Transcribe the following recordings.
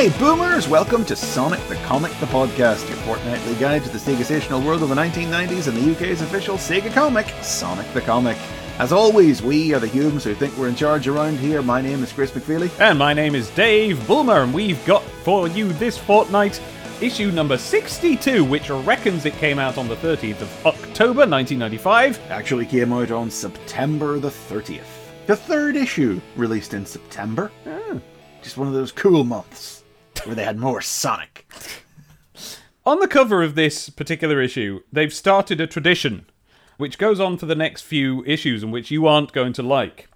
Hey, boomers! Welcome to Sonic the Comic, the podcast, your fortnightly guide to the Sega Stational world of the 1990s and the UK's official Sega comic, Sonic the Comic. As always, we are the humans who think we're in charge around here. My name is Chris McFeely. And my name is Dave Bulmer, and we've got for you this fortnight issue number 62, which reckons it came out on the 13th of October 1995. Actually came out on September the 30th. The third issue, released in September. Oh. Just one of those cool months where they had more Sonic. On the cover of this particular issue, they've started a tradition which goes on for the next few issues and which you aren't going to like.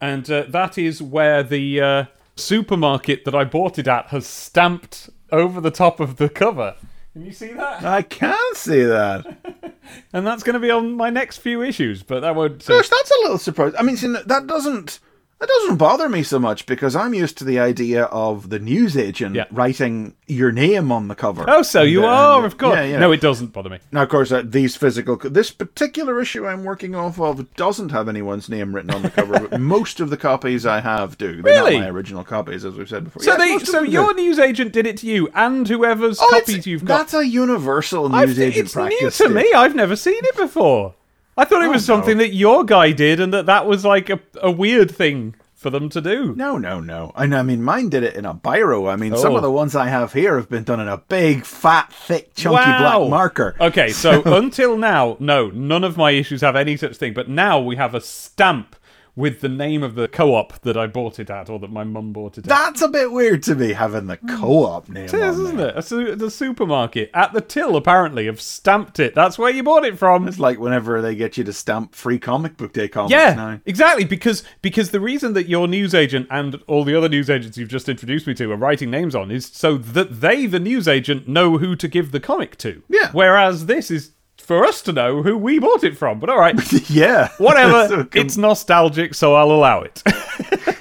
And uh, that is where the uh, supermarket that I bought it at has stamped over the top of the cover. Can you see that? I can see that. And that's going to be on my next few issues, but that won't. Uh, Gosh, that's a little surprise. I mean, that doesn't that doesn't bother me so much because I'm used to the idea of the newsagent Yeah. writing your name on the cover. oh, so you And, are, of course. Yeah, yeah. No, it doesn't bother me. Now, of course, uh, these physical, this particular issue I'm working off of doesn't have anyone's name written on the cover, but most of the copies I have do. They're Really? not my original copies, as we've said before. So they, so your newsagent did it to you, and whoever's Oh, copies you've got. That's a universal I've- newsagent it's practice. new to me. I've never seen it before. I thought it was no. something that your guy did, and that that was like a, a weird thing for them to do. No, no, no. I, I mean, mine did it in a biro. I mean, some Oh. of the ones I have here have been done in a big, fat, thick, chunky Wow. black marker. Okay, so until now, no, none of my issues have any such thing. But now we have a stamp with the name of the co-op that I bought it at, or that my mum bought it at. That's a bit weird to me having the hmm. co-op name. It is, isn't it? Su- the supermarket at the till apparently have stamped it. That's where you bought it from. It's like whenever they get you to stamp free comic book day comics Yeah, now. exactly. Because because the reason that your newsagent and all the other newsagents you've just introduced me to are writing names on is so that they, the newsagent, know who to give the comic to. Yeah. Whereas this is for us to know who we bought it from. But all right, yeah. whatever. So it's nostalgic, so I'll allow it.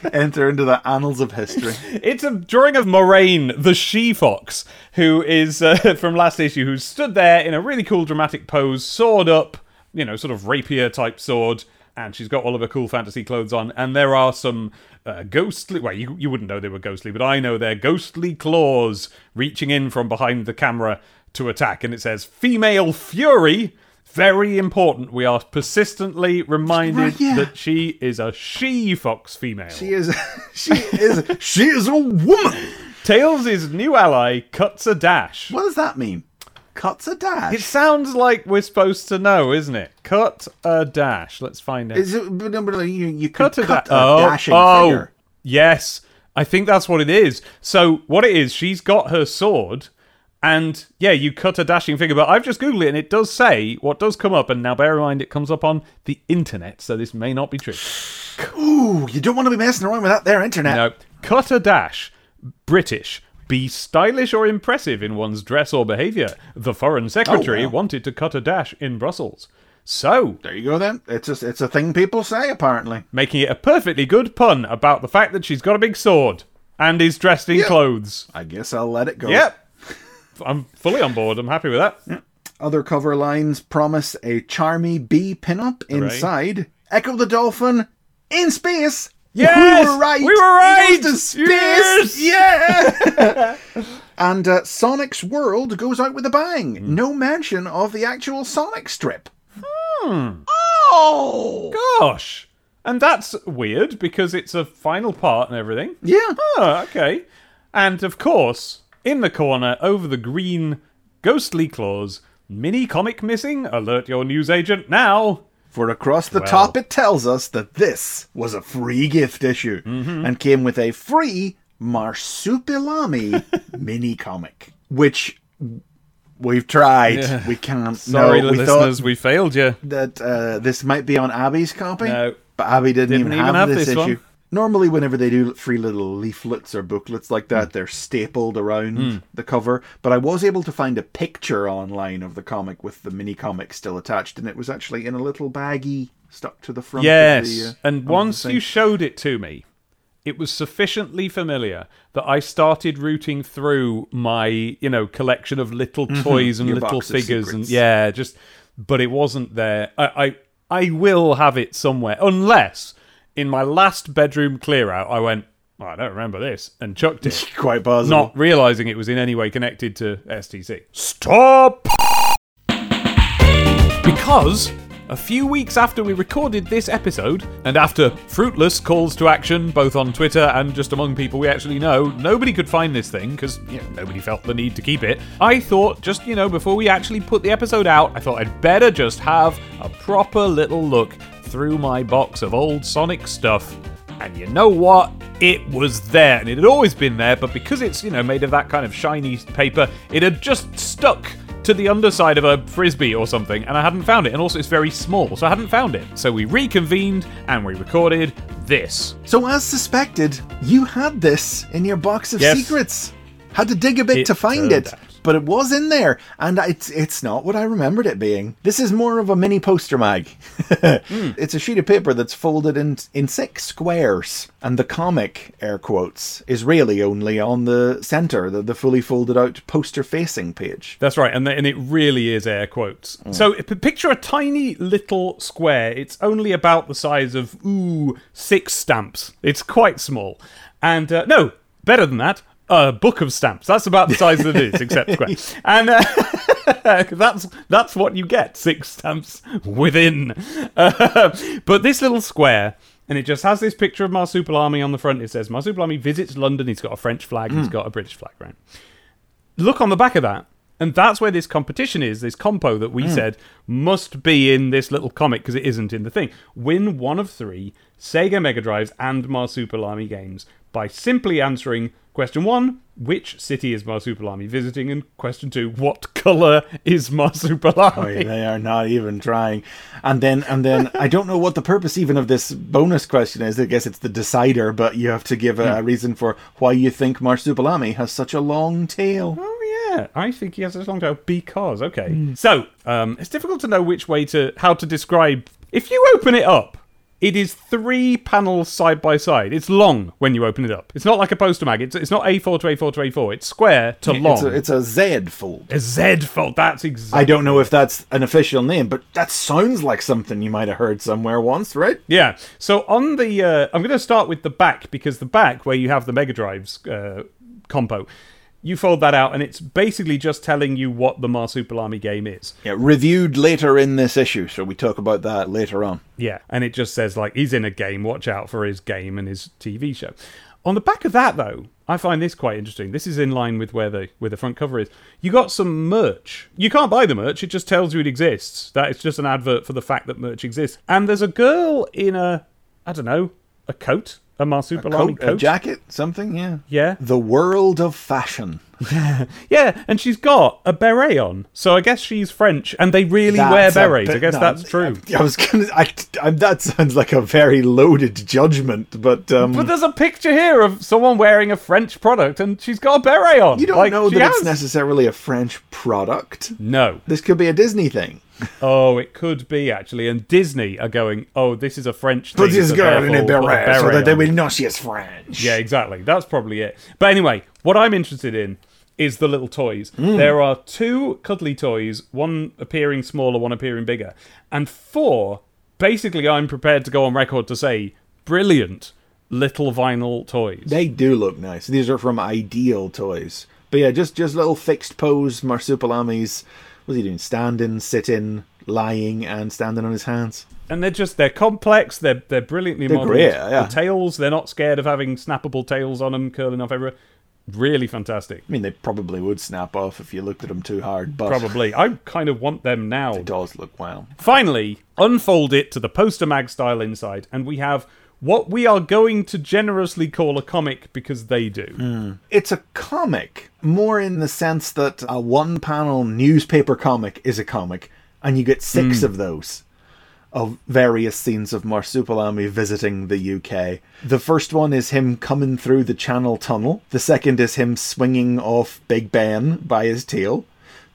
enter into the annals of history. It's a drawing of Moraine, the she fox, who is uh, from last issue, who stood there in a really cool dramatic pose, sword up, you know, sort of rapier type sword, and she's got all of her cool fantasy clothes on. And there are some uh, ghostly, well, you, you wouldn't know they were ghostly, but I know they're ghostly claws reaching in from behind the camera to attack. And it says, Female Fury. Very important. We are persistently reminded Right, yeah. that she is a she fox female. She is, she is, she is a woman. Tails' new ally cuts a dash. What does that mean? Cuts a dash. It sounds like we're supposed to know, isn't it? Cut a dash. Let's find out. Is it? no, but You, you cut a, cut da- a oh, dashing oh, figure. yes. I think that's what it is. So what it is, she's got her sword, and yeah, you cut a dashing figure. But I've just googled it, and it does say what does come up. And now bear in mind, it comes up on the internet, so this may not be true. Ooh, you don't want to be messing around with that there internet. No, cut a dash. British. Be stylish or impressive in one's dress or behaviour. The Foreign oh, Secretary wow. wanted to cut a dash in Brussels. So, There you go then. It's a, it's a thing people say apparently. making it a perfectly good pun about the fact that she's got a big sword and is dressed in Yeah. clothes. I guess I'll let it go. Yep. I'm fully on board. I'm happy with that. Other cover lines promise a charmy bee pinup inside. Echo the Dolphin in space. Yes! we were right. We were right! He goes to space. Yes! Yeah. and uh, Sonic's world goes out with a bang. Hmm. No mention of the actual Sonic strip. Hmm. Oh. Gosh. And that's weird because it's a final part and everything. Yeah. Oh, okay. And of course, in the corner, over the green ghostly claws, mini comic missing. Alert your newsagent now. For across the Well. top, it tells us that this was a free gift issue Mm-hmm. and came with a free Marsupilami mini comic, which we've tried. Yeah. We can't. Sorry, no, we listeners, we failed you. that uh, this might be on Abby's copy. No. But Abby didn't, Didn't even, even have, have this, this issue. one. Normally, whenever they do free little leaflets or booklets like that, they're stapled around the cover. But I was able to find a picture online of the comic with the mini comic still attached, and it was actually in a little baggie stuck to the front. Yes. of the, uh, and once you showed it to me, it was sufficiently familiar that I started rooting through my, you know, collection of little toys and Mm-hmm. Little figures and yeah, just but it wasn't there. I, I I will have it somewhere unless in my last bedroom clear out I went well, I don't remember this, and chucked it, Quite not realizing it was in any way connected to STC. Stop! Because a few weeks after we recorded this episode, and after fruitless calls to action both on Twitter and just among people we actually know, nobody could find this thing because you know, nobody felt the need to keep it. I thought, just you know, before we actually put the episode out, I thought I'd better just have a proper little look through my box of old Sonic stuff. And you know what? It was there, and it had always been there, but because it's, you know, made of that kind of shiny paper, it had just stuck to the underside of a frisbee or something, and I hadn't found it. And also, it's very small, so I hadn't found it. So we reconvened and we recorded this. So, as suspected, you had this in your box of Yes. secrets. Had to dig a bit It to find turned it, out. But it was in there, and it's it's not what I remembered it being. This is more of a mini poster mag. Hmm. It's a sheet of paper that's folded in in six squares, and the comic air quotes is really only on the center, the, the fully folded out poster facing page. That's right, and, and it really is air quotes. So p- picture a tiny little square. It's only about the size of ooh six stamps. It's quite small, and uh, no, better than that. A book of stamps. That's about the size that it is, except square. And uh, that's that's what you get. Six stamps within. Uh, but this little square. And it just has this picture of Marsupilami on the front. It says Marsupilami visits London. He's got a French flag. He's got a British flag, right? look on the back of that. And that's where this competition is, this compo that we said must be in this little comic because it isn't in the thing. Win one of three Sega Mega Drives and Marsupilami games by simply answering question one, which city is Marsupilami visiting? And question two, what colour is Marsupilami? Boy, they are not even trying. And then, and then, I don't know what the purpose even of this bonus question is. I guess it's the decider, but you have to give a, a reason for why you think Marsupilami has such a long tail. Oh yeah, I think he has such a long tail because okay. So um, it's difficult to know which way to how to describe. If you open it up, it is three panels side by side. It's long when you open it up. It's not like a poster mag. It's, it's not A4 to A4 to A4. It's square to long. It's a, it's a Z fold. a Z fold. That's exactly. I don't know if that's an official name, but that sounds like something you might have heard somewhere once, right? Yeah. So on the, uh, I'm going to start with the back because the back where you have the Mega Drives uh, compo, you fold that out and it's basically just telling you what the Marsupilami game is. Yeah, reviewed later in this issue, so we talk about that later on. Yeah, and it just says like he's in a game. Watch out for his game and his TV show. On the back of that, though, I find this quite interesting. This is in line with where the where the front cover is. You got some merch. You can't buy the merch; it just tells you it exists. That it's just an advert for the fact that merch exists. And there's a girl in a I don't know a coat, a Coat, coat. a jacket, something, yeah. Yeah, The world of fashion. yeah, yeah. and she's got a beret on. So I guess she's French, and they really wear That's a berets. I guess no, that's true. I was gonna. I, I, that sounds like a very loaded judgment, but um, But there's a picture here of someone wearing a French product, and she's got a beret on. you don't Like, know that it's necessarily a French product. No. This could be a Disney thing. Oh, it could be actually. And Disney are going, oh, this is a French thing. Put this so girl in a therefore put beret, so that they will know she is French. Yeah, exactly. That's probably it. But anyway, what I'm interested in is the little toys. Hmm. There are two cuddly toys, one appearing smaller, one appearing bigger, and four. Basically, I'm prepared to go on record to say brilliant little vinyl toys. They do look nice. These are from Ideal Toys. But yeah, just just little fixed pose marsupilamis. What's he doing? Standing, sitting, lying, and standing on his hands. and they're just they're complex. They're they're brilliantly They're modeled. great, yeah. The tails, they're not scared of having snappable tails on them, curling off everywhere. Really fantastic. I mean, they probably would snap off if you looked at them too hard, but Probably. I kind of want them now. it does look well. Finally, unfold it to the poster mag style inside, and we have what we are going to generously call a comic because they do. Hmm. It's a comic, more in the sense that a one panel newspaper comic is a comic, and you get six hmm. of those of various scenes of Marsupilami visiting the UK. The first one is him coming through the Channel Tunnel, the second is him swinging off Big Ben by his tail.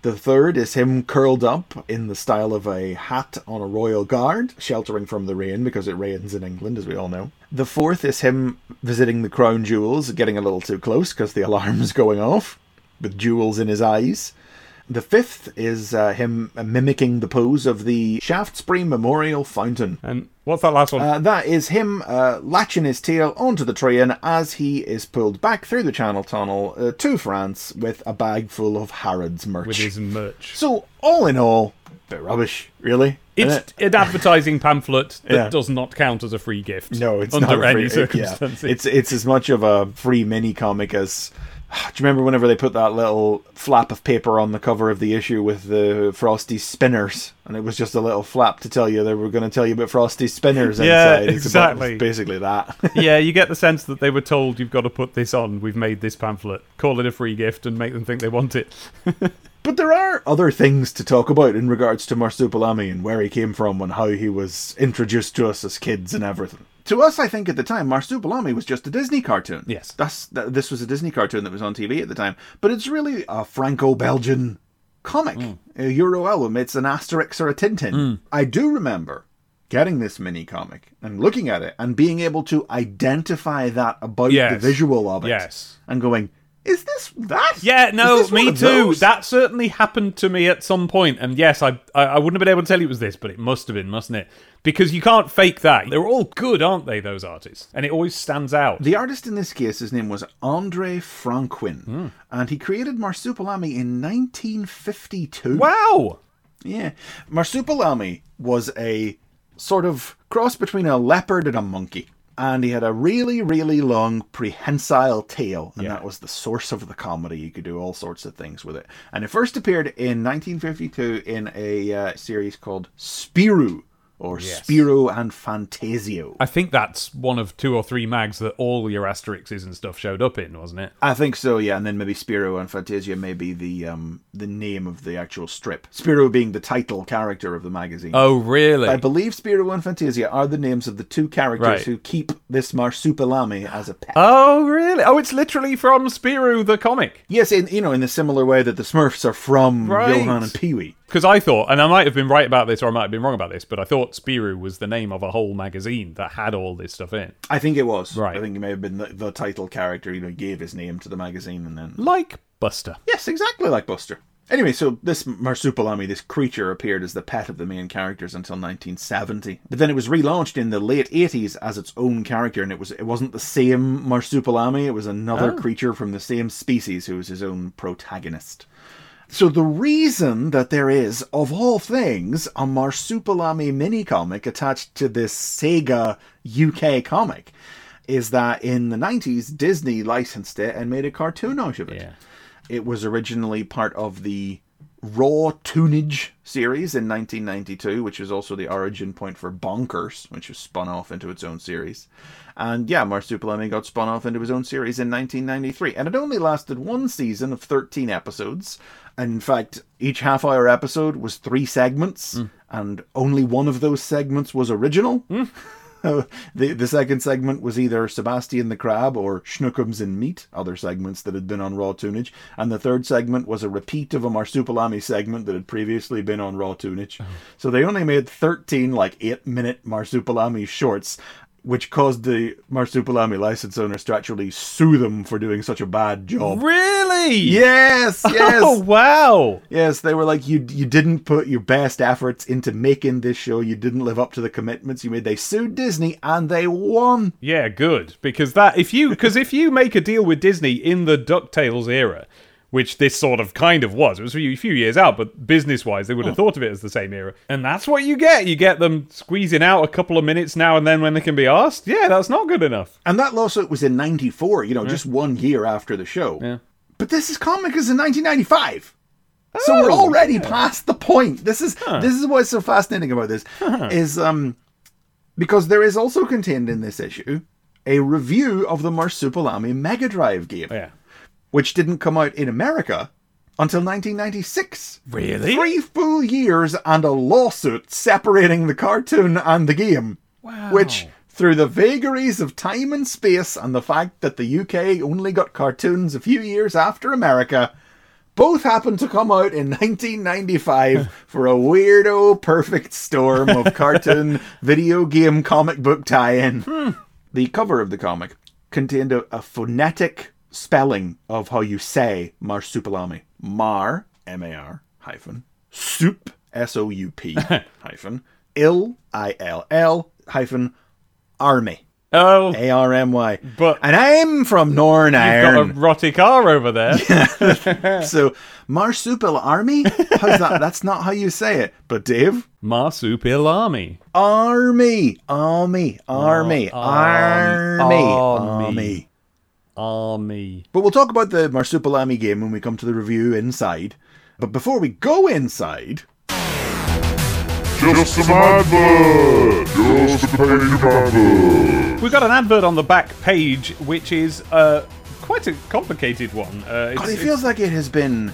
The third is him curled up in the style of a hat on a royal guard, sheltering from the rain because it rains in England, as we all know. The fourth is him visiting the crown jewels, getting a little too close because the alarm's going off, with jewels in his eyes. The fifth is uh, him mimicking the pose of the Shaftesbury Memorial Fountain. And what's that last one? Uh, that is him uh, latching his tail onto the train as he is pulled back through the Channel Tunnel uh, to France with a bag full of Harrods merch. with his merch. So, all in all, bit rubbish, really. It's an advertising pamphlet that Yeah. does not count as a free gift. No, it's under not a any free, it- yeah. circumstances. It's it's as much of a free mini comic as. Do you remember whenever they put that little flap of paper on the cover of the issue with the Frosty spinners, and it was just a little flap to tell you they were going to tell you about Frosty spinners Yeah, inside. It's exactly. basically that. yeah, you get the sense that they were told you've got to put this on. We've made this pamphlet. Call it a free gift and make them think they want it. But there are other things to talk about in regards to Marsupilami and where he came from and how he was introduced to us as kids and everything. To us, I think at the time, Marsupilami was just a Disney cartoon. Yes. That's th- this was a Disney cartoon that was on TV at the time, but it's really a Franco-Belgian comic, hmm. a Euro album. It's an Asterix or a Tintin. Hmm. I do remember getting this mini comic and looking at it and being able to identify that about Yes. the visual of it, Yes. and going, "Is this that?" Yeah, no, me too. That certainly happened to me at some point, and yes, I, I I wouldn't have been able to tell you it was this, but it must have been, mustn't it? Because you can't fake that. They're all good, aren't they? Those artists, and it always stands out. The artist in this case, his name was Andre Franquin, Hmm. and he created Marsupilami in 1952. wow. Yeah. Marsupilami was a sort of cross between a leopard and a monkey. And he had a really, really long prehensile tail, and Yeah. that was the source of the comedy. You could do all sorts of things with it. And it first appeared in 1952 in a uh, series called Spirou, or Yes. Spirou and Fantasio. I think that's one of two or three mags that all your asterixes and stuff showed up in, wasn't it? I think so, yeah, and then maybe Spirou and Fantasio may be the um the name of the actual strip. Spirou being the title character of the magazine. Oh, really? I believe Spirou and Fantasio are the names of the two characters Right. who keep this Marsupilami as a pet. oh, really? Oh, it's literally from Spirou the comic. yes, in you know, in the similar way that the Smurfs are from Right. Johan and Pee Wee. Because I thought, and I might have been right about this or I might have been wrong about this, but I thought Spirou was the name of a whole magazine that had all this stuff in. I think it was. Right. I think it may have been the, the title character, you know, gave his name to the magazine and then Like Buster. Yes, exactly like Buster. Anyway, so this Marsupilami, this creature, appeared as the pet of the main characters until 1970. But then it was relaunched in the late 80s as its own character, and it was it wasn't the same Marsupilami. It was another oh. creature from the same species who was his own protagonist. So the reason that there is, of all things, a Marsupilami mini comic attached to this Sega UK comic is that in the 90s Disney licensed it and made a cartoon out of it. Yeah. It was originally part of the Raw Toonage series in 1992, which was also the origin point for Bonkers, which was spun off into its own series. And yeah, Marsupilami got spun off into his own series in 1993. And it only lasted one season of 13 episodes. And in fact, each half hour episode was three segments, hmm. and only one of those segments was original. Hmm. the the second segment was either Sebastian the Crab or Shnookums in Meat, other segments that had been on Raw Toonage, and the third segment was a repeat of a Marsupilami segment that had previously been on Raw Toonage. Oh. So they only made thirteen like eight minute Marsupilami shorts. Which caused the Marsupilami license owners to actually sue them for doing such a bad job. Really? Yes, oh, yes. Oh, wow. Yes, they were like you. You didn't put your best efforts into making this show. You didn't live up to the commitments you made. They sued Disney and they won. Yeah, good. Because that if you because if you make a deal with Disney in the DuckTales era, which this sort of kind of was, it was a few, years out, but business wise, they would have thought of it as the same era. And that's what you get. You get them squeezing out a couple of minutes now and then when they can be asked. Yeah, that's not good enough. And that lawsuit was in '94. You know, just one year after the show. Yeah. But this is comic is in 1995. So we're Oh, already yeah. past the point. This is this is what's so fascinating about this is um because there is also contained in this issue a review of the Marsupilami Mega Drive game. Yeah. Which didn't come out in America until 1996. Really? Three full years and a lawsuit separating the cartoon and the game. Wow. Which, through the vagaries of time and space and the fact that the UK only got cartoons a few years after America, both happened to come out in 1995 for a weirdo perfect storm of cartoon, video game, comic book tie in. Hmm. The cover of the comic contained a, a phonetic spelling of how you say marsupilami. Mar, M A R hyphen soup S O U P hyphen ill I L L hyphen army Oh, A R M Y. But- and I'm from Northern got a rotty car over there. so marsupial army. How's that? That's not how you say it. But Dave, Marsupial army. army, army, army, army, army. army. Army. But we'll talk about the marsupial army game when we come to the review inside. But before we go inside, Just some advert! Just a page of advert! We've got an advert on the back page, which is uh, quite a complicated one. Uh, it's, God, it it's feels like it has been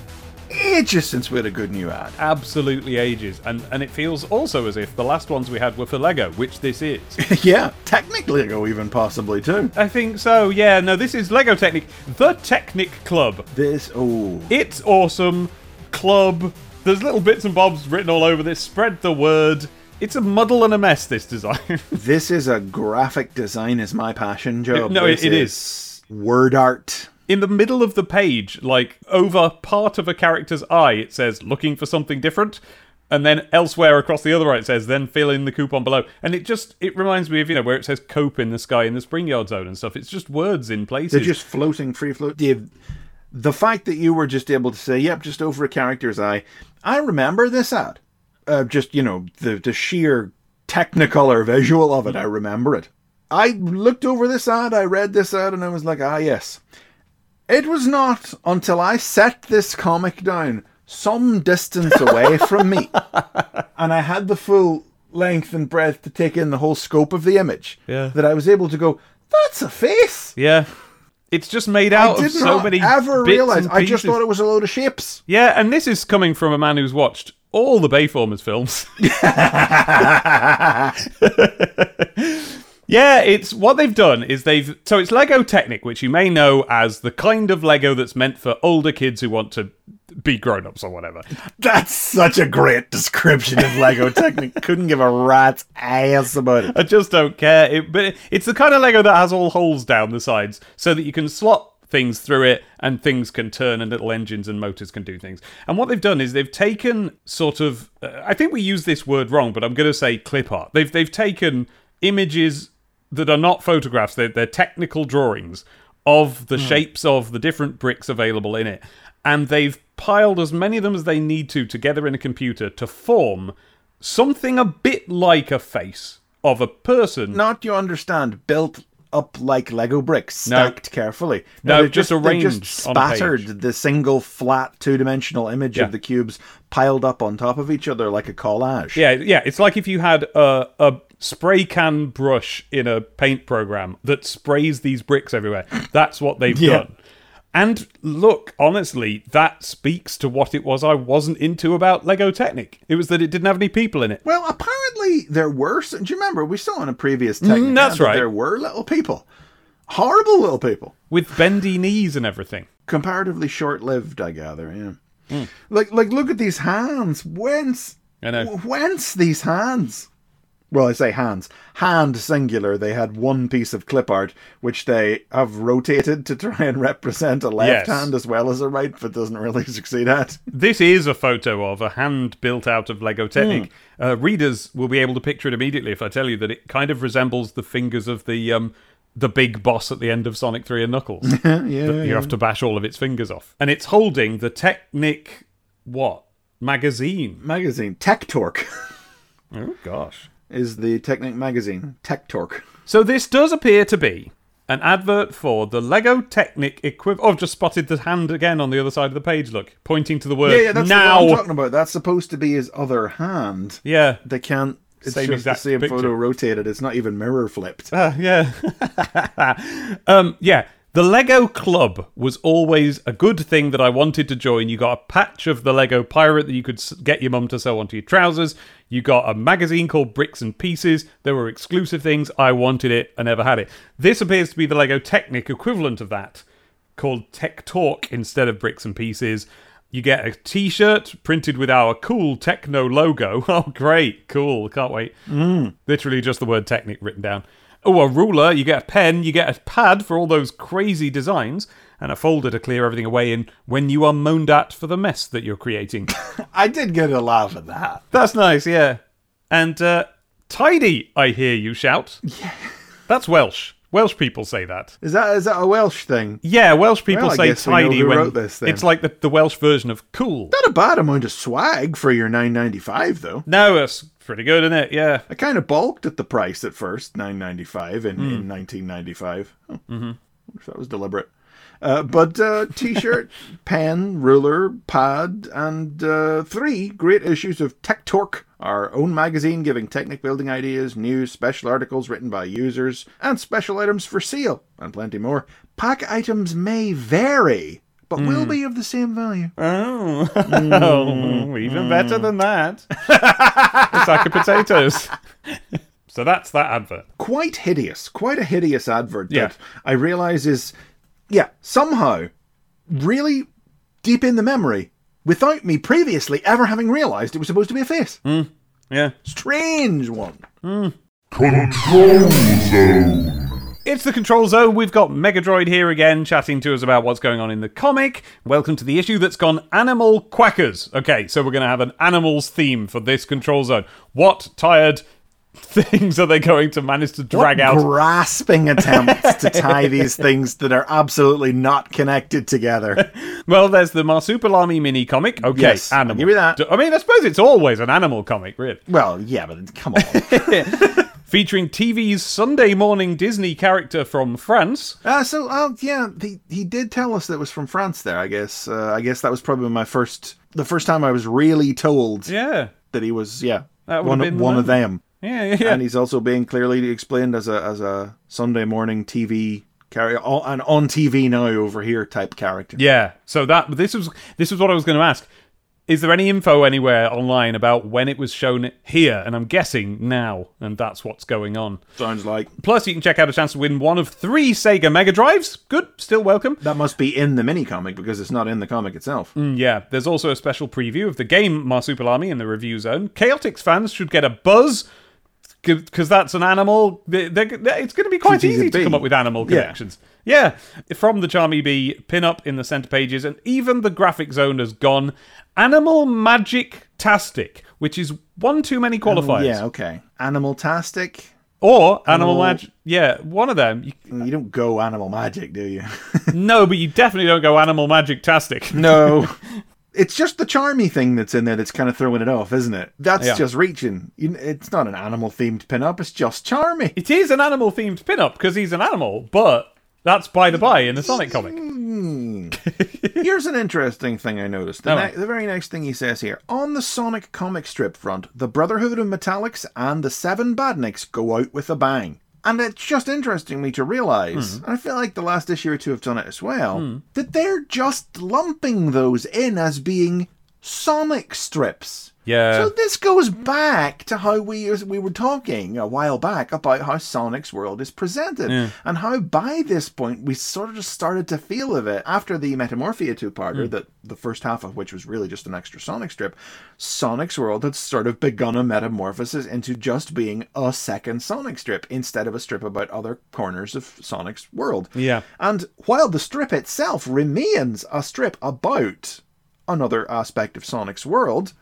ages since we had a good new ad. absolutely ages, and and it feels also as if the last ones we had were for Lego, which this is. yeah, technically go even possibly too. I think so. Yeah. No, this is Lego Technic, the Technic Club. This oh It's awesome. Club. There's little bits and bobs written all over this. Spread the word. It's a muddle and a mess. This design. This is a graphic design is my passion, Joe. No, it- it is word art. In the middle of the page, like over part of a character's eye, it says looking for something different. And then elsewhere across the other right it says then fill in the coupon below. And it just it reminds me of, you know, where it says cope in the sky in the spring yard zone and stuff. It's just words in places. They're just floating, free float. Dave, the fact that you were just able to say, "Yep, just over a character's eye," I remember this ad. Uh, just you know, the the sheer technicolor visual of it. I remember it. I looked over this ad, I read this ad, and I was like, "Ah, yes." It was not until I set this comic down some distance away from me, and I had the full length and breadth to take in the whole scope of the image, Yeah. that I was able to go, "That's a face." Yeah. It's just made out I of so many ever realize. I just thought it was a load of shapes. Yeah, and this is coming from a man who's watched all the Bayformers films. yeah, it's what they've done is they've so it's Lego Technic, which you may know as the kind of Lego that's meant for older kids who want to be grown-ups or whatever. That's such a great description of Lego Technic. Couldn't give a rat's ass about it. I just don't care. It, but it's the kind of Lego that has all holes down the sides so that you can slot things through it and things can turn and little engines and motors can do things. And what they've done is they've taken sort of uh, I think we use this word wrong, but I'm going to say clip art. They've they've taken images that are not photographs, they're, they're technical drawings of the hmm. shapes of the different bricks available in it. And they've piled as many of them as they need to together in a computer to form something a bit like a face of a person. Not you understand, built up like Lego bricks, No. stacked carefully. No, they've just arranged just on a page. spattered the single flat two dimensional image Yeah. of the cubes piled up on top of each other like a collage. Yeah, yeah. It's like if you had a, a spray can brush in a paint program that sprays these bricks everywhere. That's what they've Yeah. done. And look, honestly, that speaks to what it was I wasn't into about Lego Technic. It was that it didn't have any people in it. Well, apparently there were. Do you remember we saw in a previous Technic Mm, that's that right. There were little people, horrible little people. With bendy knees and everything. comparatively short-lived, I gather. Yeah. Hmm. Like, like, look at these hands. Whence? I know. Whence these hands? Well, I say hands. Hand singular. They had one piece of clip art, which they have rotated to try and represent a left Yes. hand as well as a right, but doesn't really succeed at. This is a photo of a hand built out of Lego Technic. Uh, readers will be able to picture it immediately if I tell you that it kind of resembles the fingers of the um, the big boss at the end of Sonic 3 and Knuckles. yeah, that you have to bash all of its fingers off. And it's holding the Technic what? Magazine. magazine. Tech Torque Oh gosh. Is the Technic magazine. Tech Talk. So this does appear to be an advert for the Lego Technic equivalent. Oh, I've just spotted the hand again on the other side of the page. Look, pointing to the word Yeah, yeah, that's now. what I'm talking about. That's supposed to be his other hand. yeah, They can't. It's Same just the same picture. photo rotated. It's not even mirror flipped. Uh, yeah. um, yeah. The Lego Club was always a good thing that I wanted to join. You got a patch of the Lego Pirate that you could get your mum to sew onto your trousers. You got a magazine called Bricks and Pieces. There were exclusive things. I wanted it. I never had it. This appears to be the Lego Technic equivalent of that, called Tech Talk instead of Bricks and Pieces. You get a T-shirt printed with our cool techno logo. Oh, great, cool! Can't wait. Mm. Literally just the word Technic written down. Oh, a ruler, you get a pen, you get a pad for all those crazy designs, and a folder to clear everything away in when you are moaned at for the mess that you're creating. I did get a laugh at that. That's nice, yeah. And uh, tidy, I hear you shout. Yeah. That's Welsh. Welsh people say that. Is that is that a Welsh thing? Yeah, Welsh people Well, say guess we know tidy when wrote this then. it's like the, the Welsh version of cool. Not a bad amount of swag for your nine ninety five though. No, that's pretty good, isn't it? Yeah. I kind of balked at the price at first, nine ninety five in in nineteen ninety five. Oh, mm-hmm. That was deliberate. Uh, but uh, t-shirt, pen, ruler, pad, and uh, three great issues of Tech Torque, our own magazine giving technic building ideas, news, special articles written by users, and special items for sale, and plenty more. Pack items may vary, but will hmm. be of the same value. Oh, even better than that. a sack of potatoes. so that's that advert. quite hideous, quite a hideous advert Yeah. that I realize is, yeah, somehow really deep in the memory without me previously ever having realized it was supposed to be a face. Hmm. Yeah. Strange one. Hmm. Control Zone. It's the Control Zone. We've got Megadroid here again chatting to us about what's going on in the comic. Welcome to the issue that's gone Animal Quackers. Okay, so we're going to have an animals theme for this Control Zone. What tired things are they going to manage to drag what out? grasping attempts to tie these things that are absolutely not connected together. Well, there's the Marsupilami mini comic. Okay, Yes, animal. give you that. I mean, I suppose it's always an animal comic, really. Well, yeah, but come on. Featuring TV's Sunday morning Disney character from France. uh, so, uh, yeah, he, he did tell us that it was from France there, I guess. Uh, I guess that was probably my first, the first time I was really told Yeah. that he was, yeah, That one, one of them. Yeah, yeah, yeah. and he's also being clearly explained as a as a Sunday morning TV character, an on TV now over here type character. Yeah. So that this was this was what I was going to ask. Is there any info anywhere online about when it was shown here? And I'm guessing now, and that's what's going on. Sounds like Plus, you can check out a chance to win one of three Sega Mega Drives. Good, still welcome. that must be in the mini comic because it's not in the comic itself. Mm, Yeah, there's also a special preview of the game Marsupilami in the review zone. Chaotix fans should get a buzz because that's an animal. They- they- they- it's going to be quite easy to come up with animal connections. Yeah, from the Charmy Bee pin up in the center pages, and even the graphic zone has gone animal magic tastic, which is one too many qualifiers. Yeah, okay. Animal tastic. Or animal Animal- magic. Yeah, one of them. You- mm, You don't go animal magic, do you? no, but you definitely don't go animal magic tastic. no. It's just the charmy thing that's in there that's kind of throwing it off, isn't it? That's Yeah. just reaching. It's not an animal themed pin-up. It's just charmy. It is an animal themed pin up because he's an animal, but that's by the by in the Sonic comic. Here's an interesting thing I noticed. The, ne- the very next thing he says here on the Sonic comic strip front, the Brotherhood of Metallix and the Seven Badniks go out with a bang. And it's just interesting me to realize, Hmm. and I feel like the last issue or two have done it as well, that they're just lumping those in as being Sonic strips. Yeah. So this goes back to how we we were talking a while back about how Sonic's world is presented and how by this point we sort of just started to feel of it after the Metamorphia two-parter hmm. that the first half of which was really just an extra Sonic strip. Sonic's world had sort of begun a metamorphosis into just being a second Sonic strip instead of a strip about other corners of Sonic's world. Yeah. And while the strip itself remains a strip about another aspect of Sonic's world,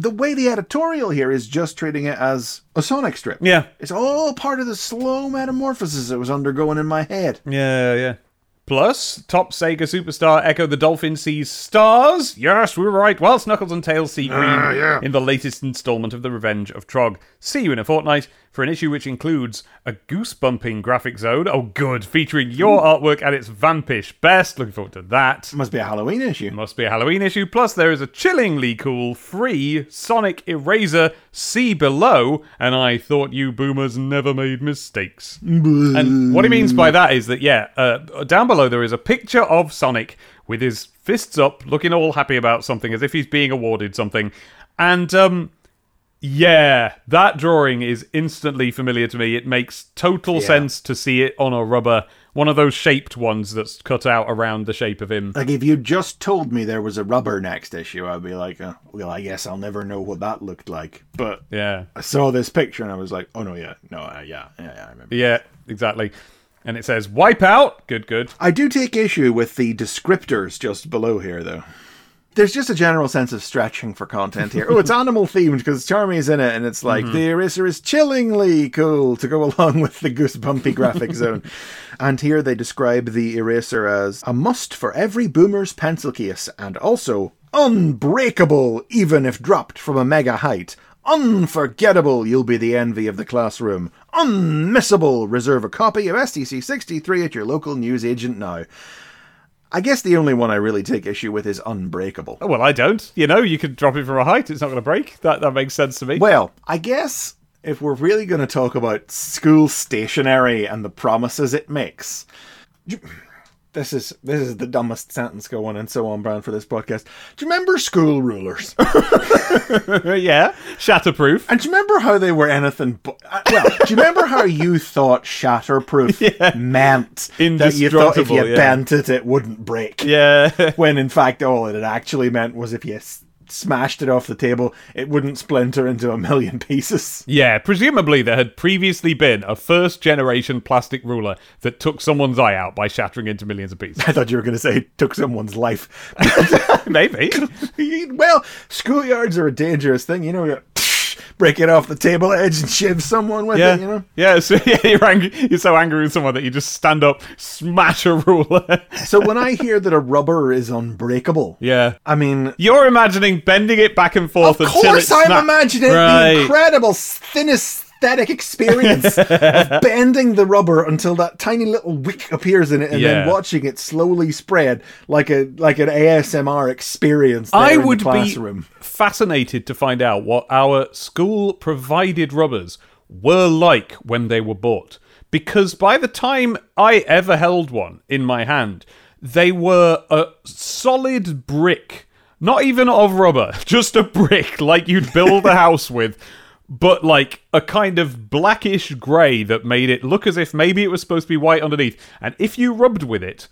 the way the editorial here is just treating it as a Sonic strip. Yeah. It's all part of the slow metamorphosis it was undergoing in my head. Yeah, yeah. Plus, top Sega superstar Echo the Dolphin sees stars. Yes, we were right. Whilst Knuckles and Tails see green ah, yeah. in the latest installment of The Revenge of Trog. See you in a fortnight for an issue which includes a goosebumping graphic zone. Oh, good. Featuring your artwork at its vampish best. Looking forward to that. Must be a Halloween issue. Must be a Halloween issue. Plus, there is a chillingly cool free Sonic Eraser See Below, and I thought you boomers never made mistakes. and what he means by that is that, yeah, uh, down below there is a picture of Sonic with his fists up, looking all happy about something, as if he's being awarded something. And um, Yeah, that drawing is instantly familiar to me. It makes total Yeah. sense to see it on a rubber, one of those shaped ones that's cut out around the shape of him. Like if you just told me there was a rubber next issue, I'd be like, uh, well, I guess I'll never know what that looked like. But Yeah. I saw this picture and I was like, oh no, yeah, no, uh, yeah, yeah, yeah, I remember. Yeah, exactly. And it says wipe out. Good, good. I do take issue with the descriptors just below here, though. There's just a general sense of stretching for content here. Oh, it's animal themed because Charmy's in it, and it's like mm-hmm. the eraser is chillingly cool to go along with the goosebumpy graphic zone. And here they describe the eraser as a must for every boomer's pencil case, and also unbreakable even if dropped from a mega height. Unforgettable, you'll be the envy of the classroom. Unmissable, reserve a copy of STC 63 at your local newsagent now. I guess the only one I really take issue with is unbreakable. Oh, well, I don't. You know, you could drop it from a height. It's not going to break. That that makes sense to me. Well, I guess if we're really going to talk about school stationery and the promises it makes, this is this is the dumbest sentence going and so on brand for this podcast. Do you remember school rulers? yeah, shatterproof. And do you remember how they were anything but. Uh, well, do you remember how you thought shatterproof meant that you thought if you yeah. bent it, it wouldn't break? Yeah. When in fact, all it actually meant was if you smashed it off the table, it wouldn't splinter into a million pieces. Yeah, presumably there had previously been a first generation plastic ruler that took someone's eye out by shattering into millions of pieces. I thought you were going to say took someone's life. Maybe. well, schoolyards are a dangerous thing. You know, break it off the table edge and shiv someone with Yeah. it, you know? Yeah, so yeah, you're angry. You're so angry with someone that you just stand up, smash a ruler. So when I hear that a rubber is unbreakable, yeah. I mean, You're imagining bending it back and forth Of until course, it I'm imagining Right. the incredible synesthetic experience of bending the rubber until that tiny little wick appears in it, and then watching it slowly spread like a like an ASMR experience. I would be fascinated to find out what our school provided rubbers were like when they were bought. Because by the time I ever held one in my hand, they were a solid brick. Not even of rubber, just a brick like you'd build a house with, but like a kind of blackish grey that made it look as if maybe it was supposed to be white underneath. And if you rubbed with it,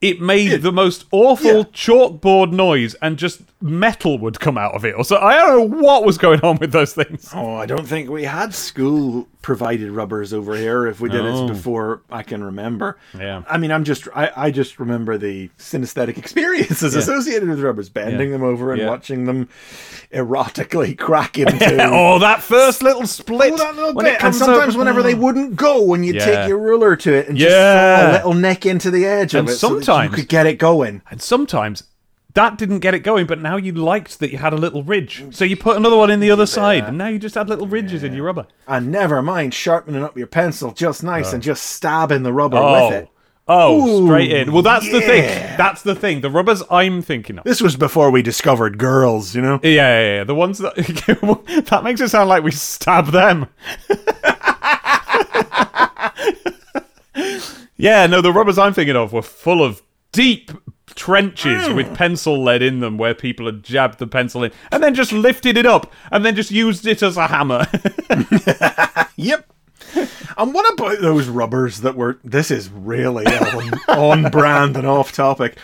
it made the most awful yeah. chalkboard noise and just metal would come out of it. Or so I don't know what was going on with those things. Oh, I don't think we had school provided rubbers over here. If we did, it's oh. before I can remember. Yeah. I mean, I'm just I, I just remember the synesthetic experiences associated with rubbers, bending Yeah. them over and Yeah. watching them erotically crack into. Oh, that first little split. Oh, that little when bit. And sometimes up- whenever they wouldn't go, when you Yeah. take your ruler to it and just Yeah. a little nick into the edge And of it, sometimes- you could get it going. And sometimes that didn't get it going, but now you liked that you had a little ridge. So you put another one in the other side, and now you just had little ridges in your rubber. And never mind sharpening up your pencil just nice oh. and just stabbing the rubber Oh. with it. Oh, Ooh, straight in. Well, that's the thing. That's the thing. The rubbers I'm thinking of. This was before we discovered girls, you know. Yeah, yeah, yeah. The ones that that makes it sound like we stab them. yeah, no, the rubbers I'm thinking of were full of deep trenches mm. with pencil lead in them where people had jabbed the pencil in and then just lifted it up and then just used it as a hammer. Yep. And what about those rubbers that were? This is really on, on brand and off topic.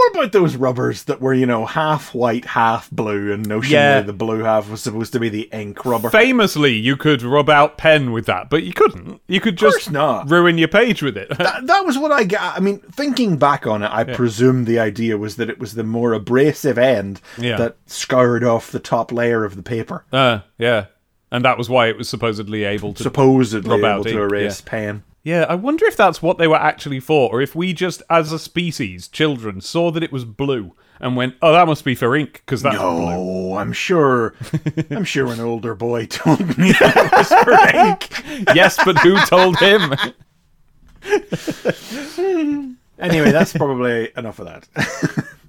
What about those rubbers that were, you know, half white, half blue, and notionally Yeah. the blue half was supposed to be the ink rubber? Famously, you could rub out pen with that, but you couldn't. You could just not. ruin your page with it. that, that was what I got. I mean, thinking back on it, I presume the idea was that it was the more abrasive end Yeah. that scoured off the top layer of the paper, uh, yeah. And that was why it was supposedly able to supposedly Rub out able to ink, erase yeah. pen. Yeah, I wonder if that's what they were actually for, or if we just, as a species, children, saw that it was blue and went, "Oh, that must be for ink because that's blue." Oh, I'm sure. I'm sure an older boy told me that was for ink. yes, but who told him? Anyway, that's probably enough of that.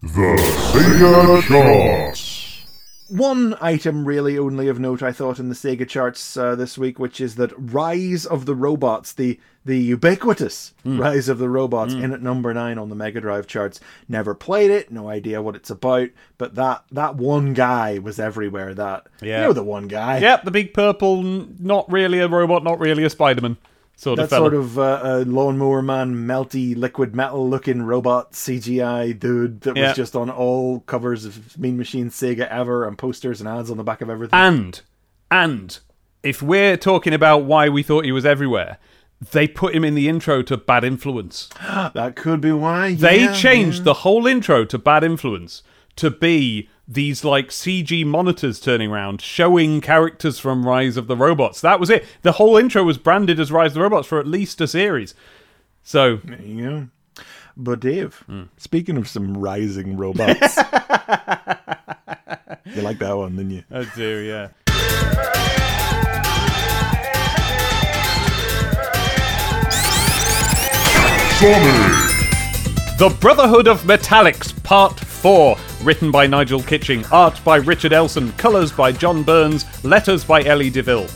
The Sega Charts. one item really only of note I thought in the Sega charts uh, this week, which is that Rise of the Robots, the the ubiquitous Rise of the Robots, in at number nine on the Mega Drive charts. Never played it, no idea what it's about, but that that one guy was everywhere. That Yeah. you know the one guy. Yep, the big purple, not really a robot, not really a Spider-Man sort That of sort of uh, uh, lawnmower man, melty liquid metal looking robot CGI dude that Yeah. was just on all covers of Mean Machine Sega ever and posters and ads on the back of everything. And, and, if we're talking about why we thought he was everywhere, they put him in the intro to Bad Influence. that could be why. They yeah, changed yeah. the whole intro to Bad Influence to be these like CG monitors turning around showing characters from Rise of the Robots. That was it. The whole intro was branded as Rise of the Robots for at least a series. So, There you go. But Dave, Hmm. speaking of some rising robots, you like that one, didn't you? I do, yeah. The Brotherhood of Metallix, Part 4. Written by Nigel Kitching, art by Richard Elson, colours by John Burns, letters by Ellie DeVille.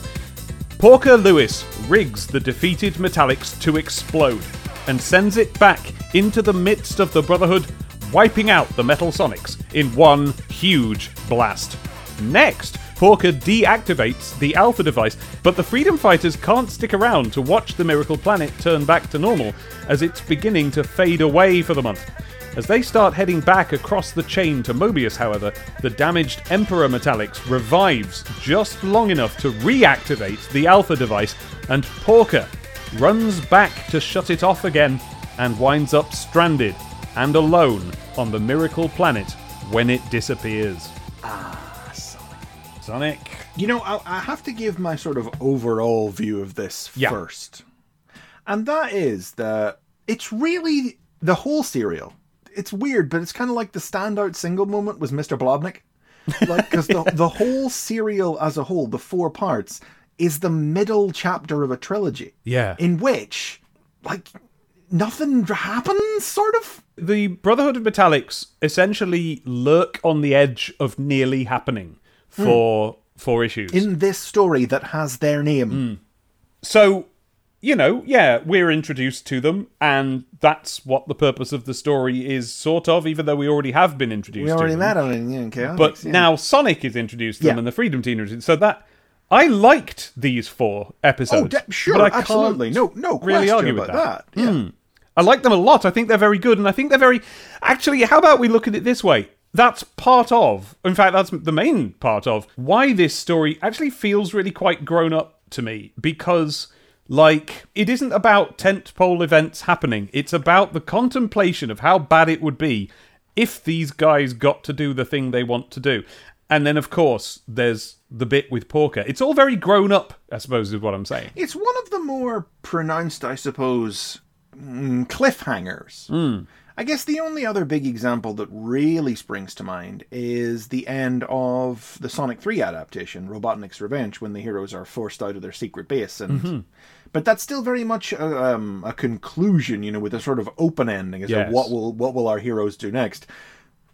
Porker Lewis rigs the defeated Metallix to explode and sends it back into the midst of the Brotherhood, wiping out the Metal Sonics in one huge blast. Next, Porker deactivates the Alpha device, but the Freedom Fighters can't stick around to watch the Miracle Planet turn back to normal as it's beginning to fade away for the month. As they start heading back across the chain to Mobius, however, the damaged Emperor Metallix revives just long enough to reactivate the Alpha device, and Porker runs back to shut it off again and winds up stranded and alone on the Miracle Planet when it disappears. Ah. Sonic. You know, I, I have to give my sort of overall view of this Yeah. first. And that is that it's really the whole serial. It's weird, but it's kind of like the standout single moment was Mr. Blobnik. Like, because the, the whole serial as a whole, the four parts, is the middle chapter of a trilogy. Yeah. In which, like, nothing happens, sort of. The Brotherhood of Metallix essentially lurk on the edge of nearly happening for four issues. In this story that has their name. Hmm. so, you know, yeah, we're introduced to them, and that's what the purpose of the story is, sort of, even though we already have been introduced We already them. met on it in Chaotix, But yeah. now Sonic is introduced to them Yeah. and the Freedom Team is introduced. So that I liked these four episodes. Oh, de- sure, but I can't absolutely. No, no really argue with about that. That. Yeah. I like them a lot. I think they're very good, and I think they're very. Actually, how about we look at it this way? That's part of, in fact, that's the main part of why this story actually feels really quite grown up to me because, like, it isn't about tentpole events happening. It's about the contemplation of how bad it would be if these guys got to do the thing they want to do. And then, of course, there's the bit with Porker. It's all very grown up, I suppose, is what I'm saying. It's one of the more pronounced, I suppose, mm, cliffhangers. Hmm. I guess the only other big example that really springs to mind is the end of the Sonic 3 adaptation, Robotnik's Revenge, when the heroes are forced out of their secret base. And Mm-hmm. But that's still very much a, um, a conclusion, you know, with a sort of open ending as Yes. to what will what will our heroes do next.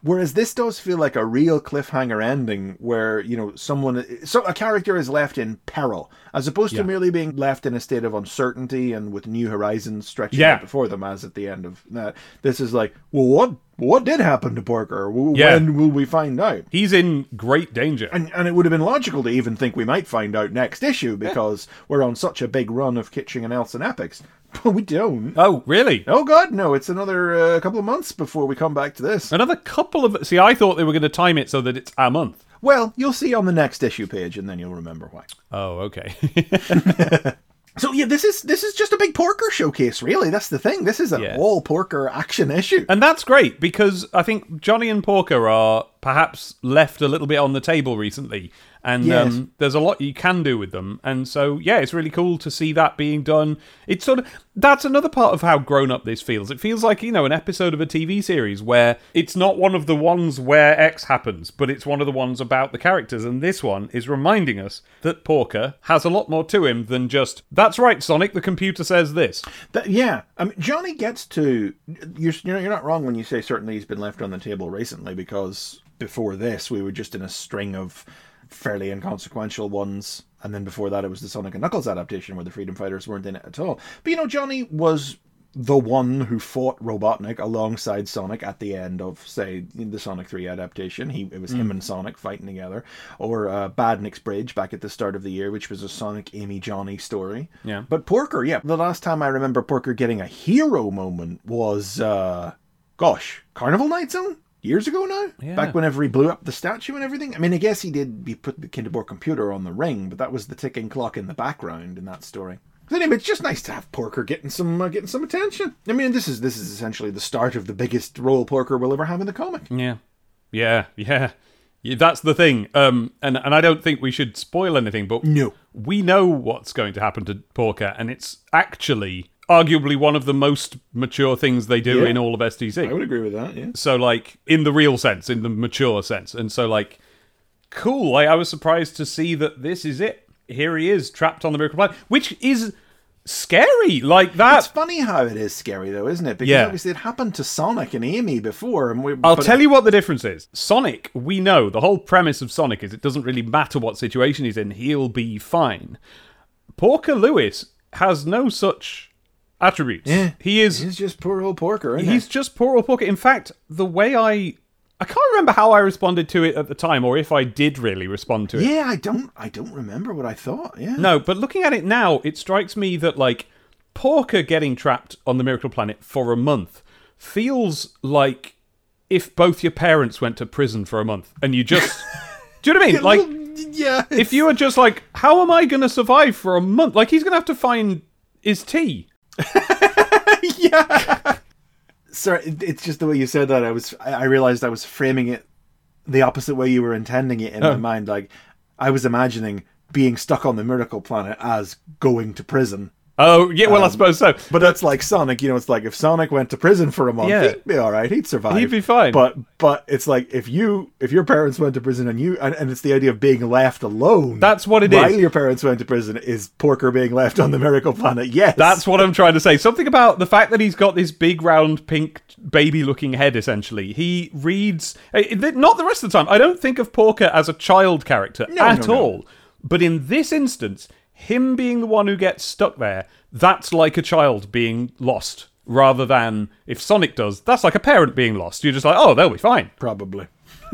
Whereas this does feel like a real cliffhanger ending where, you know, someone, so a character is left in peril, as opposed Yeah. to merely being left in a state of uncertainty and with new horizons stretching Yeah. out before them, as at the end of that. This is like, well, what what did happen to Porker? W- Yeah. When will we find out? He's in great danger. And, and it would have been logical to even think we might find out next issue because we're on such a big run of Kitching and Elson epics. But we don't. oh, really? Oh, God, no. It's another uh, couple of months before we come back to this. Another couple of. See, I thought they were going to time it so that it's a month. Well, you'll see on the next issue page, and then you'll remember why. Oh, okay. So yeah, this is this is just a big Porker showcase, really. That's the thing. This is an Yeah. all Porker action issue. and that's great because I think Johnny and Porker are perhaps left a little bit on the table recently. And Yes. um, there's a lot you can do with them. And so, yeah, it's really cool to see that being done. It's sort of that's another part of how grown up this feels. It feels like, you know, an episode of a TV series where it's not one of the ones where X happens, but it's one of the ones about the characters. And this one is reminding us that Porker has a lot more to him than just, that's right, Sonic, the computer says this. That, yeah, I mean, Johnny gets to. You're, you know, you're not wrong when you say certainly he's been left on the table recently because before this we were just in a string of fairly inconsequential ones, and then before that it was the Sonic and Knuckles adaptation where the Freedom Fighters weren't in it at all. But you know, Johnny was the one who fought Robotnik alongside Sonic at the end of, say, the Sonic 3 adaptation. He It was him and Sonic fighting together. Or uh, Badnik's Bridge back at the start of the year, which was a Sonic Amy Johnny story. Yeah. But Porker, yeah, the last time I remember Porker getting a hero moment was, uh, gosh, Carnival Night Zone? Years ago now? Yeah. Back whenever he blew up the statue and everything? I mean, I guess he did, he put the Kinderborg computer on the ring, but that was the ticking clock in the background in that story. But anyway, it's just nice to have Porker getting some uh, getting some attention. I mean, this is this is essentially the start of the biggest role Porker will ever have in the comic. Yeah, yeah, yeah. yeah that's the thing. Um, and and I don't think we should spoil anything, but No. we know what's going to happen to Porker, and it's actually arguably one of the most mature things they do Yeah. in all of STC. I would agree with that. Yeah. So like in the real sense, in the mature sense, and so like cool. I, I was surprised to see that this is it. Here he is, trapped on the Miracle Planet, which is scary. Like that. It's funny how it is scary though, isn't it? Because Yeah. obviously it happened to Sonic and Amy before, and we. I'll tell you what the difference is. Sonic, we know the whole premise of Sonic is it doesn't really matter what situation he's in, he'll be fine. Porker Lewis has no such attributes. Yeah. He is He's just poor old Porker, isn't he's just poor old Porker. In fact, the way I I can't remember how I responded to it at the time or if I did really respond to it. Yeah, I don't. I don't remember what I thought. Yeah. No, but looking at it now, it strikes me that like Porker getting trapped on the Miracle Planet for a month feels like if both your parents went to prison for a month and you just Do you know what I mean? Like yeah. if you were just like, how am I going to survive for a month? Like he's going to have to find his tea. yeah. Sorry, it's just the way you said that. I was. I realized I was framing it the opposite way you were intending it in Oh. my mind. Like I was imagining being stuck on the Miracle Planet as going to prison. Oh yeah, well I suppose so. But that's like Sonic. You know, it's like if Sonic went to prison for a month, Yeah. he'd be all right. He'd survive. He'd be fine. But but it's like if you if your parents went to prison and you and, and it's the idea of being left alone. That's what it while is. your parents went to prison is Porker being left on the Miracle Planet. Yes, That's what I'm trying to say. Something about the fact that he's got this big, round, pink, baby-looking head. Essentially, he reads eh, not the rest of the time. I don't think of Porker as a child character No, at no, no. all. But in this instance, him being the one who gets stuck there, that's like a child being lost, rather than if Sonic does, that's like a parent being lost. You're just like, oh, they'll be fine. Probably.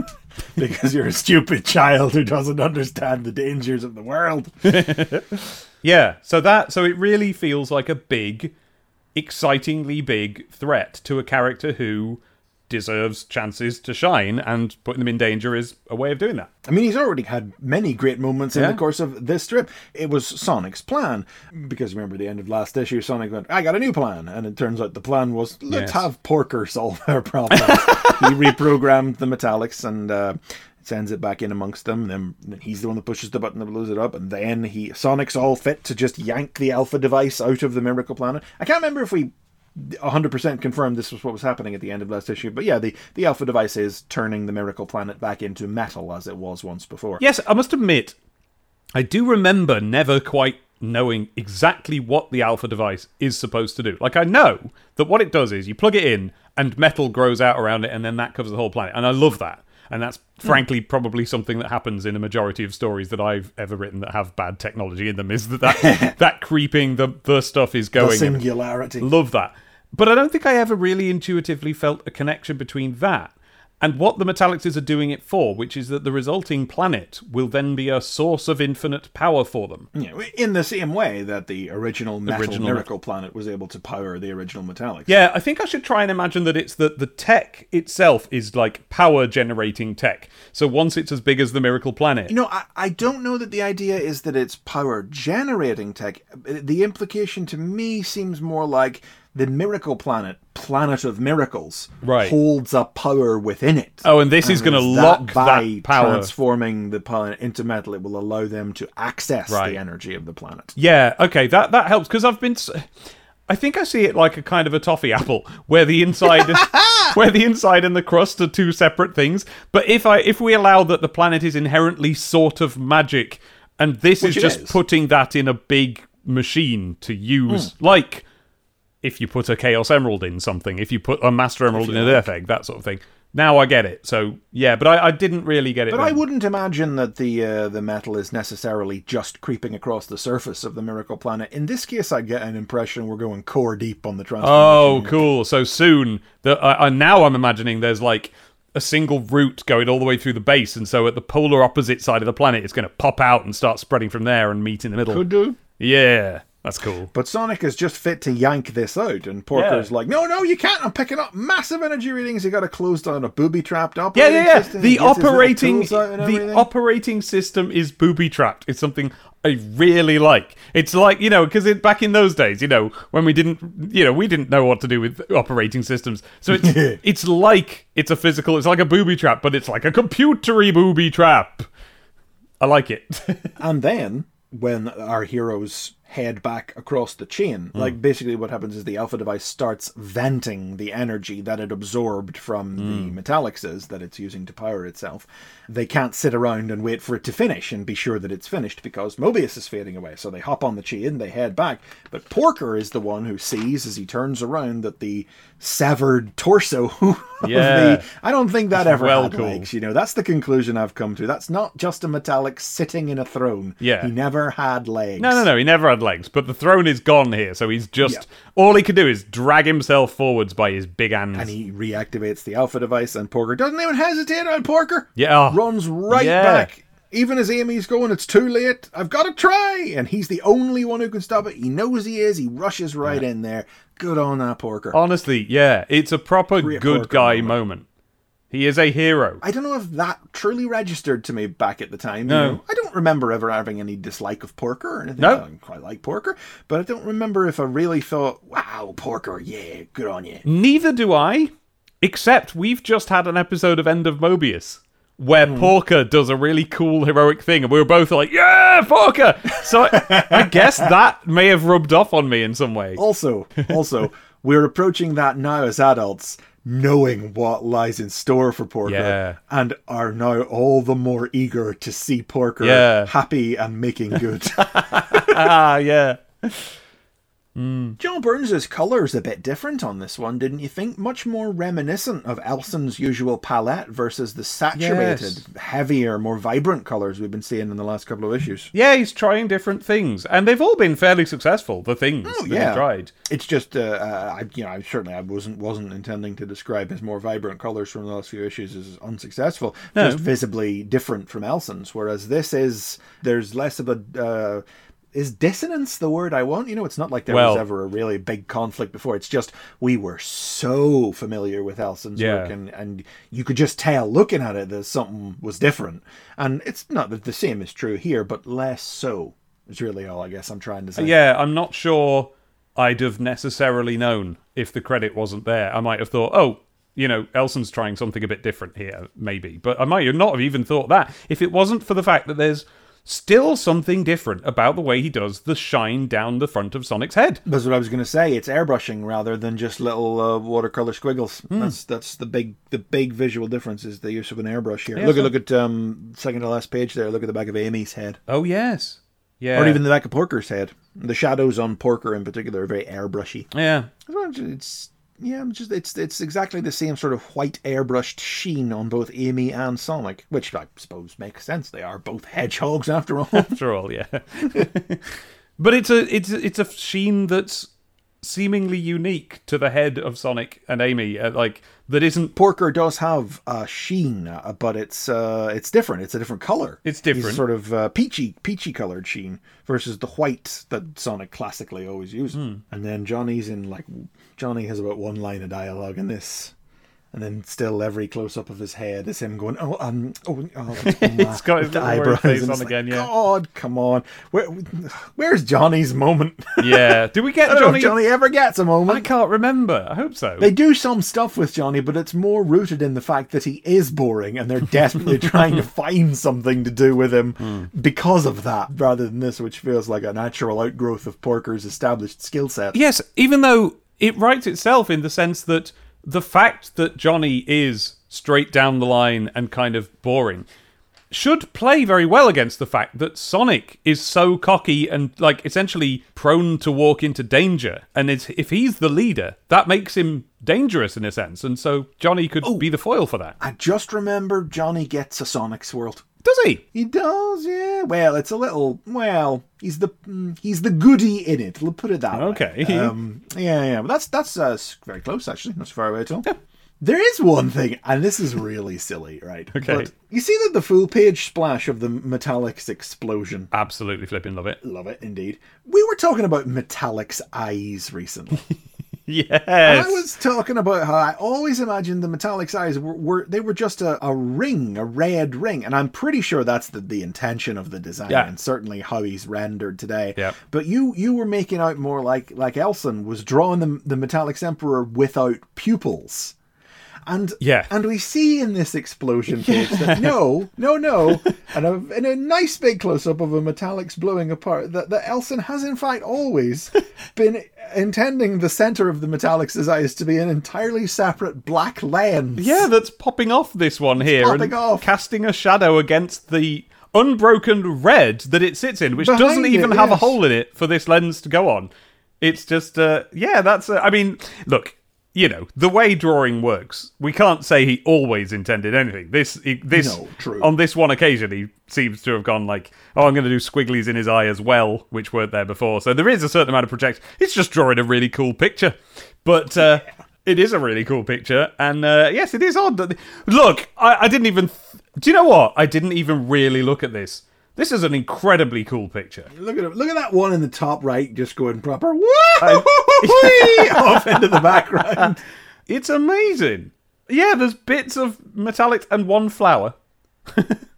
because you're a stupid child who doesn't understand the dangers of the world. Yeah, so that so it really feels like a big, excitingly big threat to a character who deserves chances to shine, and putting them in danger is a way of doing that. I mean, he's already had many great moments in the course of this strip. It was Sonic's plan. Because remember, the end of last issue, Sonic went, I got a new plan. And it turns out the plan was, let's Yes. have Porker solve our problem. he reprogrammed the metallix and uh, sends it back in amongst them. Then he's the one that pushes the button that blows it up. And then he Sonic's all fit to just yank the Alpha device out of the Miracle Planet. I can't remember if we 100% confirmed this was what was happening at the end of last issue. But yeah, the, the Alpha device is turning the Miracle Planet back into metal as it was once before. Yes, I must admit, I do remember never quite knowing exactly what the alpha device is supposed to do. Like I know that what it does is you plug it in and metal grows out around it and then that covers the whole planet. And I love that. And that's hmm. frankly probably something that happens in a majority of stories that I've ever written that have bad technology in them is that that, that creeping the the stuff is The going singularity. Love that. But I don't think I ever really intuitively felt a connection between that and what the Metallix are doing it for, which is that the resulting planet will then be a source of infinite power for them. Yeah, in the same way that the original metal Original Miracle Planet was able to power the original Metallix. Yeah, I think I should try and imagine that it's that the tech itself is like power generating tech. So once it's as big as the Miracle Planet, You know, I, I don't know that the idea is that it's power generating tech. Uh, the implication to me seems more like the miracle planet, planet of miracles, Right. holds a power within it. Oh, and this is gonna it's lock by that power. transforming the planet into metal. It will allow them to access Right. the energy of the planet. Yeah, okay, that that helps because I've been. s- I think I see it like a kind of a toffee apple, where the inside, where the inside and the crust are two separate things. But if I if we allow that the planet is inherently sort of magic, and this Which is just is. putting that in a big machine to use, Hmm. like if you put a Chaos Emerald in something, if you put a Master Emerald in a Death Egg, that sort of thing. Now I get it. So yeah, but I, I didn't really get it. But I wouldn't imagine that the uh, the metal is necessarily just creeping across the surface of the miracle planet. In this case, I get an impression we're going core deep on the transformation. Oh, cool. So soon, the, I, I, now I'm imagining there's like a single route going all the way through the base, and so at the polar opposite side of the planet, it's going to pop out and start spreading from there and meet in the middle. Could do. Yeah, that's cool. But Sonic is just fit to yank this out, and Porker's Yeah. like, "No, no, you can't! I'm picking up massive energy readings. You got to close down a booby-trapped Yeah, operating yeah, yeah. system. The gets his little operating tools out and the everything. operating system is booby trapped. It's something I really like. It's like you know because back in those days, you know, when we didn't, you know, we didn't know what to do with operating systems. So it's it's like it's a physical. It's like a booby trap, but it's like a computery booby trap. I like it. And then, when our heroes head back across the chain, Hmm. like basically what happens is the Alpha device starts venting the energy that it absorbed from Hmm. the Metallix that it's using to power itself. They can't sit around and wait for it to finish and be sure that it's finished because Mobius is fading away. So they hop on the chain, they head back. But Porker is the one who sees as he turns around that the severed torso of Yeah. the. I don't think that ever well had cool. legs. You know, that's the conclusion I've come to. That's not just a metallic sitting in a throne. Yeah. He never had legs. No, no, no. He never had legs, but the throne is gone here, so he's just Yeah. all he can do is drag himself forwards by his big hands. And he reactivates the alpha device, and Porker doesn't even hesitate on Porker. Yeah. Oh, Runs right Yeah. back. Even as Amy's going, it's too late. I've got to try. And he's the only one who can stop it. He knows he is. He rushes right in there. Good on that Porker. Honestly, yeah, it's a proper Great good Porker guy moment. moment. He is a hero. I don't know if that truly registered to me back at the time. you No. know. I don't remember ever having any dislike of Porker or anything. No. I quite like Porker, but I don't remember if I really thought, "Wow, Porker, yeah, good on you." Neither do I, except we've just had an episode of End of Mobius where Hmm. Porker does a really cool heroic thing, and we were both like, "Yeah, Porker!" So I, I guess that may have rubbed off on me in some way. Also, also, we're approaching that now as adults, knowing what lies in store for Porker, Yeah. and are now all the more eager to see Porker Yeah. happy and making good. ah, yeah. John Burns' colour's a bit different on this one, didn't you think? Much more reminiscent of Elson's usual palette versus the saturated, Yes. heavier, more vibrant colours we've been seeing in the last couple of issues. Yeah, he's trying different things, and they've all been fairly successful. The things that Oh, yeah. he tried. It's just, uh, uh, I, you know, I certainly I wasn't wasn't intending to describe his more vibrant colours from the last few issues as unsuccessful. Just visibly different from Elson's, whereas this is there's less of a. Uh, is dissonance the word I want? You know, it's not like there was ever a really big conflict before. It's just we were so familiar with Elson's Yeah. work, and, and you could just tell looking at it that something was different. And it's not that the same is true here, but less so. Is really all I guess I'm trying to say. Yeah, I'm not sure I'd have necessarily known if the credit wasn't there. I might have thought, oh, you know, Elson's trying something a bit different here, maybe. But I might not have even thought that if it wasn't for the fact that there's still something different about the way he does the shine down the front of Sonic's head. That's what I was going to say. It's airbrushing rather than just little uh, watercolor squiggles. That's that's the big the big visual difference is the use of an airbrush here. Yeah, look so- at look at um second to last page there. Look at the back of Amy's head, Oh yes, yeah, or even the back of Porker's head. The shadows on Porker in particular are very airbrushy. yeah. It's yeah, it's just it's it's exactly the same sort of white airbrushed sheen on both Amy and Sonic, which I suppose makes sense. They are both hedgehogs after all. After all, yeah. but it's a it's it's a sheen that's seemingly unique to the head of Sonic and Amy. Uh, like that isn't Porker does have a sheen, uh, but it's uh, it's different. It's a different color. It's different. sort of uh, peachy, peachy colored sheen versus the white that Sonic classically always used. Hmm. And then Johnny's in like Johnny has about one line of dialogue in this, And then still every close up of his head is him going, oh, um, oh, oh it's got his eyebrows face on it's again, like, yeah. God, come on. Where, where's Johnny's moment? Yeah. do we get I don't know Johnny? if Johnny ever gets a moment. I can't remember. I hope so. They do some stuff with Johnny, but it's more rooted in the fact that he is boring and they're desperately trying to find something to do with him Hmm. because of that, rather than this, which feels like a natural outgrowth of Porker's established skill set. Yes, even though it writes itself in the sense that the fact that Johnny is straight down the line and kind of boring should play very well against the fact that Sonic is so cocky and like essentially prone to walk into danger and it's, if he's the leader that makes him dangerous in a sense and so Johnny could oh. be the foil for that. I just remember Johnny gets a Sonic Swirl. Does he? He does, yeah. Well, it's a little. Well, he's the mm, he's the goody in it. We'll put it that Okay. way. Um, yeah, yeah. But that's that's uh, very close actually. Not so far away at all. There is one thing, and this is really silly, right? Okay. But you see that the full page splash of the Metallix explosion. Absolutely flipping love it. Love it indeed. We were talking about Metallic's eyes recently. Yes. I was talking about how I always imagined the Metallic's eyes were, were they were just a, a ring, a red ring, and I'm pretty sure that's the, the intention of the design, Yeah. and certainly how he's rendered today. Yeah. But you you were making out more like like Elson was drawing the the Metallic's Emperor without pupils. And Yeah. and we see in this explosion page that no, no, no, and a, and a nice big close up of a Metallix blowing apart that, that Elson has in fact always been intending the center of the Metallix' eyes to be an entirely separate black lens. Yeah, that's popping off this one here popping and off. casting a shadow against the unbroken red that it sits in, which Behind doesn't it, even have a hole in it for this lens to go on. It's just, uh, yeah, that's. Uh, I mean, look, you know the way drawing works. We can't say he always intended anything. This, this, No, true. on this one occasion, he seems to have gone like, "Oh, I'm going to do squigglies in his eye as well," which weren't there before. So there is a certain amount of projection. It's just drawing a really cool picture, but. Uh, It is a really cool picture, and uh, yes, it is odd. That look, I, I didn't even. Th- Do you know what? I didn't even really look at this. This is an incredibly cool picture. Look at it. Look at that one in the top right, just going proper woo off into the background. It's amazing. Yeah, there's bits of metallic and one flower.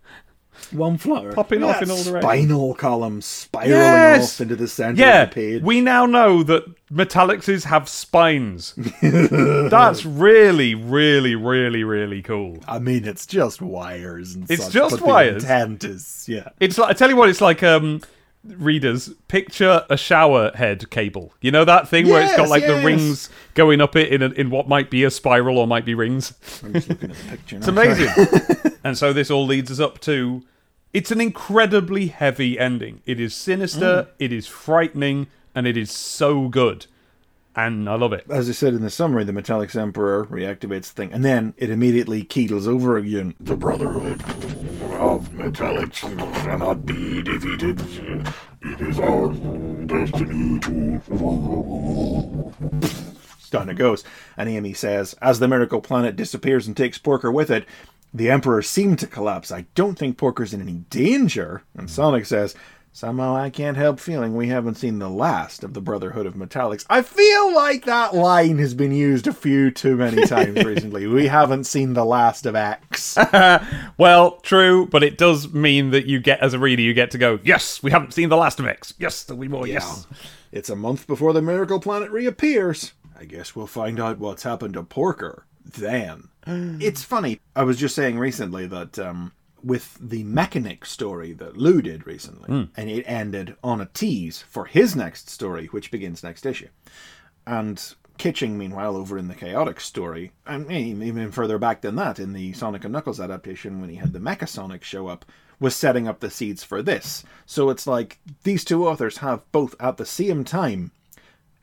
One flower Popping Look off in all that directions. Spinal column spiraling Yes! off into the center Yeah, of the page. we now know that metallix have spines. That's really, really, really, really cool. I mean, it's just wires and stuff. It's such, just but wires. The intent is, yeah. It's like I tell you what, it's like um readers picture a shower head cable. You know that thing where it's got Yes, like the yes. rings going up it in a, in what might be a spiral or might be rings. I'm just looking at the picture now. It's amazing. and so this all leads us up to it's an incredibly heavy ending. It is sinister, hmm. it is frightening, and it is so good. And I love it. As I said in the summary, the Metallix Emperor reactivates the thing, and then it immediately keetles over again. The Brotherhood of Metallix cannot be defeated. It is our destiny to. Down it goes. And Amy says, as the Miracle Planet disappears and takes Porker with it, the Emperor seemed to collapse. I don't think Porker's in any danger. And Sonic says, somehow I can't help feeling we haven't seen the last of the Brotherhood of Metallix. I feel like that line has been used a few too many times recently. We haven't seen the last of X. Well, true, but it does mean that you get, as a reader, you get to go, yes, we haven't seen the last of X. Yes, there'll be more. Yes. It's a month before the Miracle Planet reappears. I guess we'll find out what's happened to Porker then. It's funny. I was just saying recently that um, with the Mechanic story that Lew did recently, and it ended on a tease for his next story, which begins next issue. And Kitching, meanwhile, over in the Chaotix story, and even further back than that, in the Sonic and Knuckles adaptation, when he had the Mecha Sonic show up, was setting up the seeds for this. So it's like these two authors have both at the same time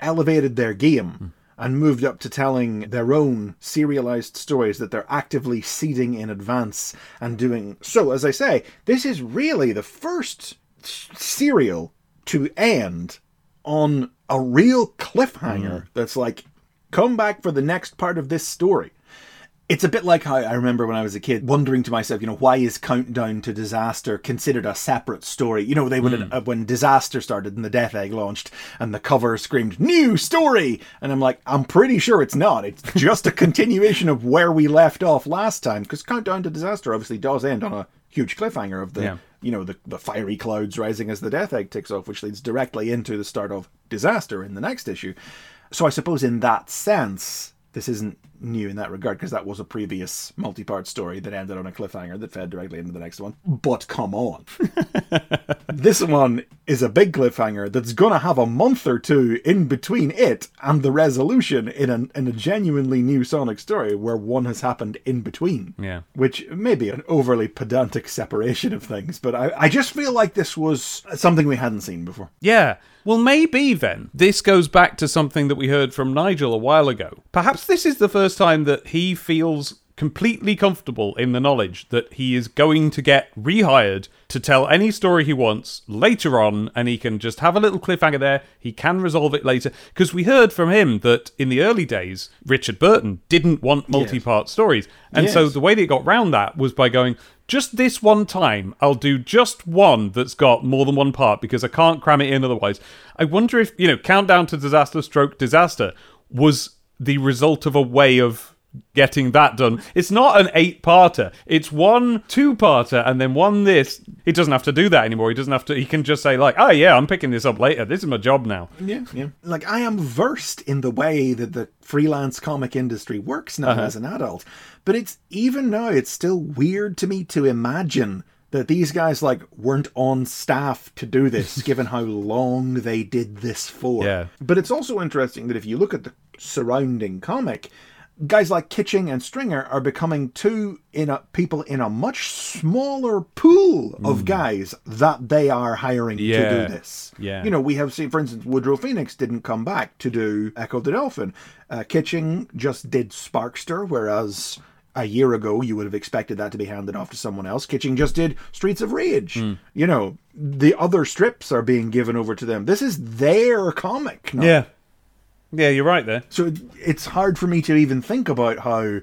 elevated their game and moved up to telling their own serialized stories that they're actively seeding in advance and doing. So, as I say, this is really the first serial to end on a real cliffhanger mm. that's like, come back for the next part of this story. It's a bit like how I remember when I was a kid wondering to myself, you know, why is Countdown to Disaster considered a separate story? You know, they would uh, when Disaster started and the Death Egg launched and the cover screamed new story, and I'm like, I'm pretty sure it's not. It's just a continuation of where we left off last time because Countdown to Disaster obviously does end on a huge cliffhanger of the Yeah. you know the, the fiery clouds rising as the Death Egg ticks off, which leads directly into the start of Disaster in the next issue. So I suppose in that sense, this isn't new in that regard because that was a previous multi-part story that ended on a cliffhanger that fed directly into the next one. But come on. this one is a big cliffhanger that's going to have a month or two in between it and the resolution in, an, in a genuinely new Sonic story where one has happened in between. Yeah. Which may be an overly pedantic separation of things, but I, I just feel like this was something we hadn't seen before. Yeah. Well, maybe then this goes back to something that we heard from Nigel a while ago. Perhaps this is the first time that he feels completely comfortable in the knowledge that he is going to get rehired to tell any story he wants later on and he can just have a little cliffhanger there. He can resolve it later. Because we heard from him that in the early days, Richard Burton didn't want multi part stories. And so the way they got round that was by going, just this one time, I'll do just one that's got more than one part because I can't cram it in otherwise. I wonder if, you know, Countdown to Disaster Stroke Disaster was the result of a way of getting that done. It's not an eight parter, it's one two parter and then one this. He doesn't have to do that anymore. He doesn't have to, he can just say, like, oh yeah, I'm picking this up later. This is my job now. Yeah, yeah. Like I am versed in the way that the freelance comic industry works now uh-huh. as an adult, but it's even now it's still weird to me to imagine that these guys like weren't on staff to do this given how long they did this for. Yeah. But it's also interesting that if you look at the surrounding comic, guys like Kitching and Stringer are becoming two in a people in a much smaller pool of guys that they are hiring to Hmm. Do this. Yeah. You know, we have seen, for instance, Woodrow Phoenix didn't come back to do Echo the Dolphin. Uh, Kitching just did Sparkster, whereas a year ago you would have expected that to be handed off to someone else. Kitching just did Streets of Rage. Hmm. You know, the other strips are being given over to them. This is their comic. now. Yeah. Yeah, you're right there. So it- it's hard for me to even think about how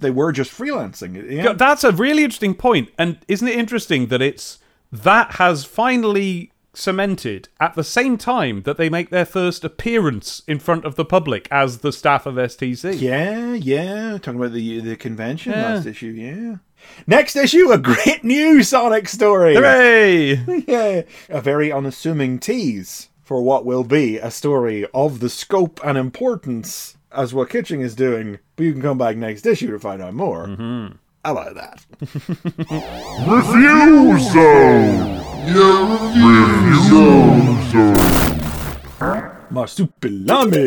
they were just freelancing. Yeah. That's a really interesting point. And isn't it interesting that it's that has finally cemented at the same time that they make their first appearance in front of the public as the staff of STC? Yeah, yeah. Talking about the the convention Yeah. last issue, yeah. Next issue, a great new Sonic story. Hooray! yeah. A very unassuming tease for what will be a story of the scope and importance as what Kitching is doing. But you can come back next issue to find out more Mm-hmm. about that. Review Zone! Review Zone! Marsupilami.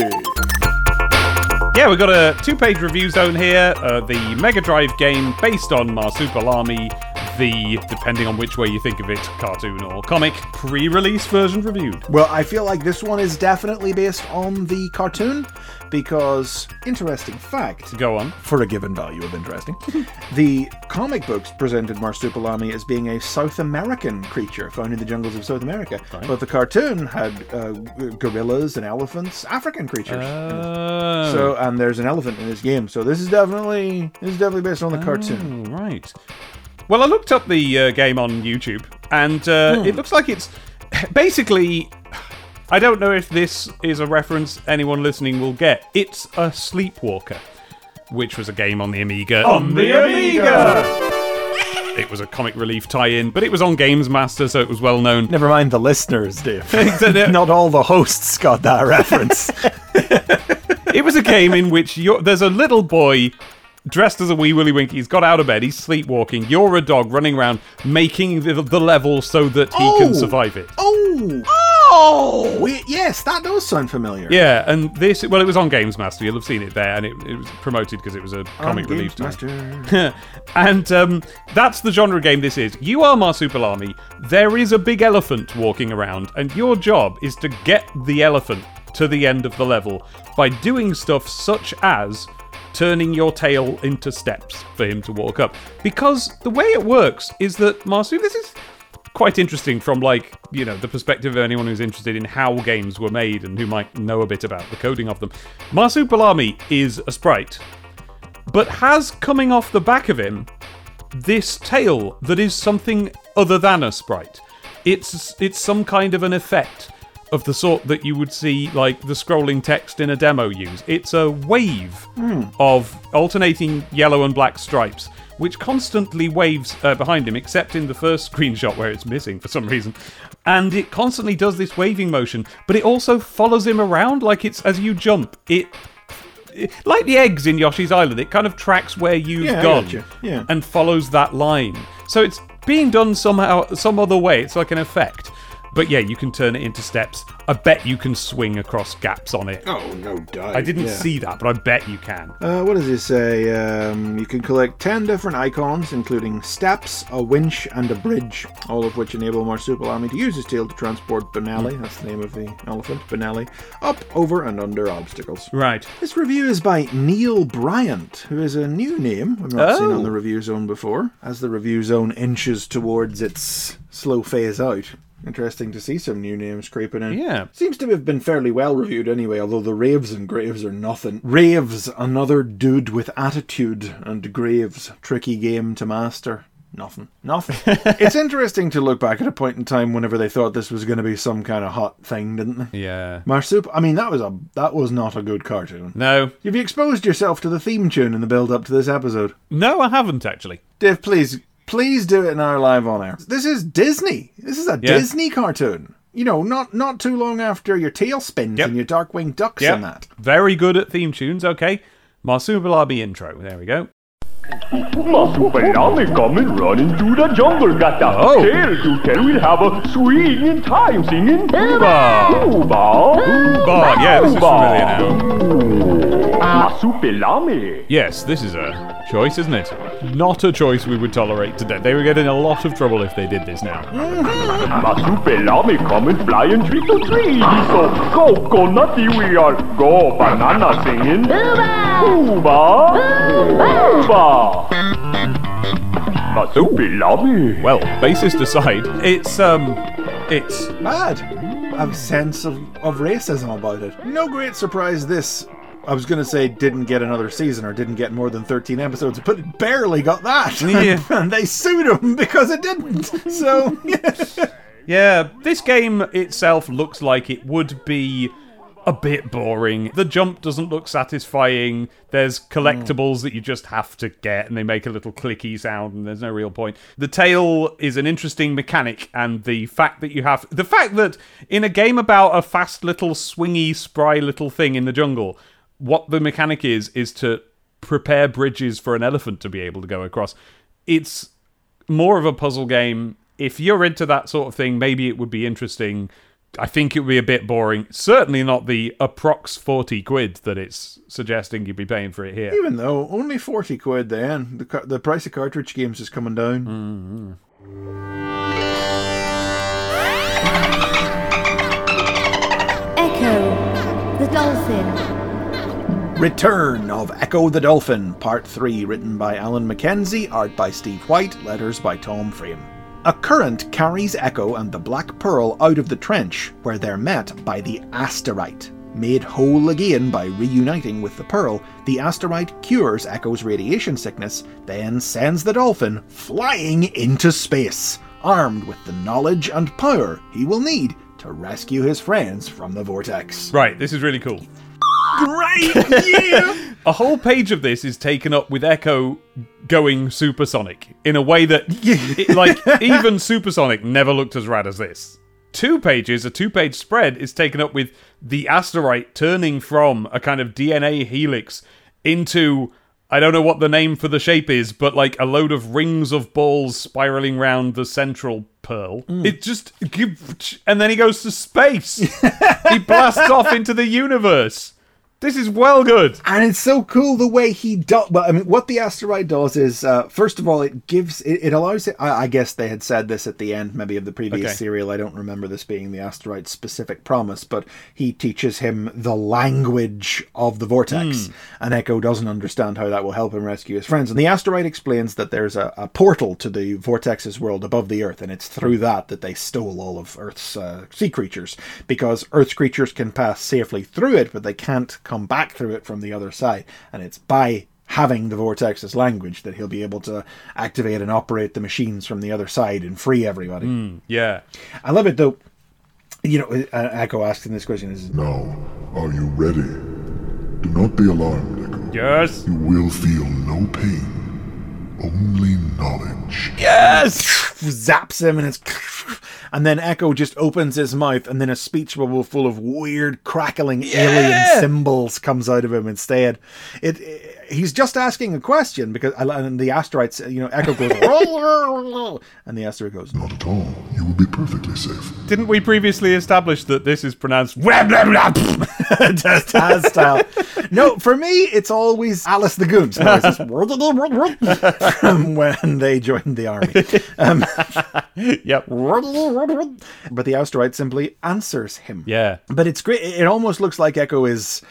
Yeah, we've got a two page review zone here. Uh, the Mega Drive game based on Marsupilami, the, depending on which way you think of it, cartoon or comic, pre release version reviewed. Well, I feel like this one is definitely based on the cartoon because, interesting fact, Go on. for a given value of interesting. the comic books presented Marsupilami as being a South American creature found in the jungles of South America, but the cartoon had uh, gorillas and elephants, African creatures. Uh, so, and there's an elephant in this game. So this is definitely this is definitely based on the cartoon. Oh, right. Well, I looked up the uh, game on YouTube, and uh, it looks like it's basically. I don't know if this is a reference anyone listening will get. It's a Sleepwalker, which was a game on the Amiga. On the Amiga! It was a comic relief tie in, but it was on Games Master, so it was well known. Never mind the listeners, Dave. Not all the hosts got that reference. It was a game in which you're, there's a little boy dressed as a wee Willy Winky. He's got out of bed. He's sleepwalking. You're a dog running around making the, the level so that he Oh. can survive it. oh, oh, wait, yes, that does sound familiar. Yeah, and this well, it was on Games Master. You'll have seen it there, and it, it was promoted because it was a comic Um, relief Games time. And um, that's the genre game this is. You are Marsupilami. There is a big elephant walking around, and your job is to get the elephant to the end of the level by doing stuff such as turning your tail into steps for him to walk up. Because the way it works is that Marsu, this is quite interesting from like you know the perspective of anyone who's interested in how games were made and who might know a bit about the coding of them. Marsupilami is a sprite but has coming off the back of him this tail that is something other than a sprite. It's it's some kind of an effect of the sort that you would see like the scrolling text in a demo use. It's a wave of alternating yellow and black stripes which constantly waves uh, behind him except in the first screenshot where it's missing for some reason. And it constantly does this waving motion, but it also follows him around like it's as you jump. It like the eggs in Yoshi's Island, it kind of tracks where you've Yeah, gone gotcha. Yeah. and follows that line. So it's being done somehow, some other way. It's like an effect. But yeah, you can turn it into steps. I bet you can swing across gaps on it. Oh, no doubt. I didn't yeah. see that, but I bet you can. Uh, what does it say? Um, you can collect 10 different icons, including steps, a winch, and a bridge, all of which enable Marsupilami to use his tail to transport Benelli, that's the name of the elephant, Benelli, up, over, and under obstacles. Right. This review is by Neil Bryant, who is a new name I've not seen Oh. on the review zone before, as the review zone inches towards its slow phase out. Interesting to see some new names creeping in. Yeah. Seems to have been fairly well reviewed anyway, although the Raves and Graves are nothing. Raves, another dude with attitude, and Graves, tricky game to master. Nothing. Nothing. it's interesting to look back at a point in time whenever they thought this was going to be some kind of hot thing, didn't they? Yeah. Marsup, I mean, that was a that was not a good cartoon. No. Have you exposed yourself to the theme tune in the build up to this episode? No, I haven't actually. Dave, please, please do it now live on air. This is Disney. This is a Yeah. Disney cartoon. You know, not not too long after your tail spins Yep. and your Darkwing Ducks Yeah. and that. Very good at theme tunes. Okay. Marsupilami intro. There we go. Marsupilami coming running through the jungle, got a Oh. tail to tell we'll have a swinging time singing Hooba! Hooba! Hooba! Yeah, this is familiar now. Marsupilami! Yes, this is a choice, isn't it? Not a choice we would tolerate today. They would get in a lot of trouble if they did this now. Marsupilami coming flying tree to tree. So coconutty we are. Go banana singing. Hooba! Hooba! Marsupilami! Well, bassist aside, it's um, it's Bad. A sense of, of racism about it. No great surprise this. I was going to say didn't get another season or didn't get more than 13 episodes, but it barely got that. Yeah. and they sued him because it didn't. So, yeah. This game itself looks like it would be a bit boring. The jump doesn't look satisfying. There's collectibles that you just have to get, and they make a little clicky sound, and there's no real point. The tail is an interesting mechanic, and the fact that you have the fact that in a game about a fast little swingy, spry little thing in the jungle, what the mechanic is is to prepare bridges for an elephant to be able to go across. It's more of a puzzle game. If you're into that sort of thing, maybe it would be interesting. I think it would be a bit boring. Certainly not the approx 40 quid that it's suggesting you'd be paying for it here. even though only 40 quid then, the, car- the price of cartridge games is coming down. Mm-hmm. Echo, the dolphin. Return of Echo the Dolphin, Part 3, written by Alan Mackenzie, art by Steve White, letters by Tom Frame. A current carries Echo and the Black Pearl out of the trench, where they're met by the Asterite. Made whole again by reuniting with the Pearl, the Asterite cures Echo's radiation sickness, then sends the Dolphin flying into space, armed with the knowledge and power he will need to rescue his friends from the vortex. Right, this is really cool. Great! Yeah! A whole page of this is taken up with Echo going supersonic in a way that, it- like, even supersonic never looked as rad as this. Two pages, a two page spread, is taken up with the Asterite turning from a kind of DNA helix into. I don't know what the name for the shape is, but like a load of rings of balls spiraling round the central pearl. Mm. It just. And then he goes to space. he blasts off into the universe. This is well good. and it's so cool the way he does. Well, I mean, what the Asterite does is, uh, first of all, it gives it, it allows it. I, I guess they had said this at the end, maybe of the previous Okay. serial. I don't remember this being the Asterite's specific promise, but he teaches him the language of the vortex, and Echo doesn't understand how that will help him rescue his friends. And the Asterite explains that there's a, a portal to the vortex's world above the Earth, and it's through that that they stole all of Earth's uh, sea creatures because Earth's creatures can pass safely through it, but they can't come back through it from the other side. And it's by having the vortex as language that he'll be able to activate and operate the machines from the other side and free everybody. Yeah. I love it though. You know, uh, Echo asking this question is Now, are you ready? Do not be alarmed, Echo. Yes. You will feel no pain, only knowledge. Yes. zaps him and it's and then Echo just opens his mouth and then a speech bubble full of weird crackling alien symbols comes out of him instead. It, he's just asking a question because and the Asterite you know Echo goes and the Asterite goes Not at all. You will be perfectly safe. Didn't we previously establish that this is pronounced blah, blah, blah, blah? Taz style. No, for me, it's always Alice the Goons. No, from when they joined the army. Um, Yep. but the Asterite simply answers him. Yeah. But it's great. It almost looks like Echo is.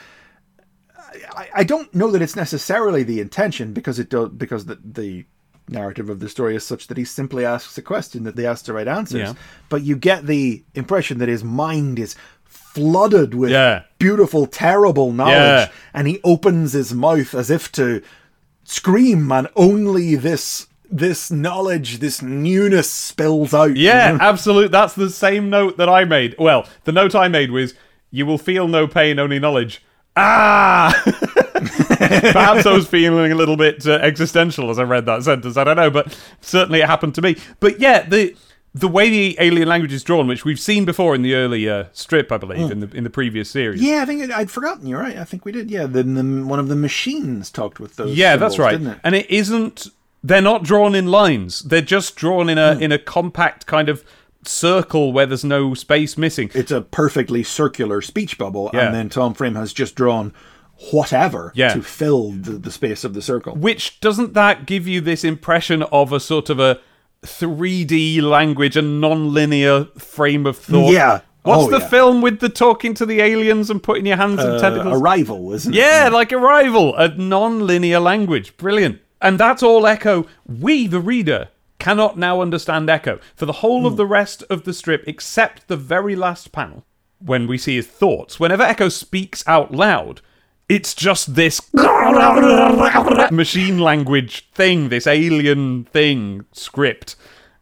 I, I don't know that it's necessarily the intention because it do, because the the narrative of the story is such that he simply asks a question that they ask the right answers. Yeah. But you get the impression that his mind is flooded with Yeah. beautiful, terrible knowledge, Yeah. and he opens his mouth as if to scream, and only this this knowledge, this newness spills out. Yeah, absolute. That's the same note that I made. Well, the note I made was, "You will feel no pain, only knowledge." Ah. Perhaps I was feeling a little bit uh, existential as I read that sentence. I don't know, but certainly it happened to me. But yeah, the the way the alien language is drawn, which we've seen before in the earlier strip, I believe, in the in the previous series. Yeah, I think it, I'd forgotten. You're right. I think we did. Yeah, then the, one of the machines talked with those. Yeah, symbols, that's right. Didn't it? And it isn't. They're not drawn in lines. They're just drawn in a Hmm. in a compact kind of circle where there's no space missing. It's a perfectly circular speech bubble, Yeah. and then Tom Frame has just drawn whatever Yeah. to fill the, the space of the circle. Which doesn't that give you this impression of a sort of a 3D language, a non-linear frame of thought? Yeah. What's Oh, the yeah. film with the talking to the aliens and putting your hands and Uh, tentacles? arrival, isn't it? Yeah, like Arrival, a non-linear language. Brilliant. And that's all Echo. We, the reader, cannot now understand Echo for the whole of hmm. the rest of the strip, except the very last panel, when we see his thoughts. Whenever Echo speaks out loud, it's just this machine language thing, this alien thing script.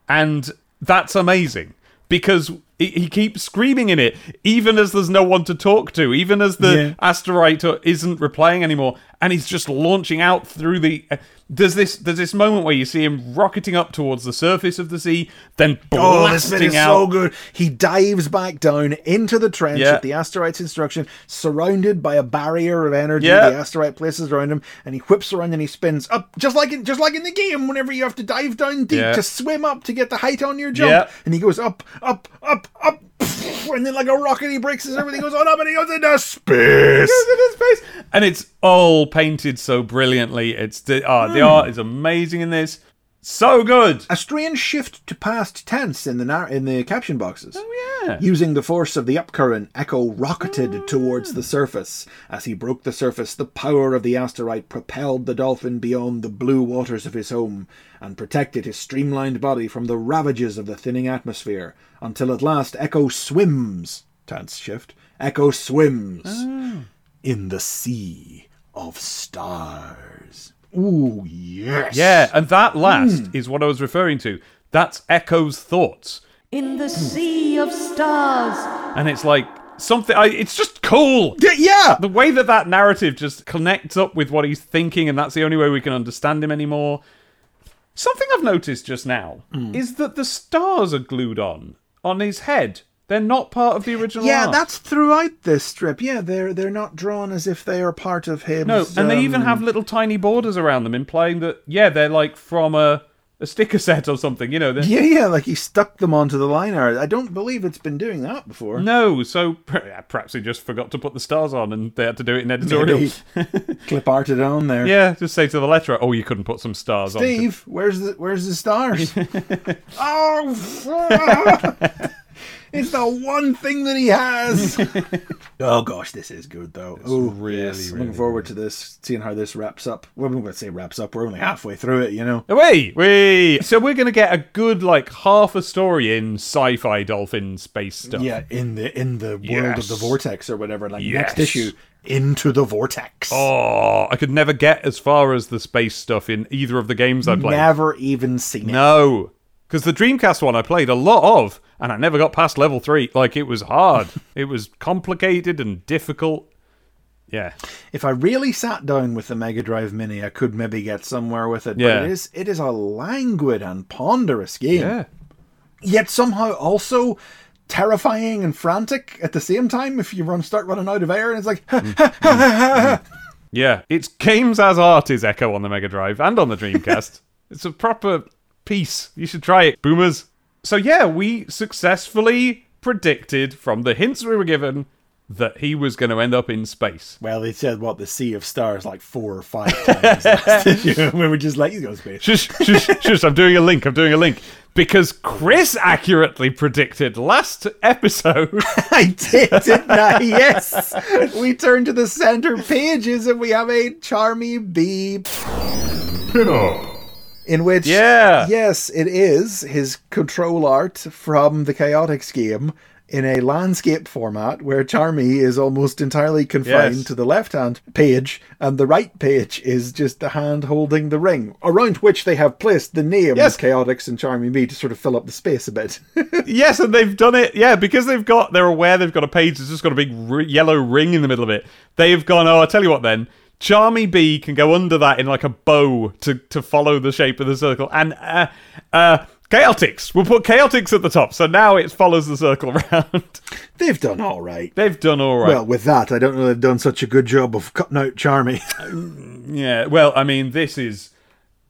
And that's amazing because he he keeps screaming in it, even as there's no one to talk to, even as the Yeah. asteroid isn't replying anymore, and he's just launching out through the. There's this there's this moment where you see him rocketing up towards the surface of the sea, then blasting Oh, this bit is out. so good. He dives back down into the trench Yeah. at the asteroid's instruction, surrounded by a barrier of energy Yeah. the asteroid places around him, and he whips around and he spins up, just like in just like in the game. Whenever you have to dive down deep Yeah. to swim up to get the height on your jump, and he goes up, up, up, up, and then like a rocket, he breaks his everything goes on up, and he goes into space. and it's all painted so brilliantly. It's the uh, the art is amazing in this. So good. A strange shift to past tense in the nar- in the caption boxes. Oh yeah. Using the force of the upcurrent, Echo rocketed ah. towards the surface. As he broke the surface, the power of the asteroid propelled the dolphin beyond the blue waters of his home and protected his streamlined body from the ravages of the thinning atmosphere, until at last Echo swims. Tense shift. Echo swims ah. in the sea of stars. Ooh, yes. Yeah, and that last Hmm. is what I was referring to. That's Echo's thoughts. In the sea of stars. And it's like something I, it's just cool. Y- Yeah. The way that that narrative just connects up with what he's thinking and that's the only way we can understand him anymore. Something I've noticed just now Hmm. is that the stars are glued on on his head. They're not part of the original Yeah, art. that's throughout this strip. Yeah, they're they're not drawn as if they are part of him. No, and they even have um, little tiny borders around them, implying that yeah, they're like from a, a sticker set or something. You know, they're- Yeah, yeah, like he stuck them onto the line art. I don't believe it's been doing that before. no. So per- perhaps he just forgot to put the stars on, and they had to do it in editorial. Clip arted on there. yeah, just say to the letterer, "Oh, you couldn't put some stars on." Steve, where's the where's the stars? oh, it's the one thing that he has. oh gosh, this is good though. oh, really, yes. really looking forward to this, seeing how this wraps up. Well, I'm going to say wraps up. We're only halfway through it, you know. Wait, wait. So we're gonna get a good like half a story in sci-fi dolphin space stuff. Yeah, in the in the world of the vortex or whatever. Like Yes. next issue, into the vortex. Oh, I could never get as far as the space stuff in either of the games I played. Never even seen it. No. Because the Dreamcast one I played a lot of, and I never got past level three. Like, it was hard. it was complicated and difficult. Yeah. If I really sat down with the Mega Drive Mini, I could maybe get somewhere with it. Yeah. But it is it is a languid and ponderous game. Yeah. Yet somehow also terrifying and frantic at the same time if you run start running out of air and it's like mm-hmm. Mm-hmm. Yeah. It's games as art is Echo on the Mega Drive and on the Dreamcast. it's a proper piece. You should try it, boomers. So, yeah, we successfully predicted from the hints we were given that he was going to end up in space. Well, they said what the Sea of Stars like four or five times last issue. We were just like, you go to space. Shush, shush, shush. I'm doing a link. I'm doing a link. Because Chris accurately predicted last episode. I did, didn't I? Yes. We turn to the center pages and we have a charmy bee Pin up. In which Yeah. yes it is his control art from the chaotix game in a landscape format where charmy is almost entirely confined Yes. to the left hand page and the right page is just the hand holding the ring around which they have placed the names Yes. chaotix and charmy bee to sort of fill up the space a bit yes, and they've done it. Yeah, because they've got, they're aware they've got a page that's just got a big r- yellow ring in the middle of it. They've gone, oh, I'll tell you what then. Charmy Bee can go under that in like a bow to, to follow the shape of the circle. And, uh, uh, Chaotix. We'll put Chaotix at the top. So now it follows the circle around. they've done all right they've done all right. well with that i don't know they've done such a good job of cutting out charmy Yeah, well, I mean, this is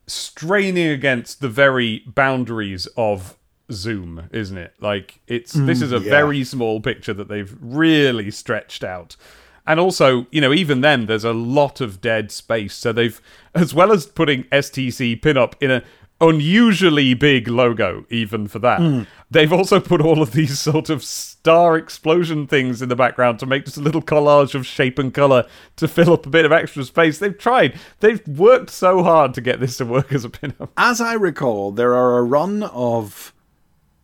straining against the very boundaries of Zoom, isn't it? Like, it's this is a yeah. very small picture that they've really stretched out. And also, you know, even then, there's a lot of dead space. So they've, as well as putting STC pinup in a unusually big logo, even for that, hmm. they've also put all of these sort of star explosion things in the background to make just a little collage of shape and color to fill up a bit of extra space. They've tried. They've worked so hard to get this to work as a pinup. As I recall, there are a run of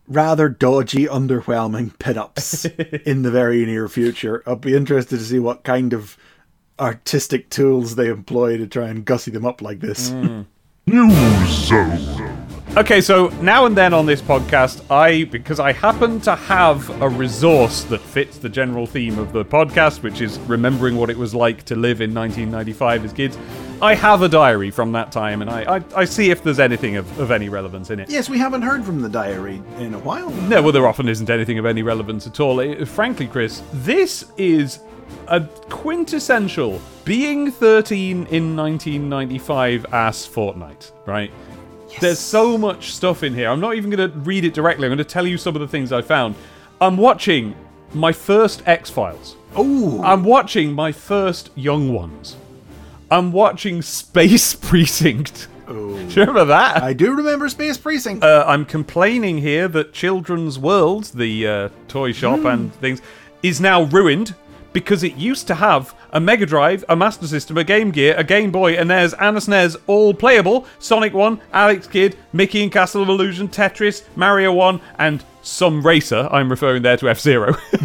rather dodgy, underwhelming pin-ups in the very near future. I'll be interested to see what kind of artistic tools they employ to try and gussy them up like this. Mm. News Zone. Okay, so now and then on this podcast, I, because I happen to have a resource that fits the general theme of the podcast, which is remembering what it was like to live in 1995 as kids, I have a diary from that time and I, I, I see if there's anything of, of any relevance in it. Yes, we haven't heard from the diary in a while. No, well, there often isn't anything of any relevance at all. Eh, frankly, Chris, this is a quintessential being 13 in 1995 ass fortnight, right? There's so much stuff in here. I'm not even going to read it directly. I'm going to tell you some of the things I found. I'm watching my first X Files. Oh, I'm watching my first Young Ones. I'm watching Space Precinct. Do you remember that? I do remember Space Precinct. Uh, I'm complaining here that Children's World, the uh, toy shop and things, is now ruined because it used to have a Mega Drive, a Master System, a Game Gear, a Game Boy, a NES, and a SNES, all playable. Sonic 1, Alex Kidd, Mickey and Castle of Illusion, Tetris, Mario 1, and some racer. I'm referring there to F Zero.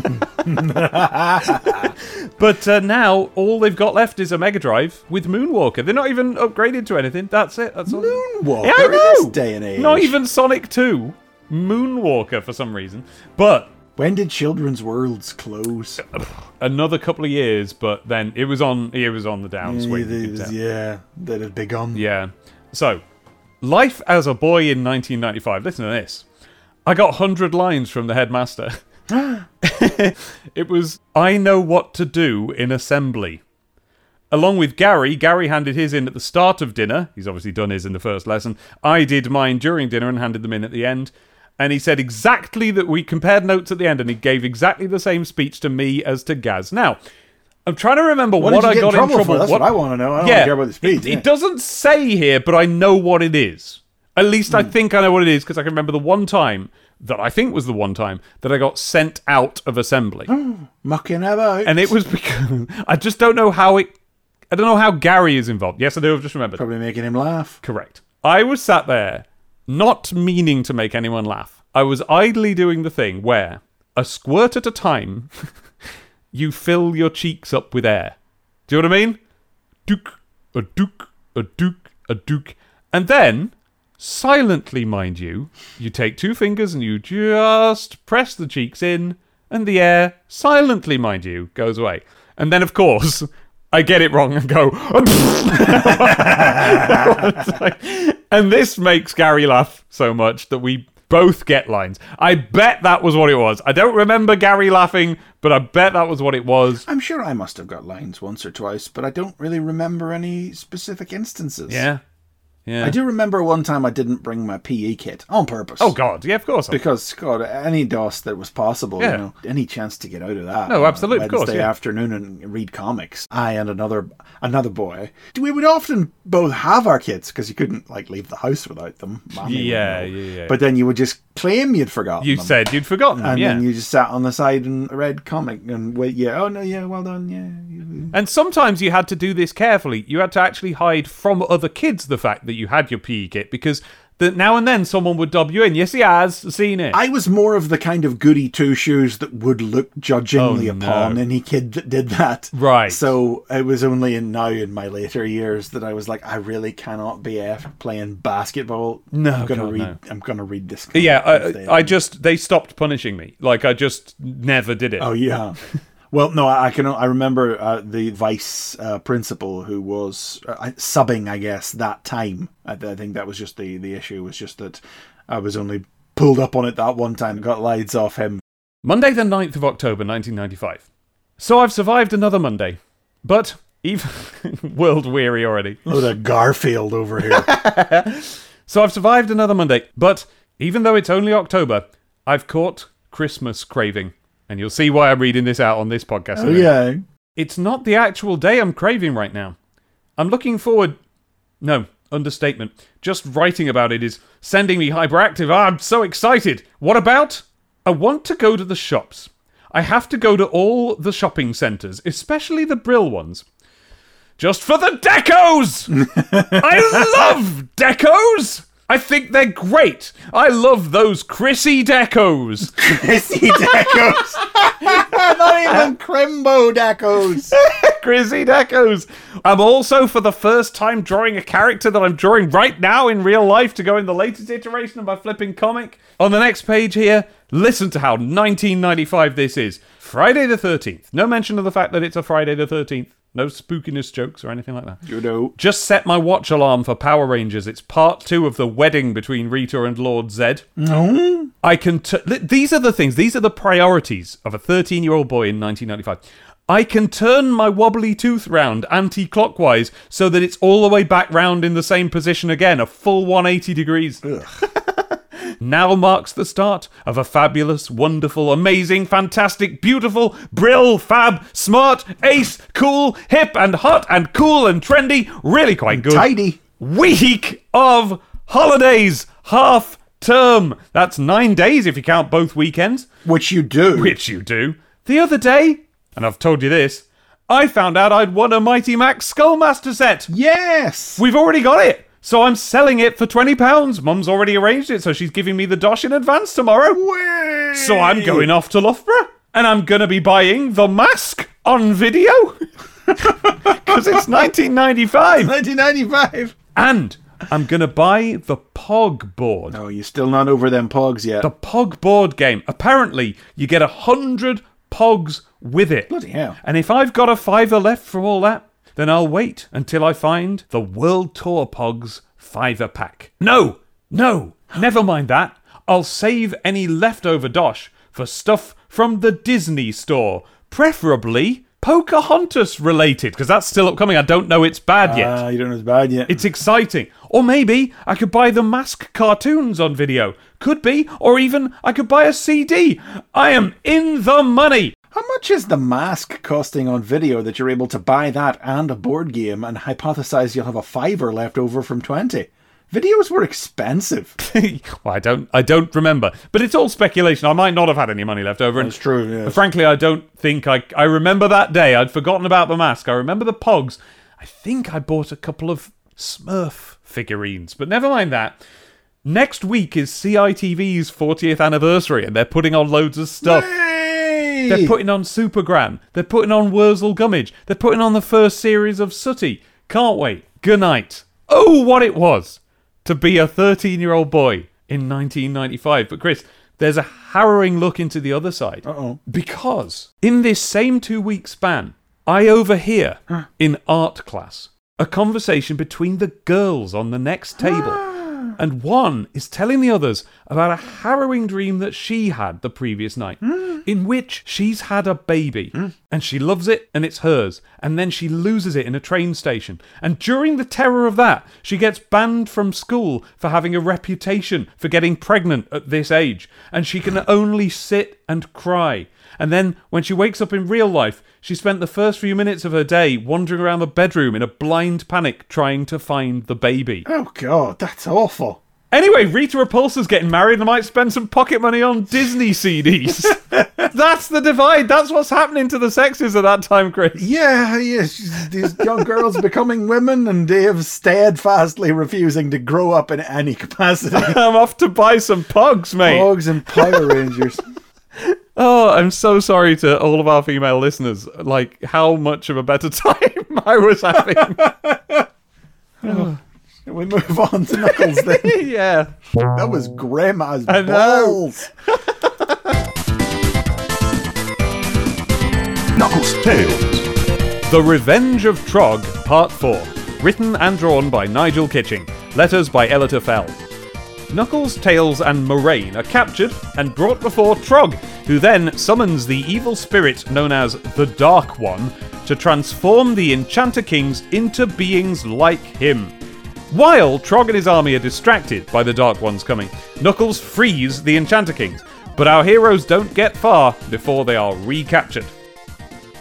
but uh, now all they've got left is a Mega Drive with Moonwalker. They're not even upgraded to anything. That's it. That's all. Moonwalker Yeah, I in know. this day and age. Not even Sonic 2. Moonwalker for some reason. But When did Children's Worlds close? another couple of years, but then it was on it was on the downswing. yeah, yeah, that had begun. Yeah. So, life as a boy in 1995. Listen to this. I got 100 lines from the headmaster. it was, I know what to do in assembly. Along with Gary, Gary handed his in at the start of dinner. He's obviously done his in the first lesson. I did mine during dinner and handed them in at the end. And he said exactly that we compared notes at the end, and he gave exactly the same speech to me as to Gaz. Now, I'm trying to remember What, what, I got in trouble, trouble for? That's what, I want to know. I don't yeah, care about the speed. It, yeah. it doesn't say here, but I know what it is. At least Hmm. I think I know what it is because I can remember the one time that I think was the one time that I got sent out of assembly, Mucking about. and it was because I just don't know how it. I don't know how Gary is involved. Yes, I do. I've just remembered. Probably making him laugh. Correct. I was sat there, not meaning to make anyone laugh. I was idly doing the thing where, a squirt at a time, you fill your cheeks up with air. Do you know what I mean? Duke, a duke, a duke, a duke. And then, silently, mind you, you take two fingers and you just press the cheeks in, and the air, silently, mind you, goes away. And then, of course, I get it wrong and go, and this makes Gary laugh so much that we both get lines. I bet that was what it was. I don't remember Gary laughing, but I bet that was what it was. I'm sure I must have got lines once or twice, but I don't really remember any specific instances. Yeah. Yeah. I do remember one time I didn't bring my PE kit on purpose. Oh, God. Yeah, of course. Because God, any DOS that was possible, Yeah. you know, any chance to get out of that. No, absolutely, of course, Wednesday yeah. afternoon and read comics. I and another another boy. We would often both have our kits because you couldn't like leave the house without them. Mommy Yeah, yeah, yeah. But then you would just claim you'd forgotten You them. said you'd forgotten them, and yeah. then you just sat on the side and read comic and wait. Yeah, oh no, yeah, well done, yeah. And sometimes you had to do this carefully. You had to actually hide from other kids the fact that you had your PE kit because that now and then someone would dob you in. Yes, he has seen it. I was more of the kind of goody two shoes that would look judgingly Oh, no. upon any kid that did that. Right. So it was only in now in my later years that I was like, I really cannot be f playing basketball. No, I'm gonna God, read. no. I'm gonna read this. yeah. I, I just they stopped punishing me. Like I just never did it. Oh yeah. Well, no, I I can. I remember uh, the vice uh, principal who was uh, subbing. I guess that time. I, I think that was just the the issue. Was just that I was only pulled up on it that one time. Got lights off him. Monday the 9th of October 1995. So I've survived another Monday, but even world weary already. Load of Garfield over here. So I've survived another Monday, but even though it's only October, I've caught Christmas craving. And you'll see why I'm reading this out on this podcast. oh yeah. It's not the actual day I'm craving right now. I'm looking forward. No, understatement. Just writing about it is sending me hyperactive. Ah, I'm so excited. What about? I want to go to the shops. I have to go to all the shopping centres, especially the Brill ones. Just for the decos! I love decos! I think they're great. I love those Chrissy decos. Chrissy Decos. Not even Crimbo Decos. Chrissy Decos. I'm also, for the first time, drawing a character that I'm drawing right now in real life to go in the latest iteration of my flipping comic. On the next page here, listen to how 1995 this is. Friday the 13th. No mention of the fact that it's a Friday the 13th. No spookiness jokes or anything like that. You know. Just set my watch alarm for Power Rangers. It's part two of the wedding between Rita and Lord Zed. No. I can. T- these are the things. These are the priorities of a 13 year old boy in 1995. I can turn my wobbly tooth round anti clockwise so that it's all the way back round in the same position again, a full 180 degrees. Now marks the start of a fabulous, wonderful, amazing, fantastic, beautiful, brill, fab, smart, ace, cool, hip and hot and cool and trendy, really quite good. Tidy. Week of holidays, half term. That's nine days if you count both weekends, Which you do. which you do. The other day, and I've told you this, I found out I'd won a Mighty Max Skullmaster set. Yes. We've already got it. So I'm selling it for £20. Mum's already arranged it, so she's giving me the dosh in advance tomorrow. Way. So I'm going off to Loughborough, and I'm going to be buying The Mask on video. Because it's 1995. 1995. And I'm going to buy the Pog board. Oh, you're still not over them pogs yet. The Pog board game. Apparently, you get a hundred Pogs with it. Bloody hell. And if I've got a fiver left from all that, then I'll wait until I find the World Tour Pogs fiver pack. No, no, never mind that. I'll save any leftover dosh for stuff from the Disney store, preferably Pocahontas related, because that's still upcoming. I don't know it's bad yet. Ah, you don't know it's bad yet. It's exciting. Or maybe I could buy the mask cartoons on video. Could be. Or even I could buy a CD. I am in the money. How much is the mask costing on video that you're able to buy that and a board game and hypothesize you'll have a fiver left over from 20? Videos were expensive. well, I don't I don't remember. But it's all speculation. I might not have had any money left over. and- That's true, yes. But frankly, I don't think I I remember that day. I'd forgotten about the mask. I remember the pogs. I think I bought a couple of Smurf figurines, but never mind that. Next week is CITV's 40th anniversary, and they're putting on loads of stuff. Hey! Hey! They're putting on Supergran. They're putting on Wurzel Gummidge. They're putting on the first series of Sooty. Can't wait. Good night. Oh, what it was to be a 13 year old boy in 1995. But, Chris, there's a harrowing look into the other side. Uh-oh. Because in this same two week span, I overhear in art class a conversation between the girls on the next table. Ah! And one is telling the others about a harrowing dream that she had the previous night, hmm. in which she's had a baby hmm. and she loves it and it's hers, and then she loses it in a train station. And during the terror of that, she gets banned from school for having a reputation for getting pregnant at this age, and she can only sit and cry. And then when she wakes up in real life, she spent the first few minutes of her day wandering around the bedroom in a blind panic trying to find the baby. Oh god, that's awful. Anyway, Rita Repulsa's getting married and might spend some pocket money on Disney CDs. That's the divide. That's what's happening to the sexes at that time, Chris. Yeah, yeah. these young girls becoming women and Dave steadfastly refusing to grow up in any capacity. I'm off to buy some pugs, mate. Pugs and Power Rangers. Oh, I'm so sorry to all of our female listeners. Like, how much of a better time I was having. we move on to Knuckles then. yeah. That was grim as I balls. Knuckles Tales. The Revenge of Trog, Part 4. Written and drawn by Nigel Kitching. Letters by Elitta Fell. Knuckles, Tails, and Moraine are captured and brought before Trog, who then summons the evil spirit known as the Dark One to transform the Enchanter Kings into beings like him. While Trog and his army are distracted by the Dark One's coming, Knuckles frees the Enchanter Kings, but our heroes don't get far before they are recaptured.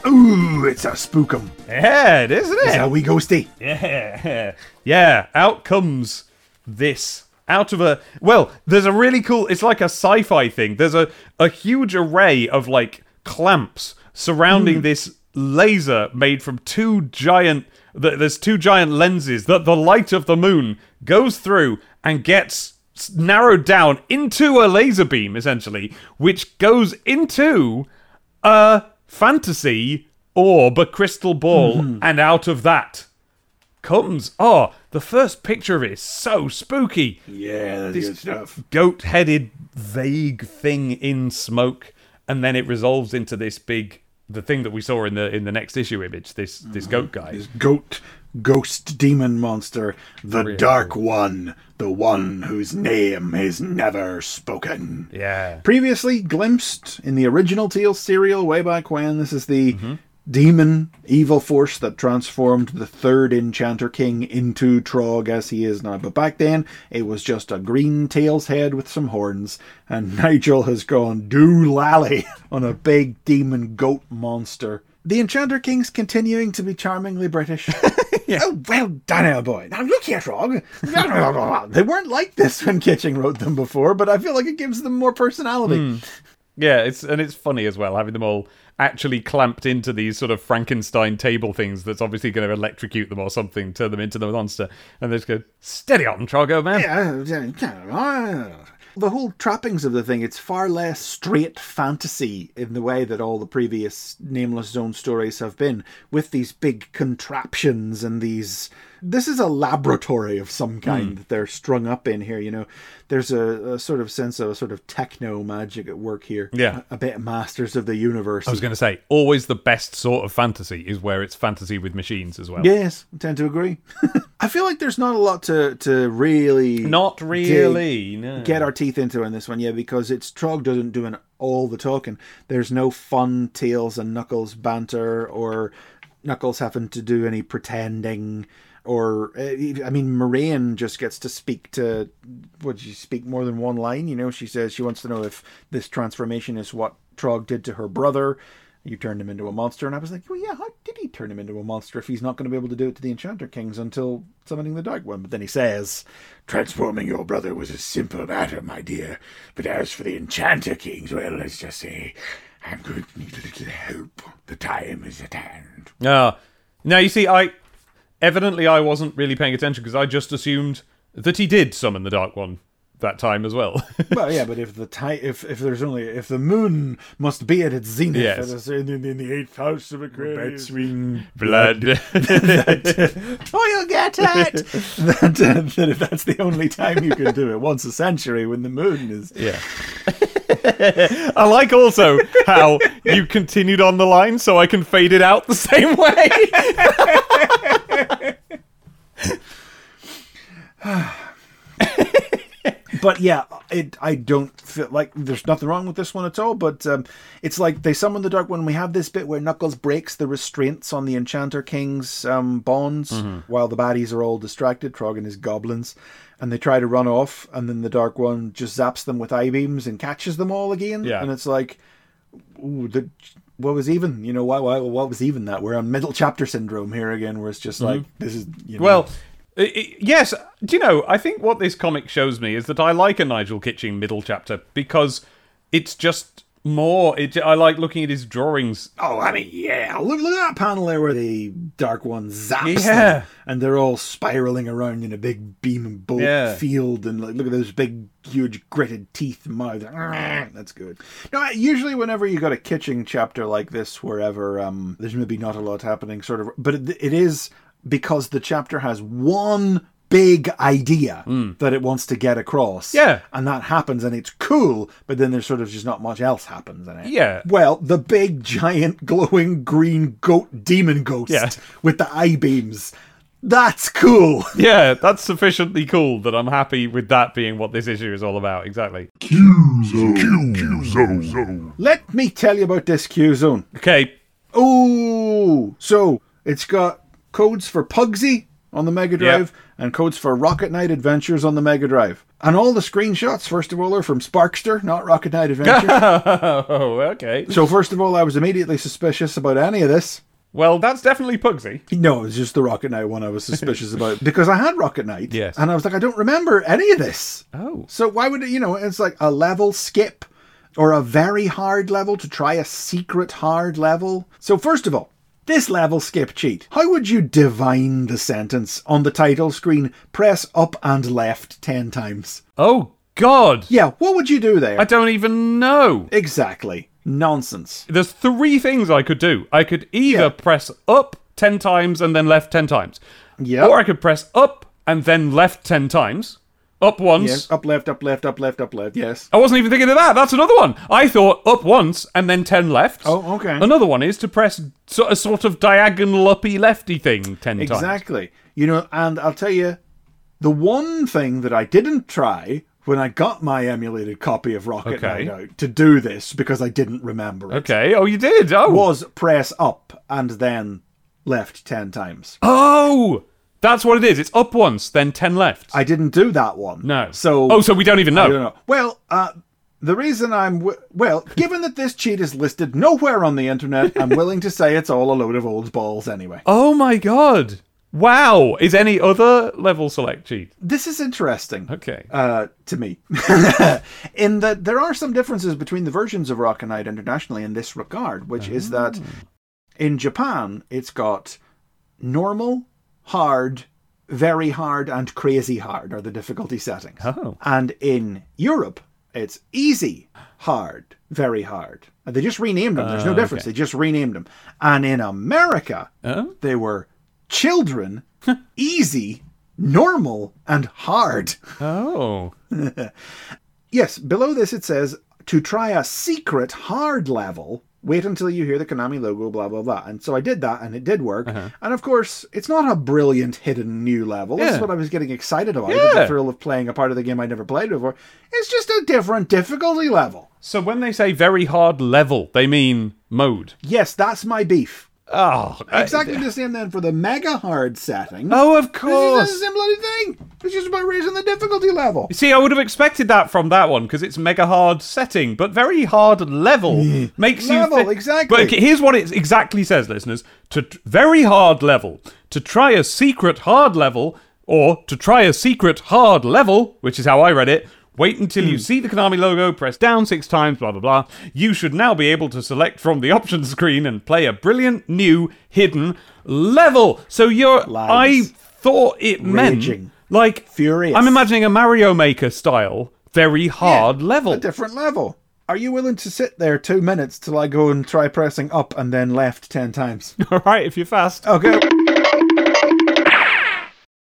Ooh, it's a spookum. Yeah, it is, isn't it? It's a wee ghosty. Yeah. Yeah, out comes this. Out of a well, there's a really cool it's like a sci-fi thing. There's a, a huge array of like clamps surrounding hmm. this laser made from two giant there's two giant lenses that the light of the moon goes through and gets narrowed down into a laser beam essentially, which goes into a fantasy orb, a crystal ball, hmm. and out of that comes oh the first picture of it is so spooky. Yeah, that's This- good stuff. goat-headed vague thing in smoke and then it resolves into this big the thing that we saw in the in the next issue image this this goat guy. This goat ghost demon monster, the Dark One, the one whose name is never spoken. yeah. Previously glimpsed in the original Teal serial way back when, this is the Mm-hmm. Demon evil force that transformed the third Enchanter King into Trog as he is now. But back then, it was just a green tail's head with some horns, and Nigel has gone doolally on a big demon goat monster. The Enchanter King's continuing to be charmingly British. Oh, well done, our boy. Now look here, Trog. they weren't like this when Kitching wrote them before, but I feel like it gives them more personality. Hmm. yeah it's and it's funny as well having them all actually clamped into these sort of frankenstein table things that's obviously going to electrocute them or something turn them into the monster and they just go steady on trogo man Yeah, the whole trappings of the thing, it's far less straight fantasy in the way that all the previous Nameless Zone stories have been, with these big contraptions and these. This is a laboratory of some hmm. kind that they're strung up in here, you know. There's a, a sort of sense of a sort of techno magic at work here. Yeah. A, a bit Masters of the Universe. I was going to say, always the best sort of fantasy is where it's fantasy with machines as well. Yes, I tend to agree. I feel like there's not a lot to, to really Not really. No. get our teeth into in this one, yeah, because it's Trog doesn't doing all the talking. There's no fun Tails and Knuckles banter or Knuckles having to do any pretending. Or uh, I mean, Moraine just gets to speak to. Would she speak more than one line? You know, she says she wants to know if this transformation is what Trog did to her brother. You turned him into a monster, and I was like, well, yeah, how did he turn him into a monster if he's not going to be able to do it to the Enchanter Kings until summoning the Dark One? But then he says, Transforming your brother was a simple matter, my dear. But as for the Enchanter Kings, well, let's just say I'm going to need a little help. The time is at hand. Ah. now you see, I evidently I wasn't really paying attention because I just assumed that he did summon the Dark One that time as well. well, yeah, but if the ti- if if there's only if the moon must be at its zenith Yes. at a certain- in, in the eighth house of Aquarius, Between blood. oh, you'll get it. that, uh, that if that's the only time you can do it, once a century when the moon is. yeah. I like also how you continued on the line so I can fade it out the same way. But yeah, it. I don't feel like there's nothing wrong with this one at all. But um, it's like they summon the dark one. We have this bit where Knuckles breaks the restraints on the Enchanter King's um, bonds while the baddies are all distracted. Trog and his goblins, and they try to run off, and then the dark one just zaps them with eye beams and catches them all again. Yeah. and it's like, ooh, the. What was even? You know, why, why, what was even that? We're on middle chapter syndrome here again, where it's just mm-hmm. like, this is, you know. Well, yes. Do you know? I think what this comic shows me is that I like a Nigel Kitching middle chapter because it's just more. It, I like looking at his drawings. Oh, I mean, yeah. Look, look at that panel there where the Dark One zaps Yeah. them, and they're all spiraling around in a big beam and bolt Yeah. field, and like, look at those big, huge, gritted teeth mouth. That's good. No, I- usually whenever you've got a Kitching chapter like this, wherever um, there's maybe not a lot happening, sort of, but it, it is because the chapter has one big idea hmm. that it wants to get across. Yeah. And that happens and it's cool, but then there's sort of just not much else happens in it. Yeah. Well, the big, giant, glowing green goat demon ghost Yeah. with the eye beams. That's cool. Yeah, that's sufficiently cool that I'm happy with that being what this issue is all about. Exactly. Q zone. Q Zone Zone. Let me tell you about this Q zone. Okay. Oh, so it's got codes for Pugsy on the Mega Drive and codes for Rocket Knight Adventures on the Mega Drive. And all the screenshots, first of all, are from Sparkster, not Rocket Knight Adventures. Oh, okay. so, first of all, I was immediately suspicious about any of this. Well, that's definitely Pugsy. No, it was just the Rocket Knight one I was suspicious about because I had Rocket Knight. Yes. And I was like, I don't remember any of this. Oh. So why would it, you know, it's like a level skip or a very hard level to try a secret hard level. So, first of all, this level skip cheat. How would you divine the sentence on the title screen? Press up and left 10 times. Oh, God. Yeah, what would you do there? I don't even know. exactly. Nonsense. There's three things I could do. I could either Yeah. press up 10 times and then left 10 times. Yeah. Or I could press up and then left 10 times. Up once. Yes, up, left, up, left, up, left, up, left. Yes. I wasn't even thinking of that. That's another one. I thought up once and then 10 left. Oh, okay. Another one is to press so, a sort of diagonal uppy lefty thing 10 times. Exactly. You know, and I'll tell you, the one thing that I didn't try when I got my emulated copy of Rocket Okay. Knight out to do this because I didn't remember it Okay. Oh, you did. Oh. was press up and then left 10 times. Oh, that's what it is. It's up once, then 10 left. I didn't do that one. no. So Oh, so we don't even know. I don't know. Well, uh the reason I'm w- well, given that this cheat is listed nowhere on the internet, I'm willing to say it's all a load of old balls anyway. Oh my god. Wow. Is any other level select cheat? This is interesting. Okay. uh, to me. in that there are some differences between the versions of Rocket Knight internationally in this regard, which is that in Japan it's got normal, hard, very hard, and crazy hard are the difficulty settings. Oh. And in Europe it's easy, hard, very hard. And they just renamed them. There's no oh, difference. They just renamed them. And in America, Oh. they were children, easy, normal, and hard. Oh. Yes, below this it says to try a secret hard level. Wait until you hear the Konami logo, blah blah blah. And so I did that, and it did work. Uh-huh. And of course, it's not a brilliant hidden new level. This is what I was getting excited about. Yeah. The thrill of playing a part of the game I'd never played before. It's just a different difficulty level. So when they say very hard level, they mean mode. Yes, that's my beef. Oh. I- Exactly the same then for the mega hard setting. oh, of This is course. the same bloody thing. It's just about raising the difficulty level. See, I would have expected that from that one because it's mega hard setting, but very hard level makes Level, you thi- exactly. But here's what it exactly says, listeners: to t- very hard level, to try a secret hard level, or to try a secret hard level, which is how I read it. Wait until Hmm. you see the Konami logo, press down six times, blah blah blah. You should now be able to select from the options screen and play a brilliant new hidden level. So you're, I thought it meant Like, Furious. I'm imagining a Mario Maker style, very hard level. a different level. Are you willing to sit there two minutes till I go and try pressing up and then left ten times? All right, if you're fast. Okay.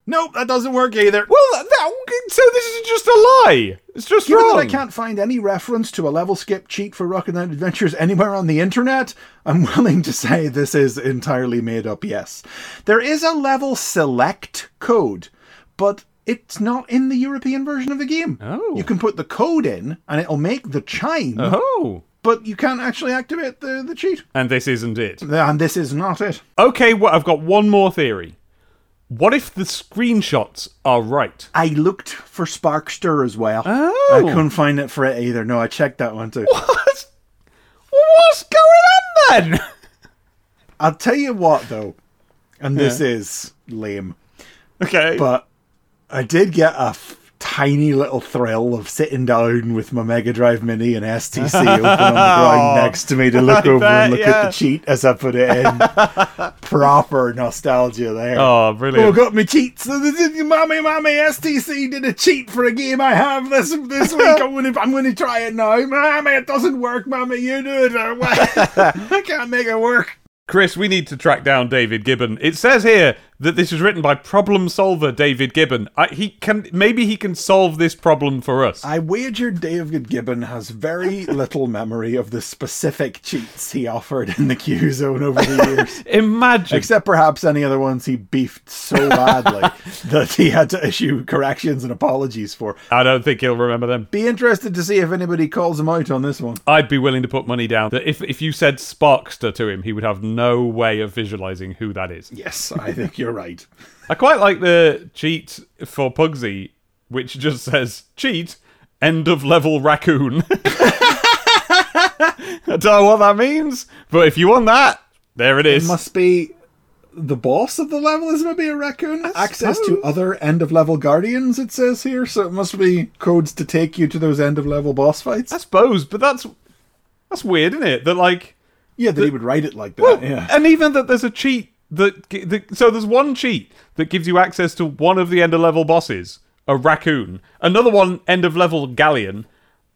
Nope, that doesn't work either. Well, that- so this is just a lie. It's just Given wrong. that I can't find any reference to a level skip cheat for Rocket Knight Adventures anywhere on the internet, I'm willing to say this is entirely made up, yes. There is a level select code, but it's not in the European version of the game. Oh. You can put the code in and it'll make the chime, Oh, but you can't actually activate the, the cheat. and this isn't it. And this is not it. Okay, well, I've got one more theory. What if the screenshots are right? I looked for Sparkster as well. Oh. I couldn't find it for it either. No, I checked that one too. What? What's going on then? I'll tell you what though, and this is lame, Okay. but I did get a f- tiny little thrill of sitting down with my Mega Drive Mini and STC open on the ground oh, next to me to look I over bet, and look yeah. at the cheat as I put it in. Proper nostalgia there. oh, brilliant! Oh, got me cheats. Mommy, mommy, STC did a cheat for a game I have this this week. I'm gonna, I'm gonna try it now. Mommy, it doesn't work. Mommy, you do it. I can't make it work. Chris, we need to track down David Gibbon. It says here that this was written by problem solver David Gibbon. I, he can maybe he can solve this problem for us. I wager David Gibbon has very little memory of the specific cheats he offered in the Q zone over the years. Imagine. Except perhaps any other ones he beefed so badly that he had to issue corrections and apologies for. I don't think he'll remember them. Be interested to see if anybody calls him out on this one. I'd be willing to put money down that if if you said Sparkster to him, he would have no way of visualizing who that is. Yes, I think you're right. I quite like the cheat for Pugsy, which just says cheat end of level raccoon. I don't know what that means, but if you want that, there it It is. must be the boss of the level is maybe a raccoon. Access to other end of level guardians, it says here, so it must be codes to take you to those end of level boss fights. I suppose, but that's that's weird, isn't it? That like, yeah, that he would write it like that. well, yeah. and even that there's a cheat that, gi- that so there's one cheat that gives you access to one of the end of level bosses, a raccoon, another one end of level galleon,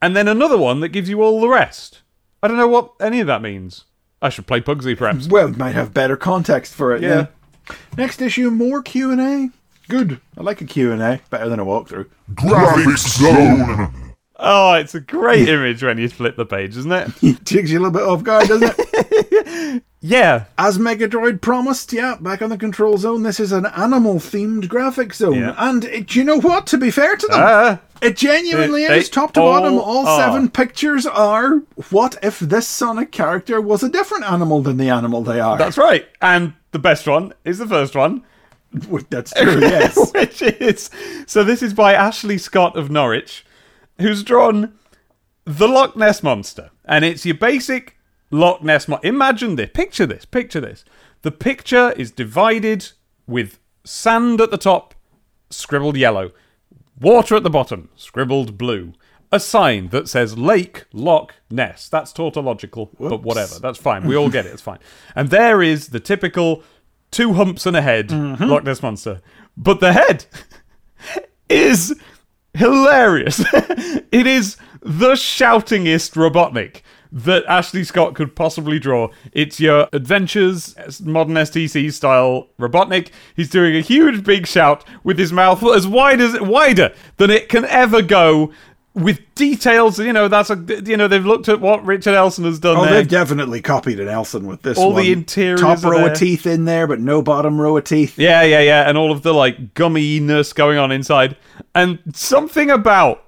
and then another one that gives you all the rest. I don't know what any of that means. I should play Pugsy perhaps. Well, it might have better context for it. Yeah. Yeah. Next issue, more Q and A. Good. I like a Q and A better than a walkthrough. Graphics Zone. Oh, it's a great image when you flip the page, isn't it? Takes you a little bit off guard, doesn't it? Yeah. As Megadroid promised, yeah, back on the control zone, this is an animal themed graphic zone. Yeah. And it, you know what? To be fair to them, Ah. it genuinely They- is top to they bottom. all All are. seven pictures are what if this Sonic character was a different animal than the animal they are? That's right. And the best one is the first one. That's true, yes. which is so this is by Ashley Scott of Norwich, who's drawn the Loch Ness monster, and it's your basic Loch Ness monster. Imagine this, picture this, picture this. The picture is divided with sand at the top, scribbled yellow, water at the bottom, scribbled blue. A sign that says Lake Loch Ness. That's tautological, but whatever. That's fine. We all get it. It's fine. And there is the typical two humps and a head mm-hmm. Loch Ness monster. But the head is hilarious. it is the shoutingest Robotnik that Ashley Scott could possibly draw. It's your adventures, modern STC style Robotnik. He's doing a huge big shout with his mouth as wide as wider than it can ever go. With details, you know, that's a, you know, they've looked at what Richard Elson has done Oh, there. they've definitely copied an Elson with this All one. the interiors Top row there. of teeth in there, but no bottom row of teeth. Yeah, yeah, yeah, and all of the like gumminess going on inside, and something about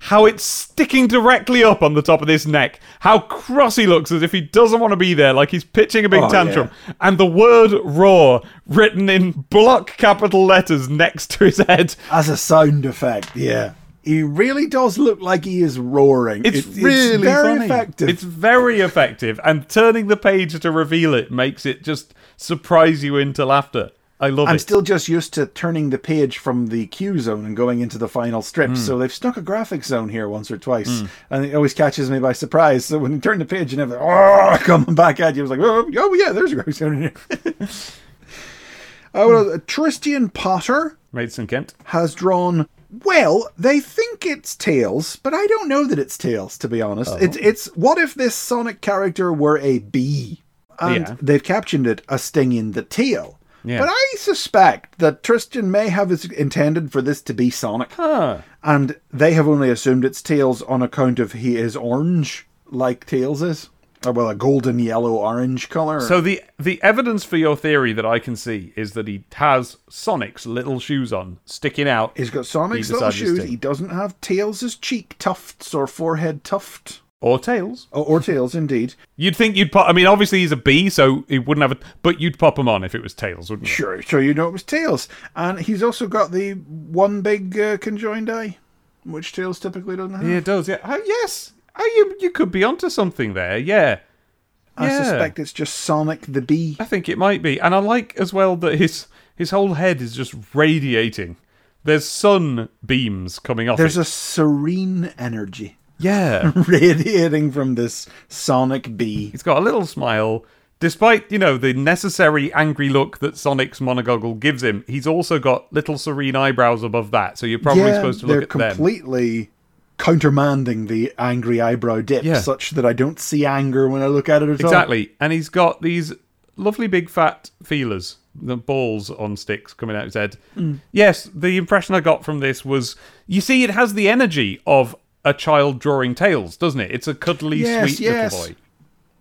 how it's sticking directly up on the top of this neck. How cross he looks as if he doesn't want to be there, like he's pitching a big Oh, tantrum. And the word "raw" written in block capital letters next to his head. As a sound effect, yeah. He really does look like he is roaring. It's It- really very funny. effective. It's very effective, and turning the page to reveal it makes it just surprise you into laughter. I love it. I'm still just used to turning the page from the Q zone and going into the final strip. Hmm. So they've stuck a graphic zone here once or twice, and it always catches me by surprise. So when you turn the page and everything, oh, coming back at you, I was like, oh, oh yeah, there's a graphic zone in here. Uh, well, uh, Tristan Potter Maidstone Kent. has drawn. Well, they think it's Tails, but I don't know that it's Tails. To be honest, it's oh. it's. What if this Sonic character were a bee, and Yeah. they've captioned it a sting in the tail? Yeah. But I suspect that Tristan may have intended for this to be Sonic, Huh. and they have only assumed it's Tails on account of he is orange, like Tails is, or well, a golden yellow orange color. So the the evidence for your theory that I can see is that he has Sonic's little shoes on, sticking out. He's got Sonic's He little decided shoes. He doesn't have Tails' as cheek tufts or forehead tuft. or tails. Oh, or Tails, indeed. You'd think you'd pop. I mean, obviously he's a bee, so he wouldn't have a. But you'd pop him on if it was tails, wouldn't you? Sure, sure, you know it was Tails. And he's also got the one big uh, conjoined eye, which Tails typically doesn't have. Yeah, it does. Yeah. Oh, yes. Oh, you you could be onto something there. Yeah. I yeah. suspect it's just Sonic the Bee. I think it might be, and I like as well that his his whole head is just radiating. There's sun beams coming off. There's it. a serene energy yeah. radiating from this Sonic Bee. He's got a little smile. Despite, you know, the necessary angry look that Sonic's monogoggle gives him, he's also got little serene eyebrows above that. So you're probably yeah, supposed to look at them. completely countermanding the angry eyebrow dip, Yeah. such that I don't see anger when I look at it at all. Exactly. And he's got these lovely big fat feelers, the balls on sticks coming out his head. Mm. Yes, the impression I got from this was you see, it has the energy of a child drawing tails, doesn't it? It's a cuddly, Yes, sweet yes. little boy.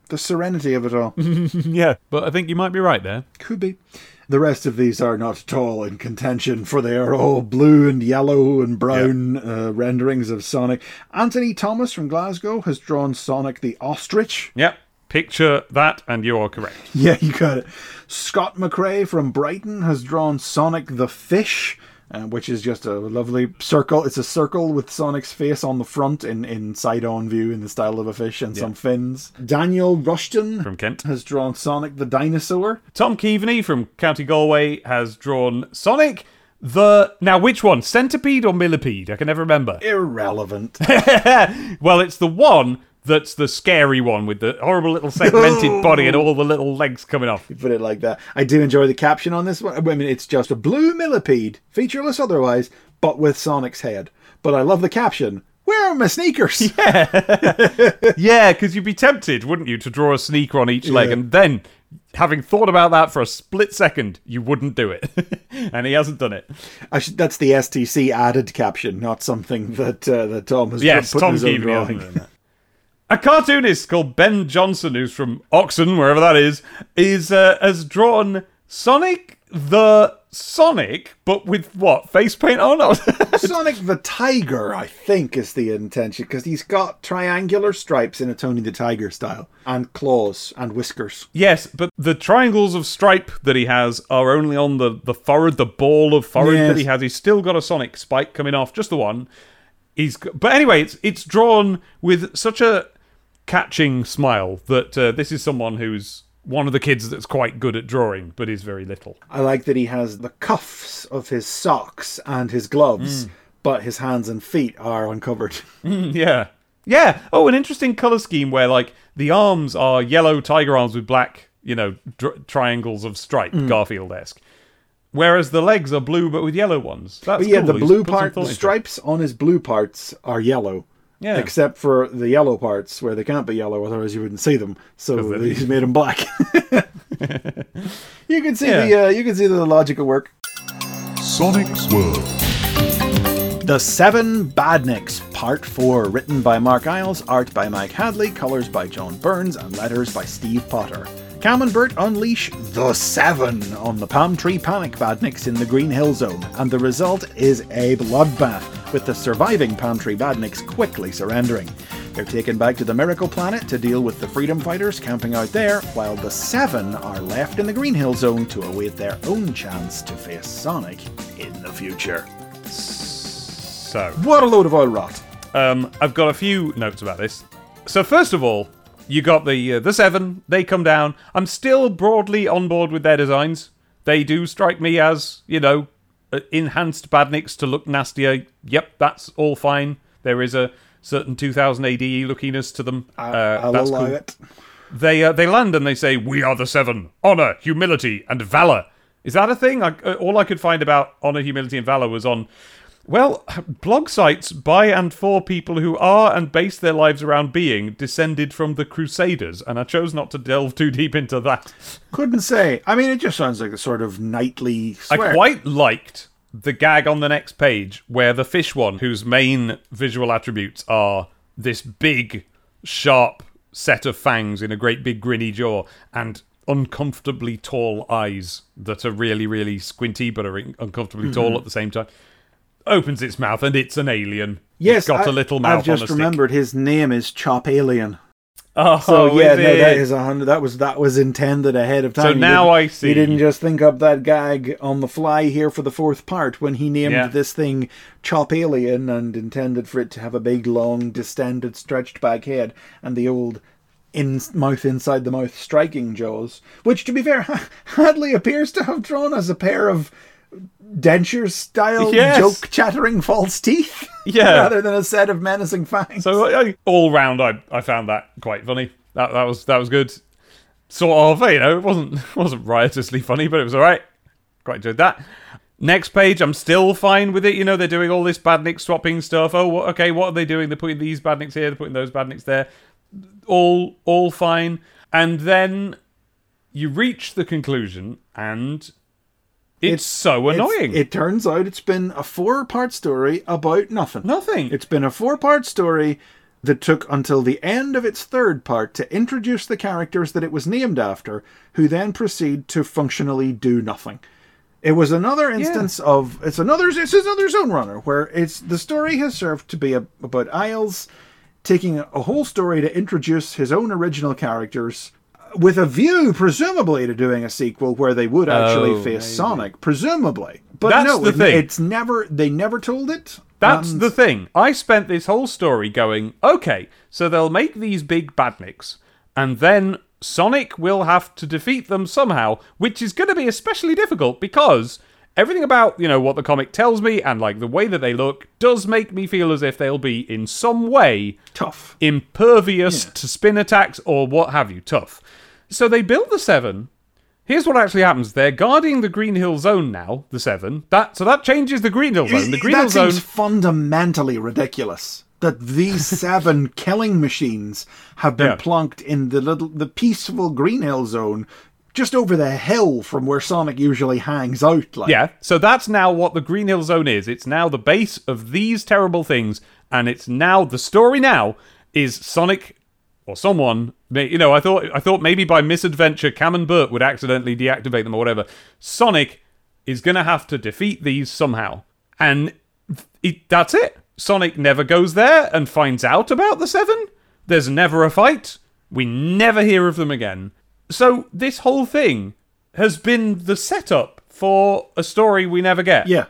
The serenity of it all. Yeah. But I think you might be right there. Could be. The rest of these are not at all in contention, for they are all blue and yellow and brown uh, renderings of Sonic. Anthony Thomas from Glasgow has drawn Sonic the Ostrich. Yep. Picture that, and you are correct. Yeah, you got it. Scott McRae from Brighton has drawn Sonic the Fish, uh, which is just a lovely circle. It's a circle with Sonic's face on the front in, in side on view in the style of a fish and some fins. Daniel Rushton From Kent. has drawn Sonic the Dinosaur. Tom Keaveney from County Galway has drawn Sonic the. Now, which one? Centipede or millipede? I can never remember. Irrelevant. Well, it's the one that's the scary one with the horrible little segmented body and all the little legs coming off. You put it like that. I do enjoy the caption on this one. I mean, it's just a blue millipede, featureless otherwise, but with Sonic's head. But I love the caption. Where are my sneakers? Yeah, yeah, because you'd be tempted, wouldn't you, to draw a sneaker on each leg, Yeah. and then, having thought about that for a split second, you wouldn't do it. and he hasn't done it. I should, that's the STC added caption, not something that uh, that Tom has Yes, put Tom in his own drawing. Hasn't done that. A cartoonist called Ben Johnson, who's from Oxon, wherever that is, is uh, has drawn Sonic the Sonic, but with what face paint on? Sonic the Tiger, I think, is the intention because he's got triangular stripes in a Tony the Tiger style, and claws and whiskers. yes, but the triangles of stripe that he has are only on the the forehead, the ball of forehead Yes. that he has. He's still got a Sonic spike coming off, just the one. He's but anyway, it's it's drawn with such a catching smile that uh, this is someone who's one of the kids that's quite good at drawing, but is very little. I like that he has the cuffs of his socks and his gloves, mm. but his hands and feet are uncovered. Mm, yeah. Yeah. Oh, an interesting color scheme where like the arms are yellow tiger arms with black, you know, dr- triangles of stripe, mm. Garfield-esque. Whereas the legs are blue but with yellow ones. That's But yeah, cool. the blue part, the stripes on his blue parts are yellow. Yeah. Except for the yellow parts where they can't be yellow, otherwise you wouldn't see them. So they're- he's made them black. you can see Yeah. the uh, you can see the logic at work. Sonic's World. The Seven Badniks, Part 4, written by Mark Eyles, art by Mike Hadley, colours by John Burns, and letters by Steve Potter. Cam and Bert unleash the Seven on the Palm Tree Panic Badniks in the Green Hill Zone, and the result is a bloodbath, with the surviving Palm Tree Badniks quickly surrendering. They're taken back to the Miracle Planet to deal with the Freedom Fighters camping out there, while the Seven are left in the Green Hill Zone to await their own chance to face Sonic in the future. So, What a load of oil rot. um, I've got a few notes about this. So, first of all, you got the uh, the seven. They come down. I'm still broadly on board with their designs. They do strike me as you know uh, enhanced badniks to look nastier. Yep, that's all fine. There is a certain 2000 AD lookiness to them. uh, I'll that's cool. it. They uh, they land and they say, "We are the seven. Honor, humility, and valor." Is that a thing? I, uh, all I could find about honor, humility, and valor was on, well, blog sites by and for people who are and base their lives around being descended from the Crusaders, and I chose not to delve too deep into that. Couldn't say. I mean, it just sounds like a sort of knightly swear. I quite liked the gag on the next page where the fish one, whose main visual attributes are this big, sharp set of fangs in a great big grinny jaw and uncomfortably tall eyes that are really, really squinty but are uncomfortably tall Mm-hmm. at the same time, opens its mouth and it's an alien. Yes, it's got a I- little mouth I've just a remembered his name is Chop Alien. Oh, So yeah, no, that is a hundred. That was that was intended ahead of time. So You now I see. You didn't just think up that gag on the fly here for the fourth part when he named Yeah. this thing Chop Alien and intended for it to have a big, long, distended, stretched back head and the old in mouth inside the mouth striking jaws, which to be fair, Hadley appears to have drawn as a pair of denture style Yes. joke chattering false teeth. Yeah. rather than a set of menacing fangs. So I, all round, I, I found that quite funny. That that was that was good. Sort of, you know, it wasn't wasn't riotously funny, but it was all right. Quite enjoyed that. Next page, I'm still fine with it. You know, they're doing all this badnik swapping stuff. Oh, what, okay, what are they doing? They're putting these badniks here, they're putting those badniks there. All all fine. And then you reach the conclusion, and it's, so It's- annoying. It turns out it's been a four part story about nothing. Nothing. It's been a four part story that took until the end of its third part to introduce the characters that it was named after, who then proceed to functionally do nothing. It was another instance of it's another it's another zone runner where it's the story has served to be a, about Eyles taking a whole story to introduce his own original characters with a view presumably to doing a sequel where they would actually Oh, face Sonic presumably but That's no the it- thing. it's never they never told it That's and- the thing. I spent this whole story going, okay, so they'll make these big badniks, and then Sonic will have to defeat them somehow, which is going to be especially difficult because everything about, you know, what the comic tells me and like the way that they look does make me feel as if they'll be in some way tough impervious to spin attacks or what have you, tough. So they build the seven. Here's what actually happens: they're guarding the Green Hill Zone now. The seven. That so that changes the Green Hill Zone. The Green Hill Zone. seems fundamentally ridiculous that these seven killing machines have been Yeah. plunked in the little the peaceful Green Hill zone just over the hill from where Sonic usually hangs out like Yeah, so that's now what the Green Hill Zone is. It's now the base of these terrible things, and it's now the story now is Sonic or someone. You know, I thought I thought maybe by misadventure Cam and Burt would accidentally deactivate them or whatever. Sonic is gonna have to defeat these somehow, and it, that's it. Sonic never goes there and finds out about the Seven. There's never a fight. We never hear of them again. So this whole thing has been the setup for a story we never get. Yeah.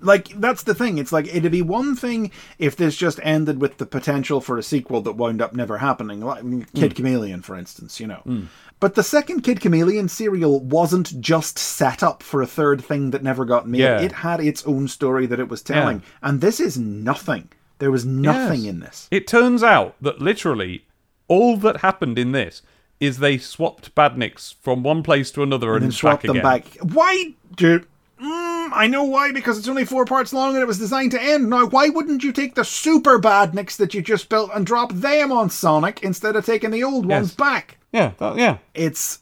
Like that's the thing. It's like it'd be one thing if this just ended with the potential for a sequel that wound up never happening, like Kid hmm. Chameleon, for instance. You know, hmm. but the second Kid Chameleon serial wasn't just set up for a third thing that never got made. Yeah. It had its own story that it was telling, and this is nothing. There was nothing Yes. in this. It turns out that literally all that happened in this is they swapped badniks from one place to another and, And swap back them again. back. Why do? Mm, I know why because it's only four parts long and it was designed to end. Now, why wouldn't you take the super badniks that you just built and drop them on Sonic instead of taking the old ones Yes. back? Yeah, that, yeah. It's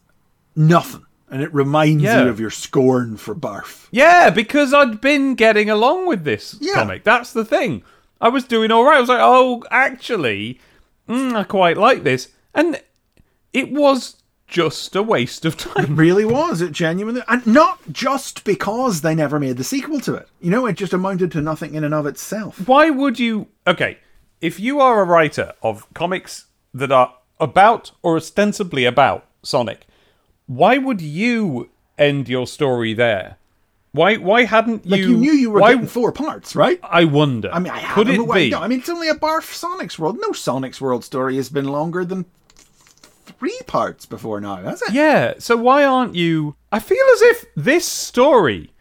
nothing, and it reminds Yeah. you of your scorn for Barf. Yeah, because I'd been getting along with this Yeah. comic. That's the thing. I was doing all right. I was like, oh, actually, mm, I quite like this. And it was just a waste of time. Really was it genuinely, and not just because they never made the sequel to it. You know, it just amounted to nothing in and of itself. Why would you. Okay, if you are a writer of comics that are about or ostensibly about Sonic, why would you end your story there? Why why hadn't you. Like you, knew you were why, getting four parts, right? I wonder. I mean, I could it be? no, I mean, it's only a Barf Sonic's World. No Sonic's World story has been longer than three parts before now, has it? Yeah, so why aren't you. I feel as if this story,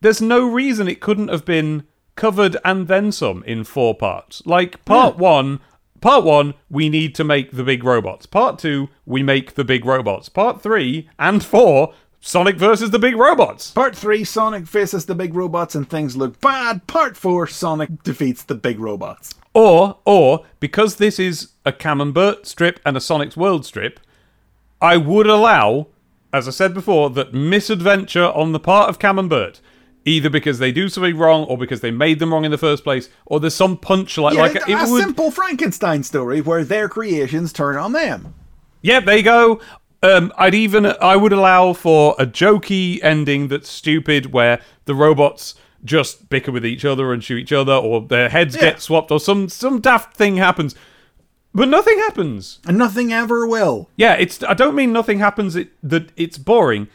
there's no reason it couldn't have been covered and then some in four parts. Like, hmm. part one. Part one, we need to make the big robots. Part two, we make the big robots. Part three and four, Sonic versus the big robots. Part 3 Sonic faces the big robots and things look bad. Part 4 Sonic defeats the big robots. Or, or because this is a Camembert strip and a Sonic's World strip, I would allow, as I said before, that misadventure on the part of Camembert, either because they do something wrong or because they made them wrong in the first place, or there's some punch like Yeah, like a, it would. simple Frankenstein story where their creations turn on them. Yep, there you go. Um, I'd even I would allow for a jokey ending that's stupid, where the robots just bicker with each other and shoot each other, or their heads Yeah. get swapped, or some some daft thing happens, but nothing happens. And nothing ever will. Yeah, it's. I don't mean nothing happens. It, that it's boring.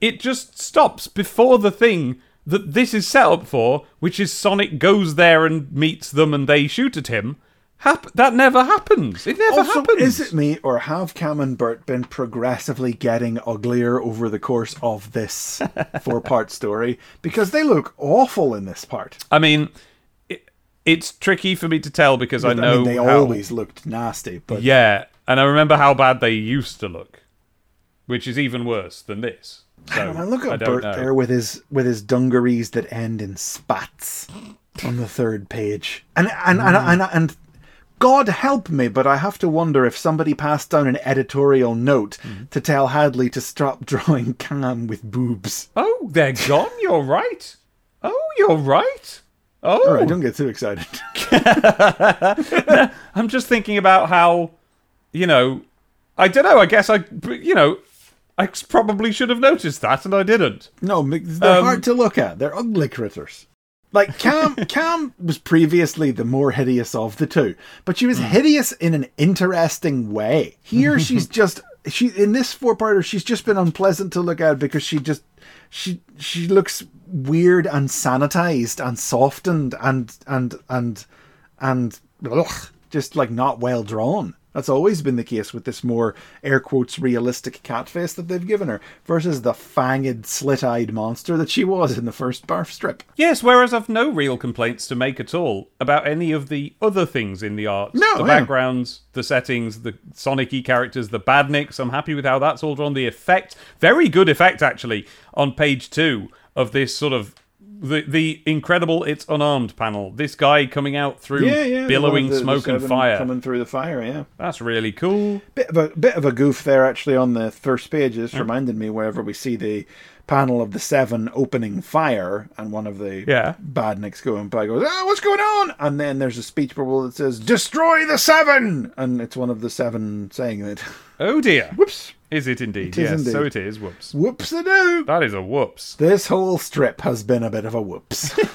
It just stops before the thing that this is set up for, which is Sonic goes there and meets them, and they shoot at him. Hap- that never happens. It never Also, happens. is it me or have Cam and Bert been progressively getting uglier over the course of this four-part story? Because they look awful in this part. I mean, it, it's tricky for me to tell because I know mean, they how, always looked nasty, but Yeah, and I remember how bad they used to look, which is even worse than this. So I look I at don't Bert know. there with his with his dungarees that end in spats on the third page, and and and, and, and God help me, but I have to wonder if somebody passed down an editorial note Mm-hmm. to tell Hadley to stop drawing Cam with boobs. Oh, they're gone. You're right. Oh, you're right. Oh, All right, don't get too excited. I'm just thinking about how, you know, I don't know. I guess I, you know, I probably should have noticed that, and I didn't. No, they're Um, hard to look at. They're ugly critters. Like Cam, Cam was previously the more hideous of the two, but she was Hmm. hideous in an interesting way. Here, she's just she in this four-parter. She's just been unpleasant to look at because she just she she looks weird and sanitized and softened and and and and ugh, just like not well drawn. That's always been the case with this more air quotes realistic cat face that they've given her versus the fanged, slit eyed monster that she was in the first barf strip. Yes, whereas I've no real complaints to make at all about any of the other things in the art. No, the yeah. backgrounds, the settings, the Sonic y characters, the badniks. I'm happy with how that's all drawn. The effect, very good effect actually, on page two of this sort of the the incredible it's unarmed panel. This guy coming out through billowing the- the smoke and fire. coming through the fire. Yeah, That's really cool. bit of a bit of a goof there actually on the first page. This reminded me wherever we see the panel of the seven opening fire and one of the Yeah. badniks going by goes, ah, what's going on? And then there's a speech bubble that says, destroy the seven! And it's one of the seven saying it. Oh dear. Whoops. Is it indeed? It is yes, indeed. so it is. Whoops. Whoops a doo. That is a whoops. This whole strip has been a bit of a whoops.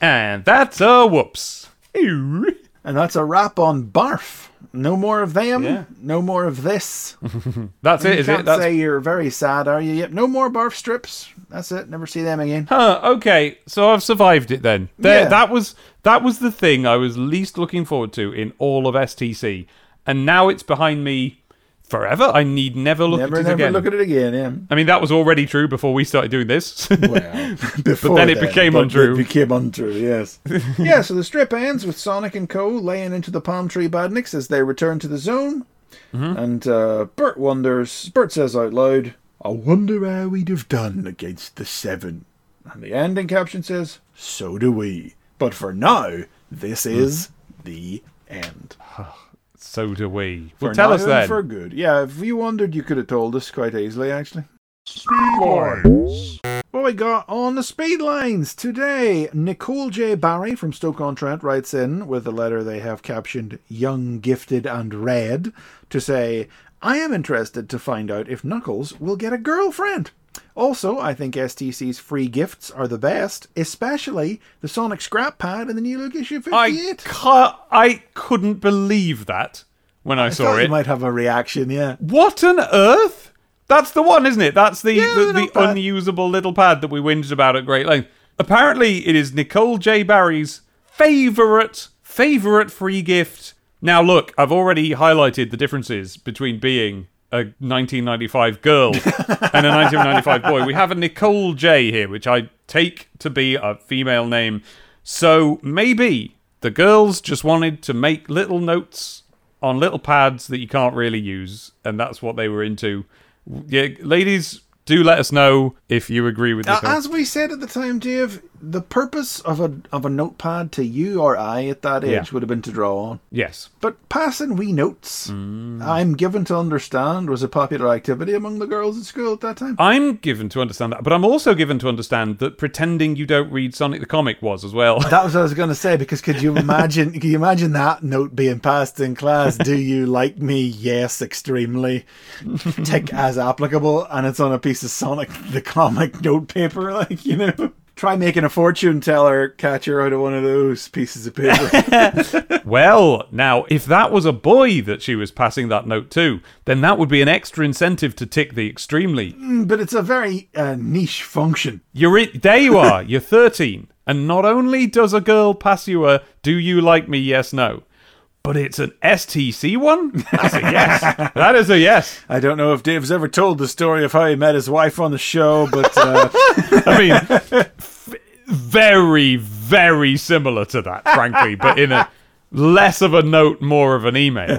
And that's a whoops. And that's a wrap on Barf. No more of them. Yeah. No more of this. That's it, you can't it? That's say you're very sad, are you? Yep. No more Barf strips. That's it. Never see them again. Huh, okay, so I've survived it then. There, Yeah. That was that was the thing I was least looking forward to in all of STC, and now it's behind me forever. I need never look Never, at it again. never again. look at it again. Yeah. I mean, that was already true before we started doing this. Well, before then it became untrue. It became untrue. Yes. yeah. So the strip ends with Sonic and Co. laying into the palm tree badniks as they return to the zone, Mm-hmm. and uh, Bert wonders. Bert says out loud, "I wonder how we'd have done against the seven. And the ending caption says, "So do we." But for now, this Hmm. is the end. so do we. For Well, tell us then. For good. Yeah. If you wondered, you could have told us quite easily, actually. Speedlines. What we got on the speed lines today? Nicole J. Barry from Stoke-on-Trent writes in with a letter they have captioned "Young, Gifted, and Red" to say, "I am interested to find out if Knuckles will get a girlfriend." Also, I think STC's free gifts are the best, especially the Sonic Scrap Pad in the new look issue I 58. ca- I couldn't believe that when I, saw it. you might have a reaction, yeah. What on earth? That's the one, isn't it? That's the Yeah, the, the unusable little pad that we whinged about at great length. Apparently, it is Nicole J. Barry's favorite favorite free gift. Now, look, I've already highlighted the differences between being a 1995 girl and a 1995 boy. We have a Nicole J here, which I take to be a female name. So maybe the girls just wanted to make little notes on little pads that you can't really use, and that's what they were into. Yeah, ladies, Do let us know if you agree with this. Uh, as we said at the time, Dave, the purpose of a of a notepad to you or I at that age Yeah. would have been to draw on. yes. But passing wee notes, Mm. I'm given to understand, was a popular activity among the girls at school at that time. I'm given to understand that, but I'm also given to understand that pretending you don't read Sonic the Comic was as well. That was what I was going to say because could you imagine? could you imagine that note being passed in class? Do you like me? Yes, extremely. Tick as applicable, and it's on a piece of Sonic the comic note paper, like you know. Try making a fortune teller catcher out of one of those pieces of paper. well, now, if that was a boy that she was passing that note to, then that would be an extra incentive to tick the extremely. but it's a very uh, niche function. You're in, there you are, you're 13, and not only does a girl pass you a do you like me, yes, no, but it's an STC one? That's a yes. that is a yes. I don't know if Dave's ever told the story of how he met his wife on the show, but uh, I mean, f- very, very similar to that, frankly, but in a less of a note, more of an email.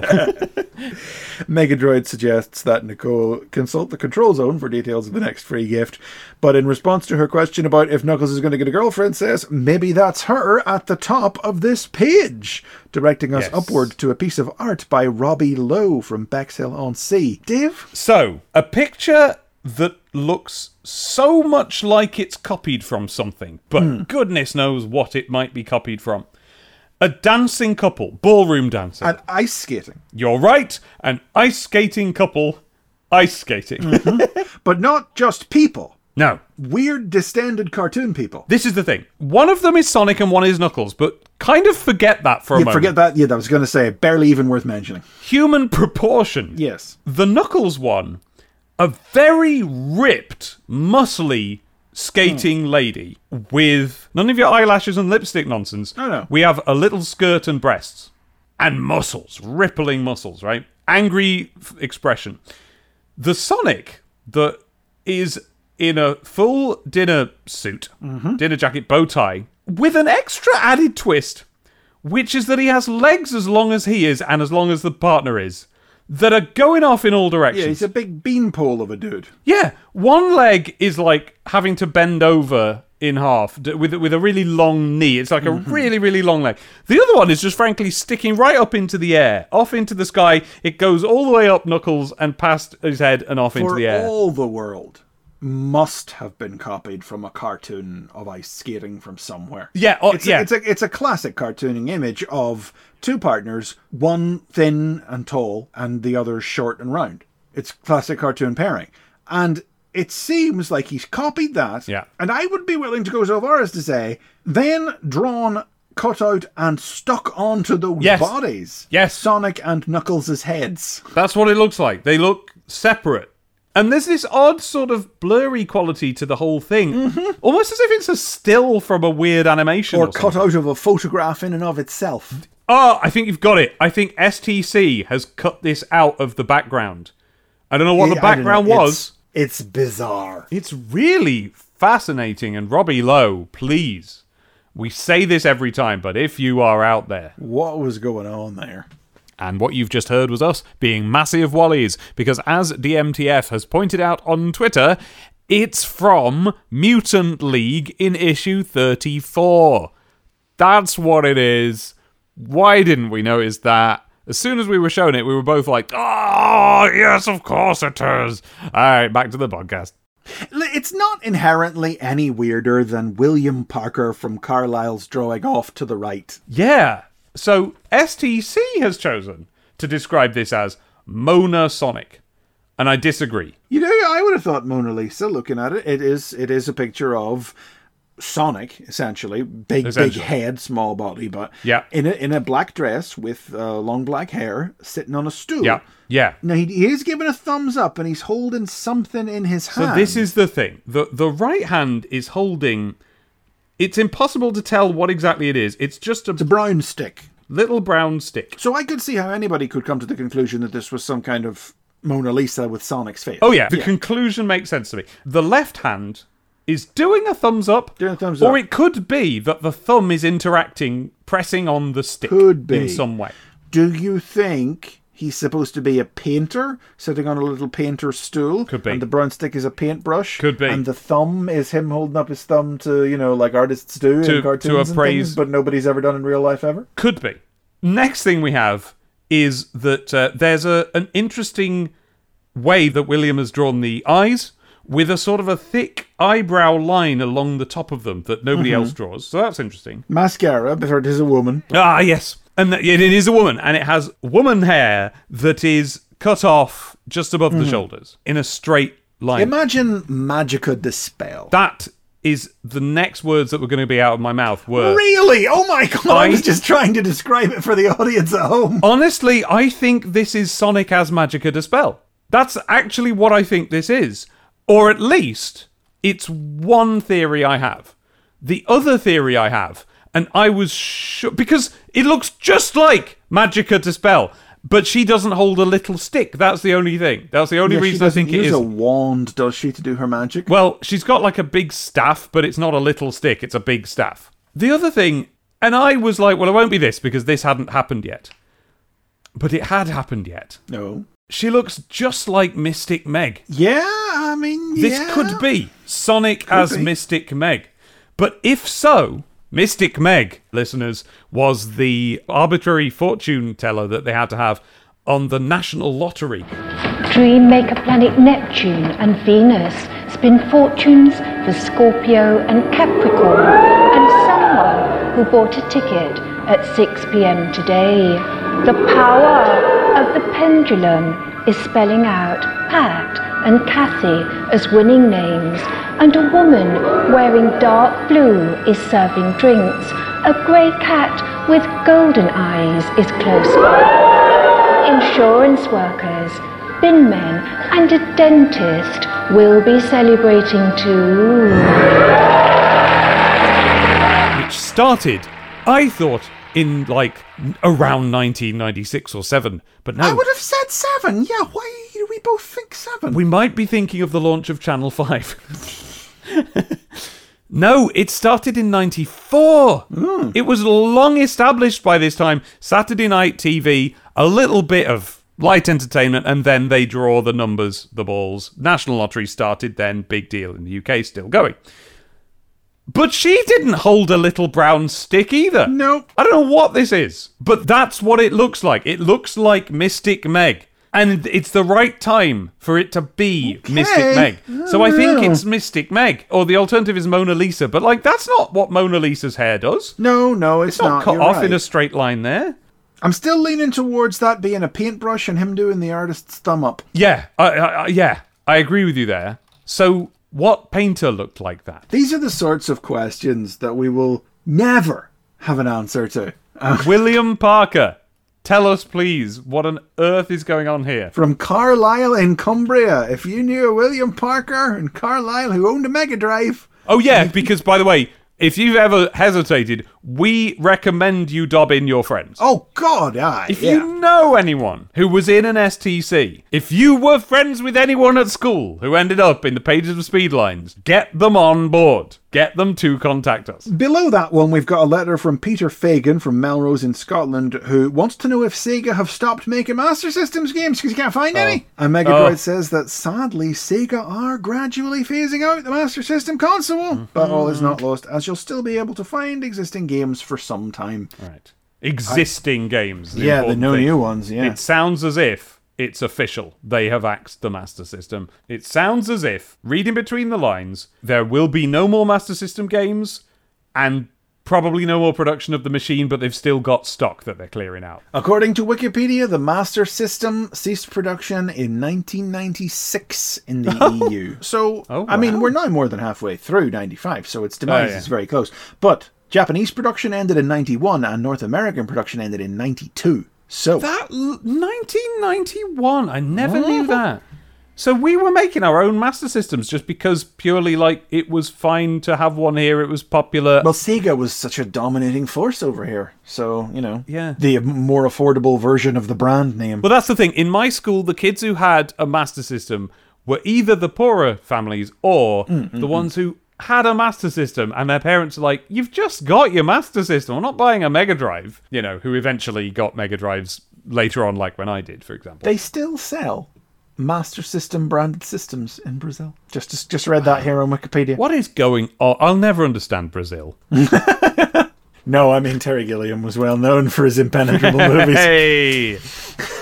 Megadroid suggests that Nicole consult the control zone for details of the next free gift. But in response to her question about if Knuckles is going to get a girlfriend, says maybe that's her at the top of this page, directing us Yes. upward to a piece of art by Robbie Lowe from Bexhill on Sea. Dave, So, a picture that looks so much like it's copied from something, but hmm. goodness knows what it might be copied from. A dancing couple, ballroom dancing. and ice skating, You're right, an ice skating couple, ice skating. Mm-hmm. but not just people. no, Weird, distended cartoon people. this is the thing. One of them is Sonic and one is Knuckles, but kind of forget that for a You moment. forget that? Yeah, I was going to say, barely even worth mentioning. Human proportion. Yes. The Knuckles one, a very ripped, muscly skating lady with none of your eyelashes and lipstick nonsense. No, no. We have a little skirt and breasts and muscles, rippling muscles, right? Angry f- expression. The Sonic that is in a full dinner suit, mm-hmm. dinner jacket, bow tie, with an extra added twist, which is that he has legs as long as he is and as long as the partner is, that are going off in all directions. Yeah, he's a big beanpole of a dude. Yeah, one leg is like having to bend over in half with with a really long knee. It's like a mm-hmm. really really long leg. The other one is just frankly sticking right up into the air, off into the sky. It goes all the way up Knuckles and past his head and off into the air. all the world must have been copied from a cartoon of ice skating from somewhere. Yeah, oh, it's yeah. A, it's a it's a classic cartooning image of two partners, one thin and tall, and the other short and round. It's classic cartoon pairing, and it seems like he's copied that. Yeah. and I would be willing to go so far as to say, then drawn. Cut out and stuck onto those Yes. bodies. Yes. Sonic and Knuckles' heads. That's what it looks like. They look separate. And there's this odd sort of blurry quality to the whole thing. Mm-hmm. Almost as if it's a still from a weird animation. Or Or, cut out of a photograph in and of itself. Oh, I think you've got it. I think STC has cut this out of the background. I don't know what the I don't know, background was. It's, it's bizarre. It's really fascinating. And Robbie Lowe, please. We say this every time, but if you are out there, What was going on there? And what you've just heard was us being massive wallies, because as DMTF has pointed out on Twitter, it's from Mutant League in issue 34. That's what it is. Why didn't we notice that? As soon as we were shown it, we were both like, oh, yes, of course it is. All right, back to the podcast. It's not inherently any weirder than William Parker from Carlisle's drawing off to the right. Yeah. So STC has chosen to describe this as Mona Sonic. And I disagree. You know, I would have thought Mona Lisa. Looking at it, it is it is a picture of Sonic, essentially, big big head, small body, but Yeah. in a in a black dress with uh, long black hair, sitting on a stool. Yeah. Yeah. Now he, he is giving a thumbs up, and he's holding something in his hand. So this is the thing. The the right hand is holding it's impossible to tell what exactly it is. It's just a it's a brown stick. little brown stick. So I could see how anybody could come to the conclusion that this was some kind of Mona Lisa with Sonic's face. Oh yeah, the conclusion makes sense to me. The left hand is doing a thumbs up. Doing a thumbs or it could be that the thumb is interacting, pressing on the stick Could be. in some way. Do you think he's supposed to be a painter sitting on a little painter stool. Could be. And the brown stick is a paintbrush. Could be. And the thumb is him holding up his thumb to, you know, like artists do To- in cartoons to and things, but nobody's ever done in real life ever. Could be. Next thing we have is that uh, there's a an interesting way that William has drawn the eyes with a sort of a thick eyebrow line along the top of them that nobody else draws. So that's interesting. Mascara, but it is a woman. Ah, yes. And th- it is a woman, and it has woman hair that is cut off just above the mm-hmm. shoulders in a straight line. Imagine Magica De Spell. that is the next words that were going to be out of my mouth were. Really? Oh my god! I, I- was just trying to describe it for the audience at home. Honestly, I think this is Sonic as Magica De Spell. That's actually what I think this is. Or at least, it's one theory I have. The other theory I have, and I was sure. Because it looks just like Magica De Spell, but she doesn't hold a little stick. That's the only thing. That's the only Yeah, reason I think it use is. a wand, does she, to do her magic? Well, she's got like a big staff, but it's not a little stick, it's a big staff. The other thing, and I was like, well, it won't be this because this hadn't happened yet. But it had happened yet. no. She looks just like Mystic Meg. Yeah, I mean, This yeah. could be Sonic as be. Mystic Meg. But if so, Mystic Meg, listeners, was the arbitrary fortune teller that they had to have on the national lottery. Dream Maker planet Neptune and Venus spin fortunes for Scorpio and Capricorn and someone who bought a ticket at 6 pm today. The power of the pendulum is spelling out Pat and Kathy as winning names, and a woman wearing dark blue is serving drinks. A grey cat with golden eyes is close by. Insurance workers, bin men, and a dentist will be celebrating too. which started, I thought, in like around 1996 or 7. But no, I would have said seven. Yeah, why do we both think seven? we might be thinking of the launch of Channel 5. no, it started in 94. Hmm. It was long established by this time. Saturday night TV, a little bit of light entertainment, and then they draw the numbers, the balls. National Lottery started then, big deal in the UK, still going. But she didn't hold a little brown stick either. No. I don't know what this is, but that's what it looks like. It looks like Mystic Meg. And it's the right time for it to be Mystic Meg. So I think it's oh. Mystic Meg. Or the alternative is Mona Lisa. But, like, that's not what Mona Lisa's hair does. no, no, it's, It's not, not. cut You're off right. in a straight line there. I'm still leaning towards that being a paintbrush and him doing the artist's thumb up. Yeah, I, I, yeah, I agree with you there. So, what painter looked like that? These are the sorts of questions that we will never have an answer to. William Parker. Tell us, please, what on earth is going on here? from Carlisle in Cumbria. If you knew a William Parker in Carlisle who owned a Mega Drive, Oh yeah, because by the way, if you've ever hesitated, we recommend you dob in your friends. oh God, aye, If yeah. you know anyone who was in an STC, if you were friends with anyone at school who ended up in the pages of Speedlines, get them on board. Get them to contact us. Below that one, we've got a letter from Peter Fagan from Melrose in Scotland who wants to know if Sega have stopped making Master Systems games because you can't find oh. any. And Megadroid Oh. says that sadly, Sega are gradually phasing out the Master System console. Mm-hmm. But all is not lost, as you'll still be able to find existing games for some time. Right. Existing games. the yeah, the no thing. new ones, yeah. It sounds as if it's official. They have axed the Master System. It sounds as if, reading between the lines, there will be no more Master System games and probably no more production of the machine, but they've still got stock that they're clearing out. According to Wikipedia, the Master System ceased production in 1996 in the EU. So, Oh, I mean, we're now more than halfway through 95, so its demise Oh, yeah. is very close. But Japanese production ended in 91 and North American production ended in 92. So, That 1991. I never knew that. So we were making our own Master Systems just because purely like it was fine to have one here. It was popular. well, Sega was such a dominating force over here. So, you know, Yeah. the more affordable version of the brand name. Well, that's the thing. In my school, the kids who had a Master System were either the poorer families or mm, mm, the ones mm. who had a Master System, and their parents are like, "You've just got your Master System. I'm not buying a Mega Drive." You know, who eventually got Mega Drives later on, like when I did, for example. They still sell Master System branded systems in Brazil. Just just, just read that here on Wikipedia. what is going on? I'll never understand Brazil. No, I mean Terry Gilliam was well known for his impenetrable movies. Hey!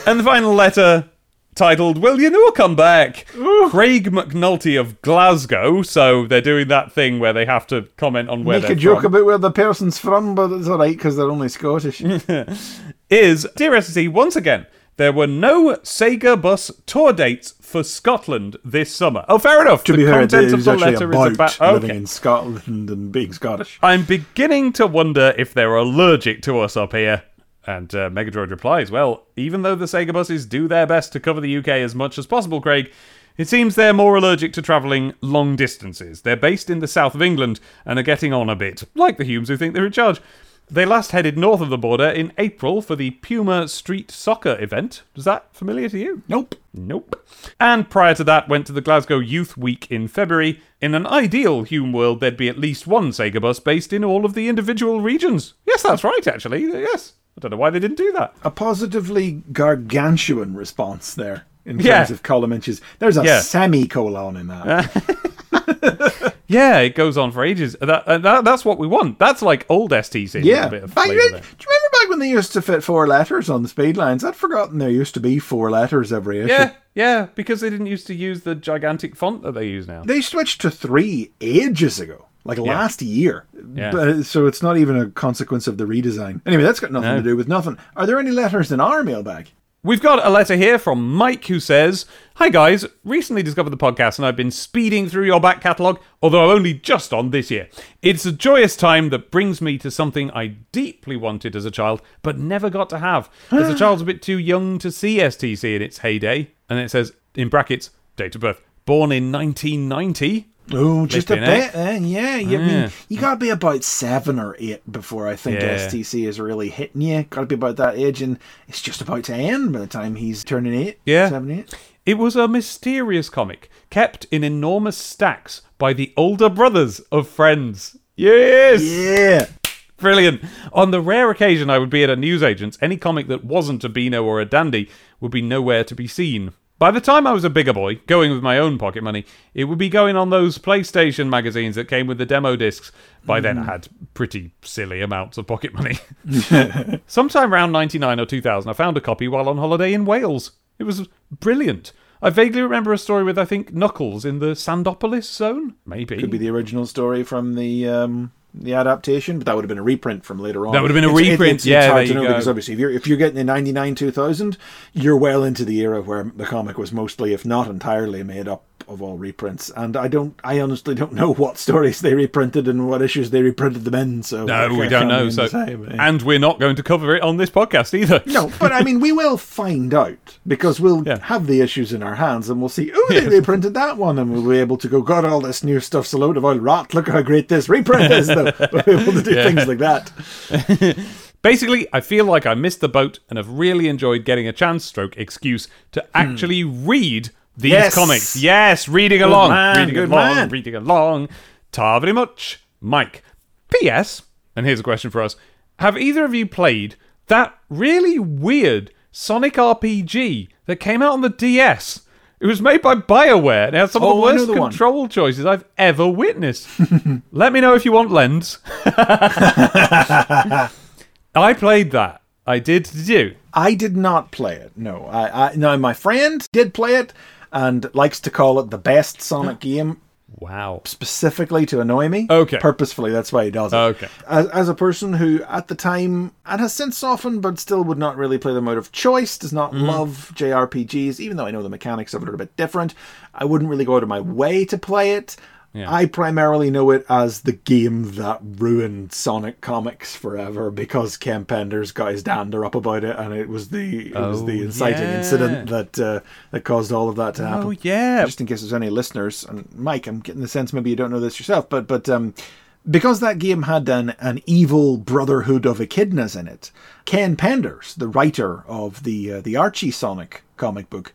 and the final letter titled Will You Know Come Back? Craig McNulty of Glasgow. So they're doing that thing where they have to comment on where Make a joke from. about where the person's from, but it's alright because they're only Scottish. is Dear SSE, once again, there were no Sega bus tour dates for Scotland this summer. Oh, fair enough. to the be heard, content of the letter about, is about. living Okay. in Scotland and being Scottish. I'm beginning to wonder if they're allergic to us up here. And uh, Megadroid replies, Well, even though the Sega buses do their best to cover the UK as much as possible, Craig, it seems they're more allergic to travelling long distances. They're based in the south of England and are getting on a bit, like the Humes who think they're in charge. They last headed north of the border in April for the Puma Street Soccer event. Is that familiar to you? Nope. Nope. And prior to that, went to the Glasgow Youth Week in February. In an ideal Hume world, there'd be at least one Sega bus based in all of the individual regions. Yes, that's right, actually. Yes. I don't know why they didn't do that. A positively gargantuan response there in terms Yeah. of column inches. There's a Yeah. semicolon in that. Yeah, it goes on for ages. That, uh, that, that's what we want. That's like old STC. yeah. A bit of Back- do you remember back when they used to fit four letters on the speed lines? I'd forgotten there used to be four letters every issue. Yeah, yeah, because they didn't used to use the gigantic font that they use now. They switched to three ages ago, like last year. Yeah. But, uh, so it's not even a consequence of the redesign. Anyway, that's got nothing No. to do with nothing. Are there any letters in our mailbag? We've got a letter here from Mike who says, Hi guys, recently discovered the podcast and I've been speeding through your back catalogue, although I'm only just on this year. It's a joyous time that brings me to something I deeply wanted as a child, but never got to have. As a child's a bit too young to see STC in its heyday. And it says, in brackets, date of birth, born in 1990. Oh, just a bit. Eh? Yeah, you Yeah. mean you gotta be about seven or eight before I think Yeah. STC is really hitting you. Gotta be about that age, and it's just about to end by the time he's turning eight. Yeah. seven, eight. It was a mysterious comic kept in enormous stacks by the older brothers of Friends. Yes! Yeah. Brilliant. On the rare occasion I would be at a newsagent's, any comic that wasn't a Beano or a Dandy would be nowhere to be seen. By the time I was a bigger boy, going with my own pocket money, it would be going on those PlayStation magazines that came with the demo discs. By then, I had pretty silly amounts of pocket money. Sometime around 99 or 2000, I found a copy while on holiday in Wales. It was brilliant. I vaguely remember a story with, I think, Knuckles in the Sandopolis zone? Maybe. Could be the original story from the um, the adaptation, but that would have been a reprint from later on. That would have been a It's- it- reprint, it's, yeah, it's hard to know go. because obviously, if you're if you're getting in '99, 2000, you're well into the era where the comic was mostly, if not entirely, made up of all reprints. And I don't, I honestly don't know what stories they reprinted and what issues they reprinted them in. So No, we don't know. So, say, but, yeah. and we're not going to cover it on this podcast either. No, but I mean, we will find out because we'll Yeah. have the issues in our hands and we'll see, oh, they reprinted that one. And we'll be able to go, God, all this new stuff's a load of old rot. Look how great this reprint is, though. We'll be able to do things like that. Basically, I feel like I missed the boat and have really enjoyed getting a chance, stroke excuse, to hmm. actually read these. Yes. comics. Yes, reading along, man, reading good along, man. reading along. Ta very much, Mike. P.S. And here's a question for us: Have either of you played that really weird Sonic RPG that came out on the DS? It was made by BioWare and it had some of Oh, the worst the one. control choices I've ever witnessed. Let me know if you want lens. I played that. I did. Did you? I did not play it. No, I, I no. My friend did play it and likes to call it the best Sonic game. Wow. Specifically to annoy me. Okay. Purposefully, that's why he does it. Okay. As, as a person who, at the time, and has since softened, but still would not really play them out of choice, does not Mm-hmm. love JRPGs, even though I know the mechanics of it are a bit different, I wouldn't really go out of my way to play it. Yeah. I primarily know it as the game that ruined Sonic comics forever because Ken Penders' got his dander up about it, and it was the it was the Oh, inciting yeah. incident that uh, that caused all of that to happen Oh yeah. just in case there's any listeners and mike i'm getting the sense maybe you don't know this yourself but but um because that game had an, an evil brotherhood of echidnas in it Ken Penders, the writer of the uh, the Archie Sonic comic book,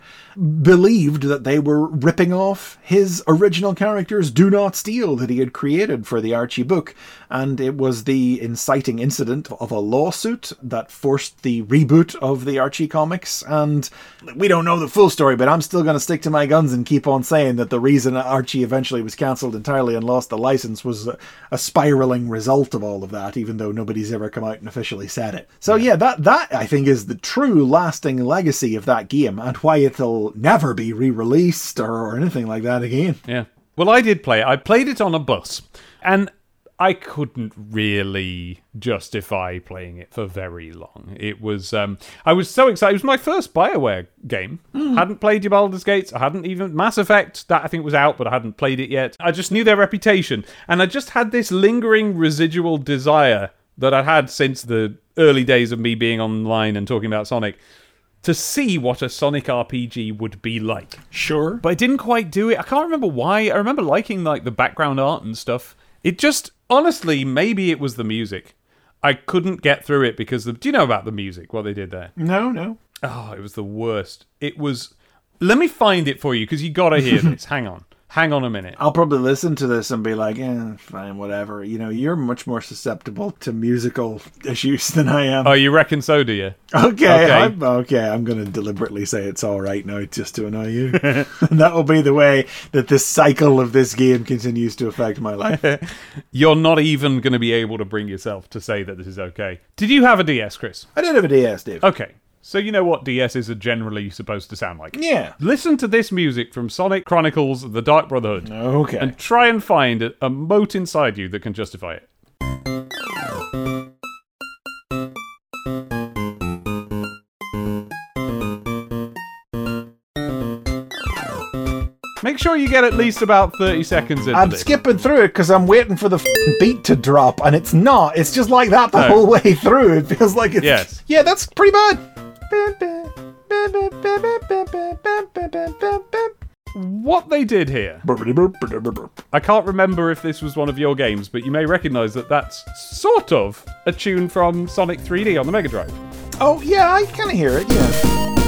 believed that they were ripping off his original characters Do Not Steal that he had created for the Archie book, and it was the inciting incident of a lawsuit that forced the reboot of the Archie comics. And we don't know the full story, but I'm still going to stick to my guns and keep on saying that the reason Archie eventually was cancelled entirely and lost the license was a, a spiraling result of all of that, even though nobody's ever come out and officially said it. So yeah, that that I think is the true lasting legacy of that game and why it'll never be re-released or, or anything like that again. Yeah. Well, I did play it. I played it on a bus, and I couldn't really justify playing it for very long. It was um, I was so excited. It was my first Bioware game. Hadn't played your Baldur's Gates. I hadn't even Mass Effect. That I think was out, but I hadn't played it yet. I just knew their reputation, and I just had this lingering residual desire that I'd had since the early days of me being online and talking about Sonic to see what a Sonic RPG would be like. Sure. But I didn't quite do it. I can't remember why. I remember liking like the background art and stuff. It just honestly, maybe it was the music. I couldn't get through it because do you know about the music? What they did there? No, no. Oh, it was the worst. It was. Let me find it for you because you got to hear this. Hang on. Hang on a minute. I'll probably listen to this and be like, eh, fine, whatever. You know, you're much more susceptible to musical issues than I am. Oh, you reckon so, do you? okay, okay. I'm, okay, I'm going to deliberately say it's all right now just to annoy you. and that will be the way that this cycle of this game continues to affect my life. You're not even going to be able to bring yourself to say that this is okay. Did you have a DS, Chris? I did have a DS, Dave. Okay. So you know what DSs are generally supposed to sound like. Yeah. Listen to this music from Sonic Chronicles The Dark Brotherhood Okay. and try and find a, a moat inside you that can justify it. Make sure you get at least about 30 seconds into I'm skipping through it because I'm waiting for the f***ing beat to drop, and it's not. It's just like that the No. whole way through. It feels like it's. Yes. Yeah, that's pretty bad. What they did here, I can't remember if this was one of your games, but you may recognize that that's sort of a tune from Sonic 3D on the Mega Drive. Oh, yeah, I kind of hear it, yeah. Yeah,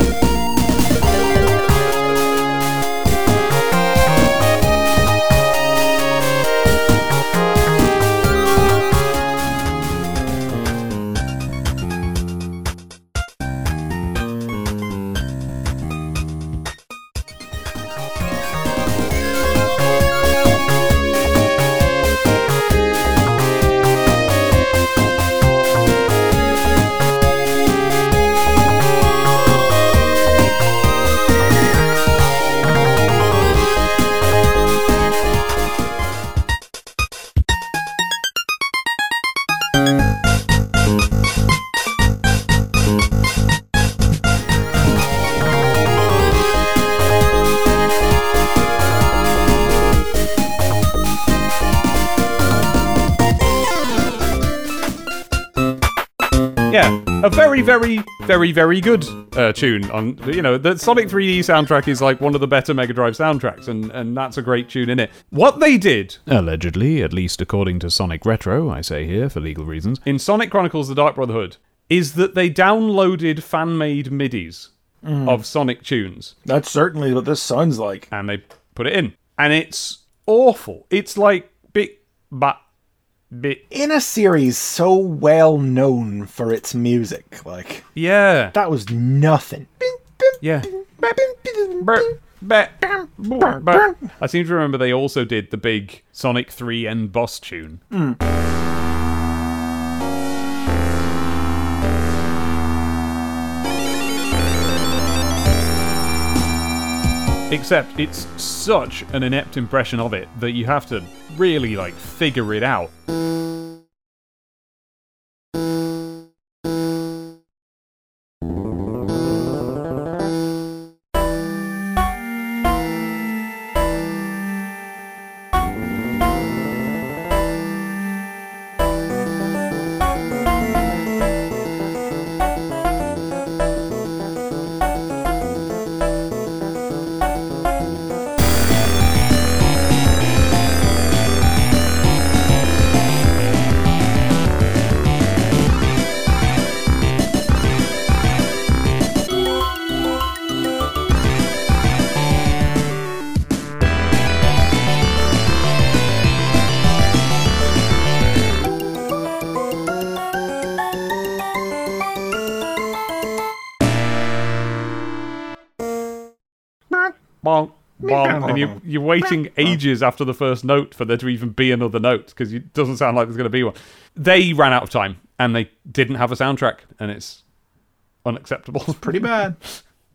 very, very, very, very good uh, tune. On you know, the Sonic 3D soundtrack is like one of the better Mega Drive soundtracks, and and that's a great tune in it. What they did, allegedly, at least according to Sonic Retro, I say here for legal reasons, in Sonic Chronicles: The Dark Brotherhood, is that they downloaded fan-made MIDI's of Sonic tunes That's certainly what this sounds like. and they put it in, and it's awful. It's like bit, but, bit, In a series so well known for its music, like, yeah, that was nothing. yeah. Brr, bah, brr, bah. I seem to remember they also did the big Sonic 3 end boss tune. Hmm. Except it's such an inept impression of it that you have to really like figure it out. Bonk, bonk, and you, you're waiting ages after the first note for there to even be another note because it doesn't sound like there's going to be one. They ran out of time and they didn't have a soundtrack, and it's unacceptable. It's Pretty bad.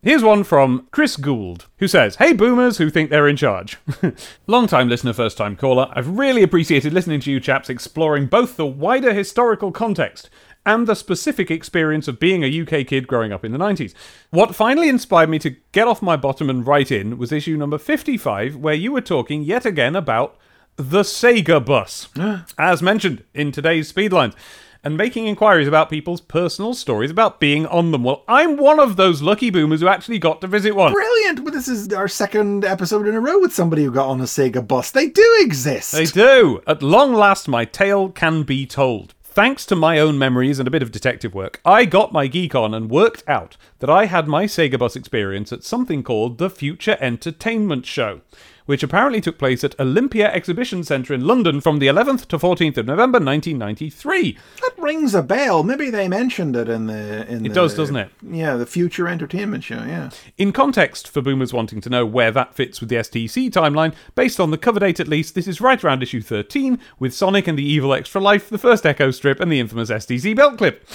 Here's one from Chris Gould, who says, Hey boomers who think they're in charge. Long time listener, first time caller. I've really appreciated listening to you chaps exploring both the wider historical context and the specific experience of being a UK kid growing up in the 90s. What finally inspired me to get off my bottom and write in was issue number 55, where you were talking yet again about the Sega bus, as mentioned in today's Speedlines, and making inquiries about people's personal stories about being on them. Well, I'm one of those lucky boomers who actually got to visit one. Brilliant! Well, this is our second episode in a row with somebody who got on a Sega bus. They do exist. They do. At long last, my tale can be told. Thanks to my own memories and a bit of detective work, I got my geek on and worked out that I had my Sega bus experience at something called the Future Entertainment Show, which apparently took place at Olympia Exhibition Centre in London from the 11th to 14th of November 1993. That rings a bell. Maybe they mentioned it in the. In It the, does, doesn't it? Yeah, the Future Entertainment Show. Yeah. In context, for boomers wanting to know where that fits with the STC timeline, based on the cover date at least, this is right around issue 13, with Sonic and the Evil Extra Life, the first Echo strip, and the infamous STC belt clip.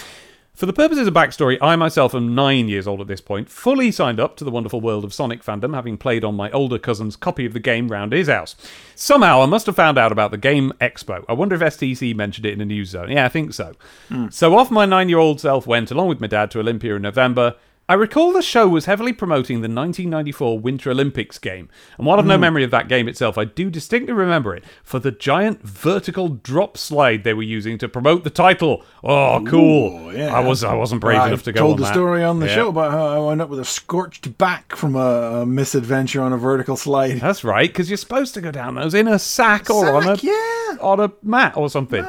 For the purposes of backstory, I myself am nine years old at this point, fully signed up to the wonderful world of Sonic fandom, having played on my older cousin's copy of the game round his house. Somehow, I must have found out about the Game Expo. I wonder if STC mentioned it in the news zone. Yeah, I think so. Hmm. So off my nine year old self went, along with my dad, to Olympia in November. I recall the show was heavily promoting the 1994 Winter Olympics game, and while I've no hmm. memory of that game itself, I do distinctly remember it for the giant vertical drop slide they were using to promote the title. Oh, cool! Ooh, yeah. I was I wasn't brave I enough to go. told on the that. story on the Yeah. show about how I wound up with a scorched back from a, misadventure on a vertical slide. That's right, because you're supposed to go down those in a sack or on a yeah. on a mat or something.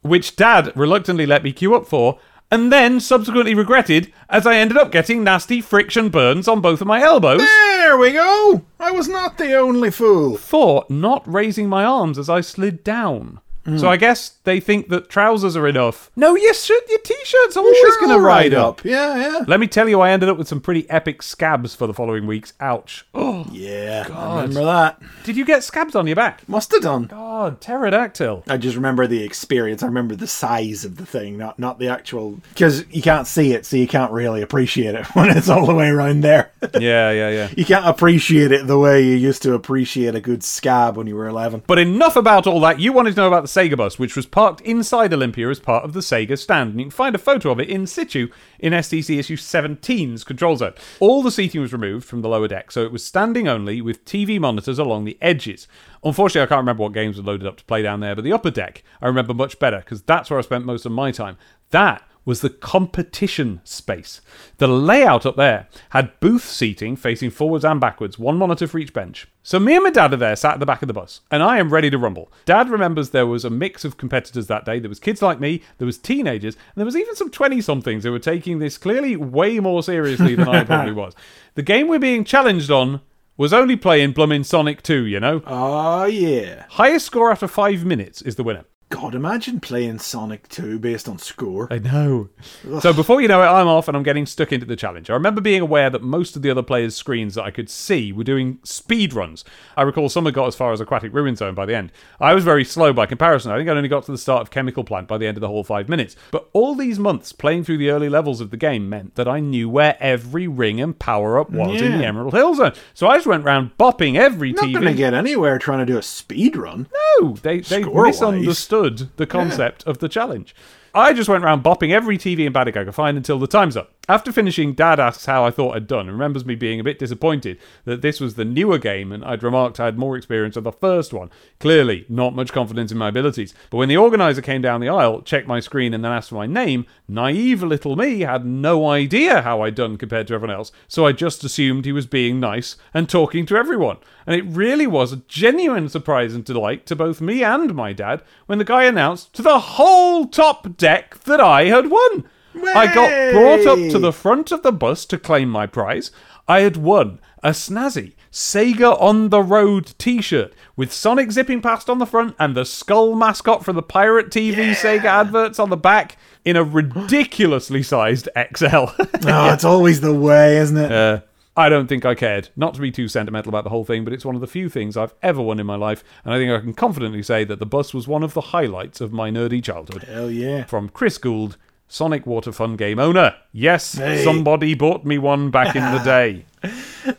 Which Dad reluctantly let me queue up for, and then subsequently regretted as I ended up getting nasty friction burns on both of my elbows There we go. I was not the only fool. for not raising my arms as I slid down. Hmm. So I guess they think that trousers are enough. No, your shirt, your t-shirt's always Sure, going to I'll ride up. Yeah, yeah. Let me tell you, I ended up with some pretty epic scabs for the following weeks. Ouch. Oh, Yeah, I remember that. did you get scabs on your back? Must have done. God, pterodactyl. I just remember the experience. I remember the size of the thing, not not the actual. Because you can't see it, so you can't really appreciate it when it's all the way around there. Yeah, yeah, yeah. you can't appreciate it the way you used to appreciate a good scab when you were 11. But enough about all that. You wanted to know about the Sega bus, which was parked inside Olympia as part of the Sega stand. And you can find a photo of it in situ in STC issue 17's control zone. All the seating was removed from the lower deck, so it was standing only with TV monitors along the edges. Unfortunately, I can't remember what games were loaded up to play down there, but the upper deck I remember much better because that's where I spent most of my time. That was the competition space. The layout up there had booth seating facing forwards and backwards, one monitor for each bench. So me and my dad are there sat at the back of the bus, and I am ready to rumble. Dad remembers there was a mix of competitors that day. There was kids like me, there was teenagers, and there was even some 20-somethings who were taking this clearly way more seriously than I probably was. The game we're being challenged on was only playing Blummin' Sonic 2, you know? Oh, yeah. Highest score after five minutes is the winner. God, imagine playing Sonic 2 based on score. I know. So before you know it, I'm off and I'm getting stuck into the challenge. I remember being aware that most of the other players' screens that I could see were doing speed runs. I recall some had got as far as Aquatic Ruin Zone by the end. I was very slow by comparison. I think I only got to the start of Chemical Plant by the end of the whole five minutes. But all these months playing through the early levels of the game meant that I knew where every ring and power up was in the Emerald Hill Zone. So I just went round bopping every Not TV. going to get anywhere trying to do a speed run. No, they they Score-wise. misunderstood the concept of the challenge. I just went around bopping every TV and Badnik I could find until the time's up. After finishing, Dad asks how I thought I'd done and remembers me being a bit disappointed that this was the newer game and I'd remarked I had more experience of the first one. Clearly, not much confidence in my abilities. But when the organizer came down the aisle, checked my screen, and then asked for my name, naive little me had no idea how I'd done compared to everyone else, so I just assumed he was being nice and talking to everyone. And it really was a genuine surprise and delight to both me and my dad when the guy announced to the whole top deck that I had won. I got brought up to the front of the bus to claim my prize. I had won a snazzy Sega on the Road t shirt with Sonic zipping past on the front and the skull mascot from the Pirate TV Sega adverts on the back in a ridiculously sized XL. Oh, it's always the way, isn't it? Uh, I don't think I cared. Not to be too sentimental about the whole thing, but it's one of the few things I've ever won in my life, and I think I can confidently say that the bus was one of the highlights of my nerdy childhood. Hell yeah. From Chris Gould, Sonic Water Fun game owner. Yes, somebody bought me one back in the day.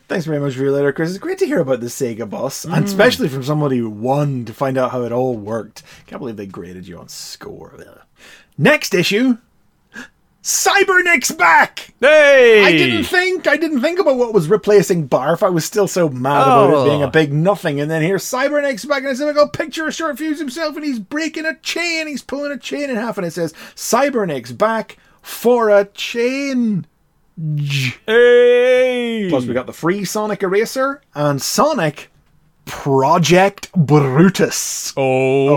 Thanks very much for your letter, Chris. It's great to hear about the Sega bus, and hmm. especially from somebody who won to find out how it all worked. Can't believe they graded you on score. Next issue Cybernik's back! Hey! I didn't think I didn't think about what was replacing Barf. I was still so mad about Oh. it being a big nothing. And then here Cybernik's back and it's like a picture of Short Fuse himself and he's breaking a chain. He's pulling a chain in half and it says Cybernik's back for a chain. Hey! Plus we got the free Sonic Eraser and Sonic Project Brutus. Oh.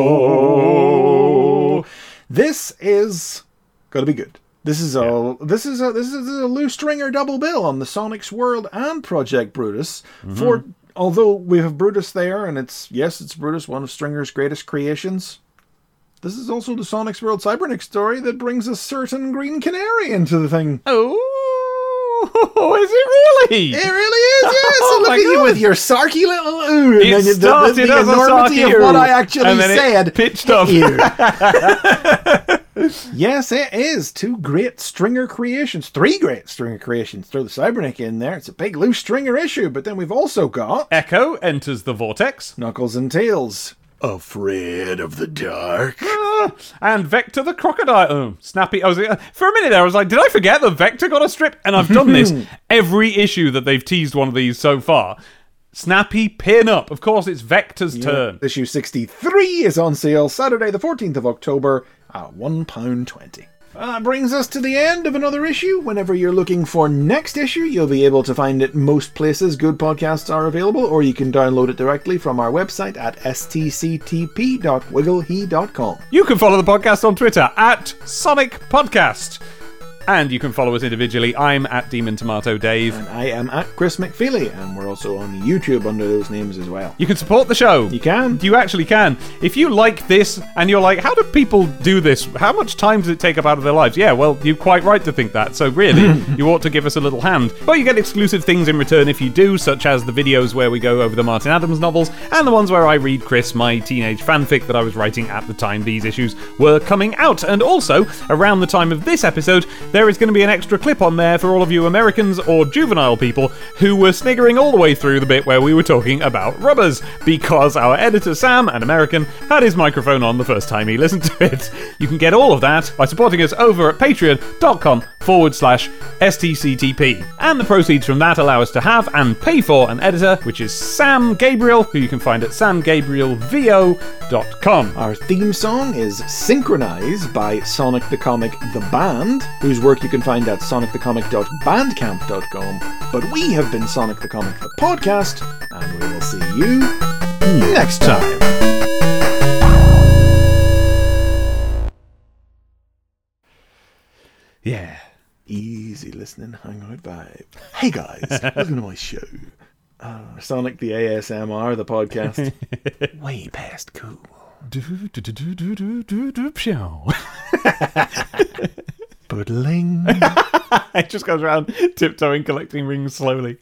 oh. This is gonna be good. This is a this is a this is a Lew Stringer double bill on the Sonic's World and Project Brutus. Mm-hmm. For although we have Brutus there, and it's yes, it's Brutus, one of Stringer's greatest creations. This is also the Sonic's World Cybernik story that brings a certain Green Canary into the thing. Oh, is it really? It really is, yes. Oh look at you with your sarky little ooh, and then you- the, the, started the enormity of what I actually and then it said. pitched up. you. yes, it is. Two great stringer creations. Three great stringer creations. Throw the Cybernik in there. It's a big Lew Stringer issue, but then we've also got Echo enters the vortex. Knuckles and Tails. Afraid of the dark. Ah, and Vector the crocodile. Oh, snappy. I was for a minute there. I was like, did I forget that Vector got a strip? And I've done this every issue that they've teased one of these so far. Snappy pin up. Of course, it's Vector's turn. Issue 63 is on sale Saturday, the 14th of October at £1.20. That brings us to the end of another issue. Whenever you're looking for next issue, you'll be able to find it most places good podcasts are available, or you can download it directly from our website at stctp.wigglehe.com. You can follow the podcast on Twitter at Sonic Podcast. And you can follow us individually. I'm at Demon Tomato Dave. And I am at Chris McFeely, and we're also on YouTube under those names as well. You can support the show. You can. You actually can. If you like this and you're like, how do people do this? How much time does it take up out of their lives? Yeah, well, you're quite right to think that. So, really, you ought to give us a little hand. But you get exclusive things in return if you do, such as the videos where we go over the Martin Adams novels and the ones where I read Chris my teenage fanfic that I was writing at the time these issues were coming out. And also, around the time of this episode, there is going to be an extra clip on there for all of you Americans or juvenile people who were sniggering all the way through the bit where we were talking about rubbers, because our editor Sam, an American, had his microphone on the first time he listened to it. You can get all of that by supporting us over at patreon.com forward slash STCTP. And the proceeds from that allow us to have and pay for an editor, which is Sam Gabriel, who you can find at samgabrielvo.com. Our theme song is Synchronize by Sonic the Comic The Band, whose work you can find at sonicthecomic.bandcamp.com. But we have been Sonic the Comic the podcast, and we will see you next time. Yeah. Easy listening, hangout vibe. Hey guys, welcome to my show. Uh, Sonic the ASMR, the podcast. Way past cool. Buddling. it just goes around tiptoeing, collecting rings slowly.